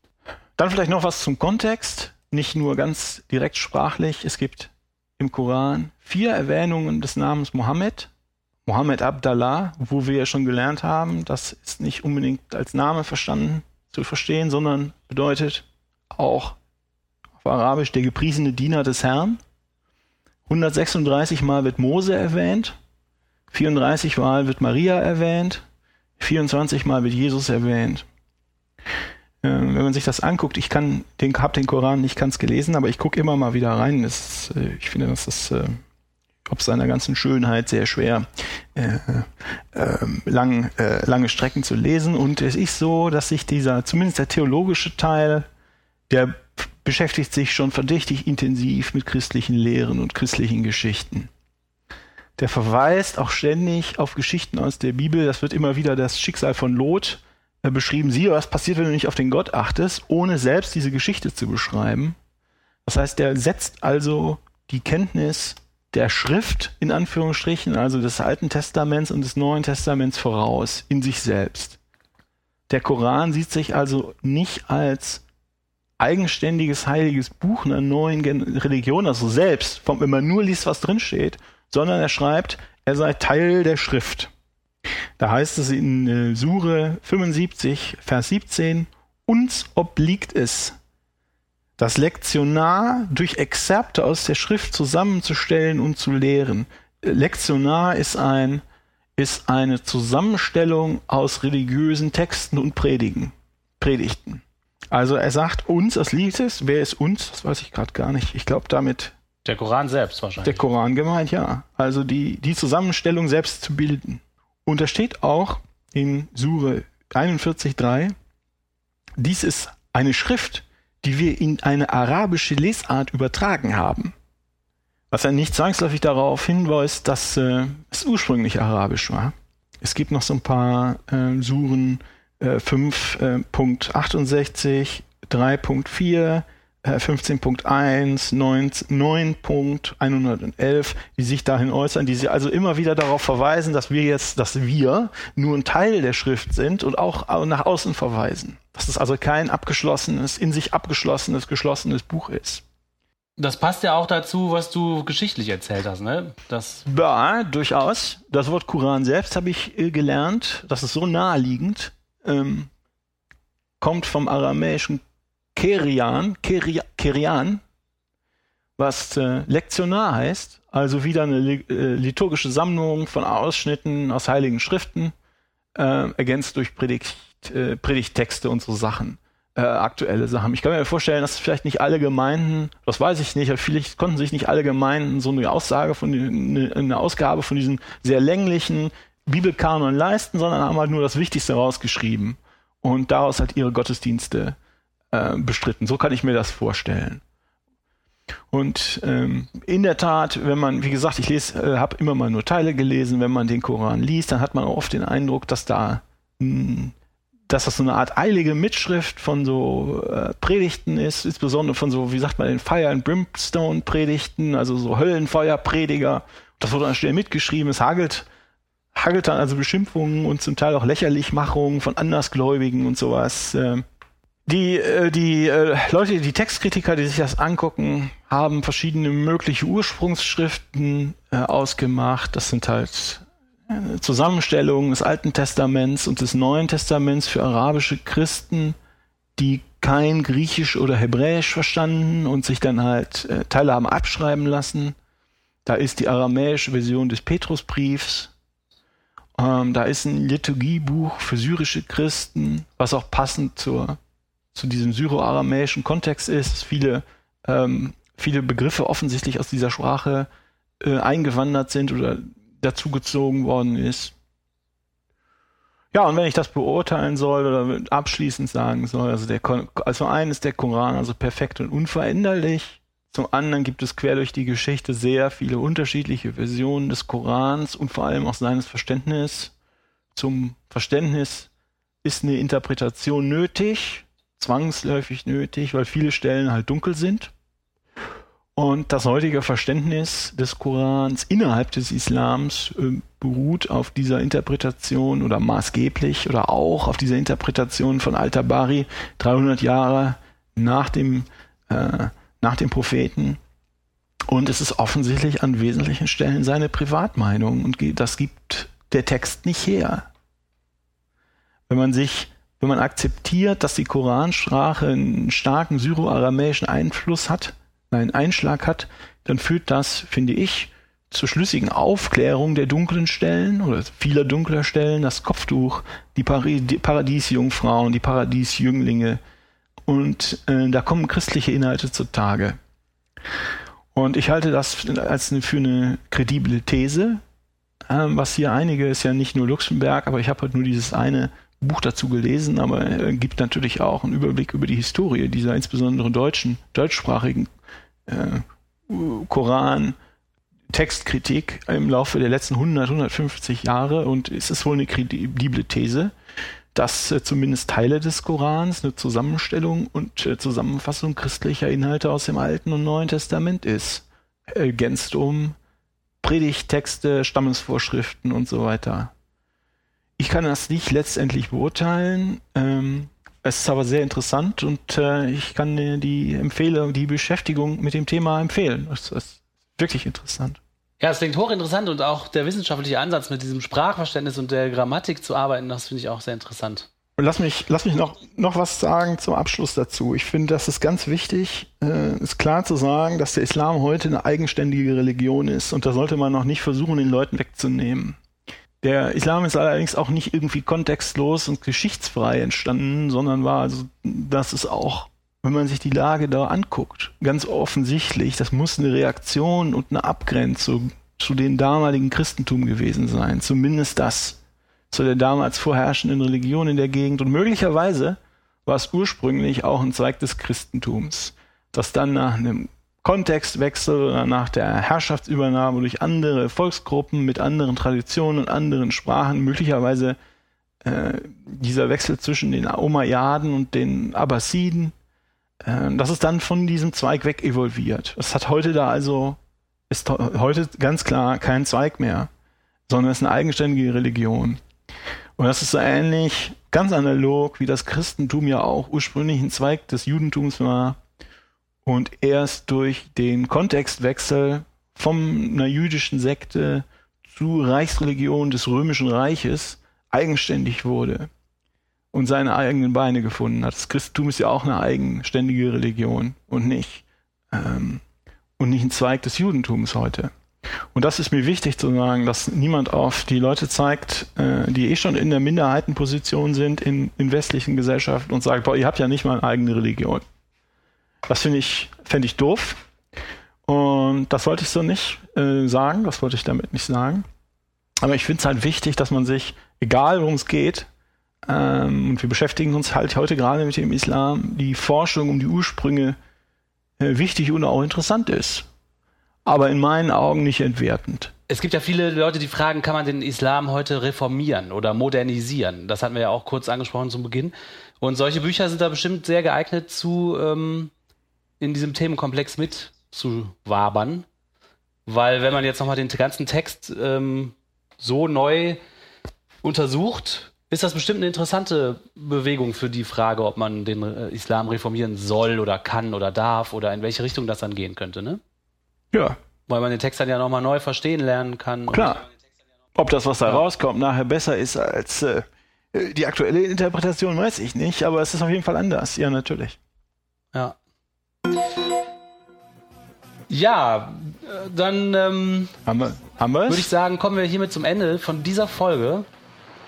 S3: Dann vielleicht noch was zum Kontext, nicht nur ganz direkt sprachlich. Es gibt im Koran vier Erwähnungen des Namens Mohammed. Mohammed Abdallah, wo wir ja schon gelernt haben, das ist nicht unbedingt als Name verstanden zu verstehen, sondern bedeutet auch auf Arabisch der gepriesene Diener des Herrn. 136 Mal wird Mose erwähnt, 34 Mal wird Maria erwähnt, 24 Mal wird Jesus erwähnt. Äh, wenn man sich das anguckt, ich kann den, hab den Koran nicht ganz gelesen, aber ich gucke immer mal wieder rein. Das, äh, ich finde, das ist äh, ob seiner ganzen Schönheit sehr schwer, äh, äh, lang, lange Strecken zu lesen. Und es ist so, dass sich dieser, zumindest der theologische Teil, der beschäftigt sich schon verdächtig intensiv mit christlichen Lehren und christlichen Geschichten. Der verweist auch ständig auf Geschichten aus der Bibel. Das wird immer wieder das Schicksal von Lot beschrieben, siehe, was passiert, wenn du nicht auf den Gott achtest, ohne selbst diese Geschichte zu beschreiben. Das heißt, der setzt also die Kenntnis der Schrift, in Anführungsstrichen, also des Alten Testaments und des Neuen Testaments voraus, in sich selbst. Der Koran sieht sich also nicht als eigenständiges heiliges Buch einer neuen Religion, also selbst, wenn man nur liest, was drinsteht, sondern er schreibt, er sei Teil der Schrift. Da heißt es in äh, Sure 75, Vers 17, uns obliegt es, das Lektionar durch Exzerpte aus der Schrift zusammenzustellen und zu lehren. Lektionar ist ein ist eine Zusammenstellung aus religiösen Texten und Predigen, Predigten. Also er sagt uns, das liegt es. Wer ist uns? Das weiß ich gerade gar nicht. Ich glaube damit
S2: Der Koran selbst wahrscheinlich.
S3: der Koran gemeint, ja. Also die, die Zusammenstellung selbst zu bilden. Und da steht auch in Sure 41.3, dies ist eine Schrift, die wir in eine arabische Lesart übertragen haben. Was ja nicht zwangsläufig darauf hinweist, dass äh, es ursprünglich arabisch war. Es gibt noch so ein paar äh, Suren äh, 5.68, 3.4, äh, 15.1, 9 9.111, die sich dahin äußern, die sie also immer wieder darauf verweisen, dass wir jetzt, dass wir nur ein Teil der Schrift sind und auch au- nach außen verweisen. Dass es also kein abgeschlossenes, in sich abgeschlossenes, geschlossenes Buch ist.
S2: Das passt ja auch dazu, was du geschichtlich erzählt hast, ne? Das,
S3: Ja, durchaus. Das Wort Koran selbst habe ich äh, gelernt, das ist so naheliegend, ähm, kommt vom aramäischen Kerian, Keri- Kerian, was äh, Lektionar heißt, also wieder eine äh, liturgische Sammlung von Ausschnitten aus heiligen Schriften, äh, ergänzt durch Predigt, äh, Predigttexte und so Sachen, äh, aktuelle Sachen. Ich kann mir vorstellen, dass vielleicht nicht alle Gemeinden, das weiß ich nicht, aber vielleicht konnten sich nicht alle Gemeinden so eine Aussage von eine, eine Ausgabe von diesen sehr länglichen Bibelkanon leisten, sondern haben halt nur das Wichtigste rausgeschrieben und daraus halt ihre Gottesdienste äh, bestritten. So kann ich mir das vorstellen. Und ähm, in der Tat, wenn man, wie gesagt, ich lese, äh, habe immer mal nur Teile gelesen, wenn man den Koran liest, dann hat man oft den Eindruck, dass da, mh, dass das so eine Art eilige Mitschrift von so äh, Predigten ist, insbesondere von so, wie sagt man, den Fire and Brimstone Predigten, also so Höllenfeuerprediger. Das wurde dann schnell mitgeschrieben. Es hagelt, hagelt dann also Beschimpfungen und zum Teil auch Lächerlichmachungen von Andersgläubigen und sowas. ähm. Die, äh, die äh, Leute, die Textkritiker, die sich das angucken, haben verschiedene mögliche Ursprungsschriften äh, ausgemacht. Das sind halt Zusammenstellungen des Alten Testaments und des Neuen Testaments für arabische Christen, die kein Griechisch oder Hebräisch verstanden und sich dann halt Teile haben abschreiben lassen. Da ist die aramäische Version des Petrusbriefs. Ähm, da ist ein Liturgiebuch für syrische Christen, was auch passend zur zu diesem syro-aramäischen Kontext ist, viele, ähm, viele Begriffe offensichtlich aus dieser Sprache äh, eingewandert sind oder dazugezogen worden ist. Ja, und wenn ich das beurteilen soll oder abschließend sagen soll, also der also einen ist der Koran also perfekt und unveränderlich. Zum anderen gibt es quer durch die Geschichte sehr viele unterschiedliche Versionen des Korans und vor allem auch seines Verständnisses. Zum Verständnis ist eine Interpretation nötig, zwangsläufig nötig, weil viele Stellen halt dunkel sind. Und das heutige Verständnis des Korans innerhalb des Islams äh, beruht auf dieser Interpretation oder maßgeblich oder auch auf dieser Interpretation von Al-Tabari 300 Jahre nach dem, äh, nach dem Propheten. Und es ist offensichtlich an wesentlichen Stellen seine Privatmeinung und das gibt der Text nicht her. Wenn man sich wenn man akzeptiert, dass die Koransprache einen starken syro-aramäischen Einfluss hat, einen Einschlag hat, dann führt das, finde ich, zur schlüssigen Aufklärung der dunklen Stellen oder vieler dunkler Stellen, das Kopftuch, die, Paradiesjungfrauen, die Paradiesjünglinge und äh, da kommen christliche Inhalte zutage. Und ich halte das als eine, für eine kredible These, ähm, was hier einige ist ja nicht nur Luxemburg, aber ich habe halt nur dieses eine Buch dazu gelesen, aber er gibt natürlich auch einen Überblick über die Historie dieser insbesondere deutschen, deutschsprachigen äh, Koran, Textkritik im Laufe der letzten 100, 150 Jahre und es ist wohl eine kredible These, dass äh, zumindest Teile des Korans eine Zusammenstellung und äh, Zusammenfassung christlicher Inhalte aus dem Alten und Neuen Testament ist, ergänzt um Predigttexte, Stammesvorschriften und so weiter. Ich kann das nicht letztendlich beurteilen. Ähm, es ist aber sehr interessant und äh, ich kann dir die Empfehlung, die Beschäftigung mit dem Thema empfehlen. Es ist wirklich interessant.
S2: Ja, es klingt hochinteressant und auch der wissenschaftliche Ansatz mit diesem Sprachverständnis und der Grammatik zu arbeiten, das finde ich auch sehr interessant.
S3: Und lass mich, lass mich noch, noch was sagen zum Abschluss dazu. Ich finde, das ist ganz wichtig, äh, ist klar zu sagen, dass der Islam heute eine eigenständige Religion ist und da sollte man noch nicht versuchen, den Leuten wegzunehmen. Der Islam ist allerdings auch nicht irgendwie kontextlos und geschichtsfrei entstanden, sondern war also, das ist auch, wenn man sich die Lage da anguckt, ganz offensichtlich, das muss eine Reaktion und eine Abgrenzung zu dem damaligen Christentum gewesen sein. Zumindest das zu der damals vorherrschenden Religion in der Gegend. Und möglicherweise war es ursprünglich auch ein Zweig des Christentums, das dann nach einem Kontextwechsel oder nach der Herrschaftsübernahme durch andere Volksgruppen mit anderen Traditionen und anderen Sprachen möglicherweise äh, dieser Wechsel zwischen den Umayyaden und den Abbasiden, äh, dass es dann von diesem Zweig weg evolviert. Es hat heute da also, ist heute ganz klar kein Zweig mehr, sondern es ist eine eigenständige Religion. Und das ist so ähnlich, ganz analog, wie das Christentum ja auch ursprünglich ein Zweig des Judentums war und erst durch den Kontextwechsel von einer jüdischen Sekte zu Reichsreligion des Römischen Reiches eigenständig wurde und seine eigenen Beine gefunden hat. Das Christentum ist ja auch eine eigenständige Religion und nicht ähm, und nicht ein Zweig des Judentums heute. Und das ist mir wichtig zu sagen, dass niemand auf die Leute zeigt, äh, die eh schon in der Minderheitenposition sind in, in westlichen Gesellschaften und sagt, boah, ihr habt ja nicht mal eine eigene Religion. Das finde ich, fände ich doof. Und das wollte ich so nicht äh, sagen, das wollte ich damit nicht sagen. Aber ich finde es halt wichtig, dass man sich, egal worum es geht, ähm, und wir beschäftigen uns halt heute gerade mit dem Islam, die Forschung um die Ursprünge äh, wichtig und auch interessant ist aber in meinen Augen nicht entwertend.
S2: Es gibt ja viele Leute, die fragen, kann man den Islam heute reformieren oder modernisieren? Das hatten wir ja auch kurz angesprochen zum Beginn. Und solche Bücher sind da bestimmt sehr geeignet, zu ähm, in diesem Themenkomplex mitzuwabern. Weil wenn man jetzt nochmal den ganzen Text ähm, so neu untersucht, ist das bestimmt eine interessante Bewegung für die Frage, ob man den äh, Islam reformieren soll oder kann oder darf oder in welche Richtung das dann gehen könnte, ne?
S3: Ja.
S2: Weil man den Text dann ja nochmal neu verstehen lernen kann.
S3: Klar. Ob das, was da ja. rauskommt, nachher besser ist als äh, die aktuelle Interpretation, weiß ich nicht, aber es ist auf jeden Fall anders. Ja, natürlich.
S2: Ja. Ja, dann ähm,
S3: haben wir, haben
S2: würde ich sagen, kommen wir hiermit zum Ende von dieser Folge.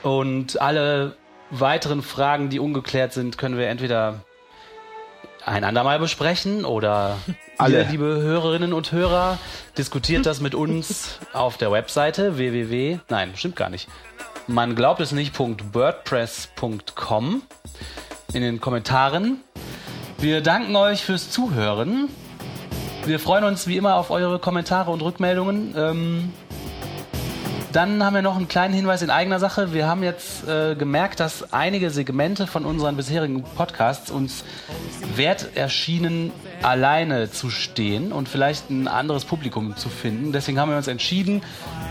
S2: Und alle weiteren Fragen, die ungeklärt sind, können wir entweder ein andermal besprechen oder alle, liebe Hörerinnen und Hörer, diskutiert das mit uns auf der Webseite www. Nein, stimmt gar nicht. Man glaubt es nicht. .wordpress.com in den Kommentaren. Wir danken euch fürs Zuhören. Wir freuen uns wie immer auf eure Kommentare und Rückmeldungen. Ähm, dann haben wir noch einen kleinen Hinweis in eigener Sache. Wir haben jetzt äh, gemerkt, dass einige Segmente von unseren bisherigen Podcasts uns wert erschienen, alleine zu stehen und vielleicht ein anderes Publikum zu finden. Deswegen haben wir uns entschieden,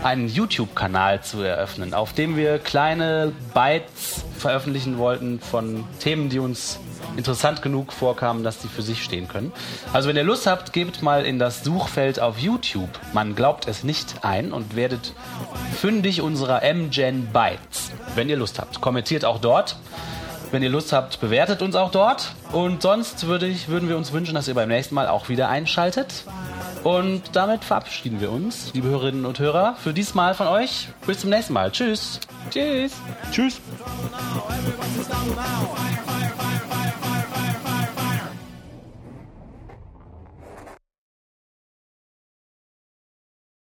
S2: einen YouTube-Kanal zu eröffnen, auf dem wir kleine Bytes veröffentlichen wollten von Themen, die uns interessant genug vorkamen, dass sie für sich stehen können. Also wenn ihr Lust habt, gebt mal in das Suchfeld auf YouTube, man glaubt es nicht ein und werdet fündig unserer MGen Bytes. Wenn ihr Lust habt, kommentiert auch dort. Wenn ihr Lust habt, bewertet uns auch dort. Und sonst würde ich, würden wir uns wünschen, dass ihr beim nächsten Mal auch wieder einschaltet. Und damit verabschieden wir uns, liebe Hörerinnen und Hörer, für diesmal von euch. Bis zum nächsten Mal. Tschüss.
S1: Tschüss.
S3: Tschüss.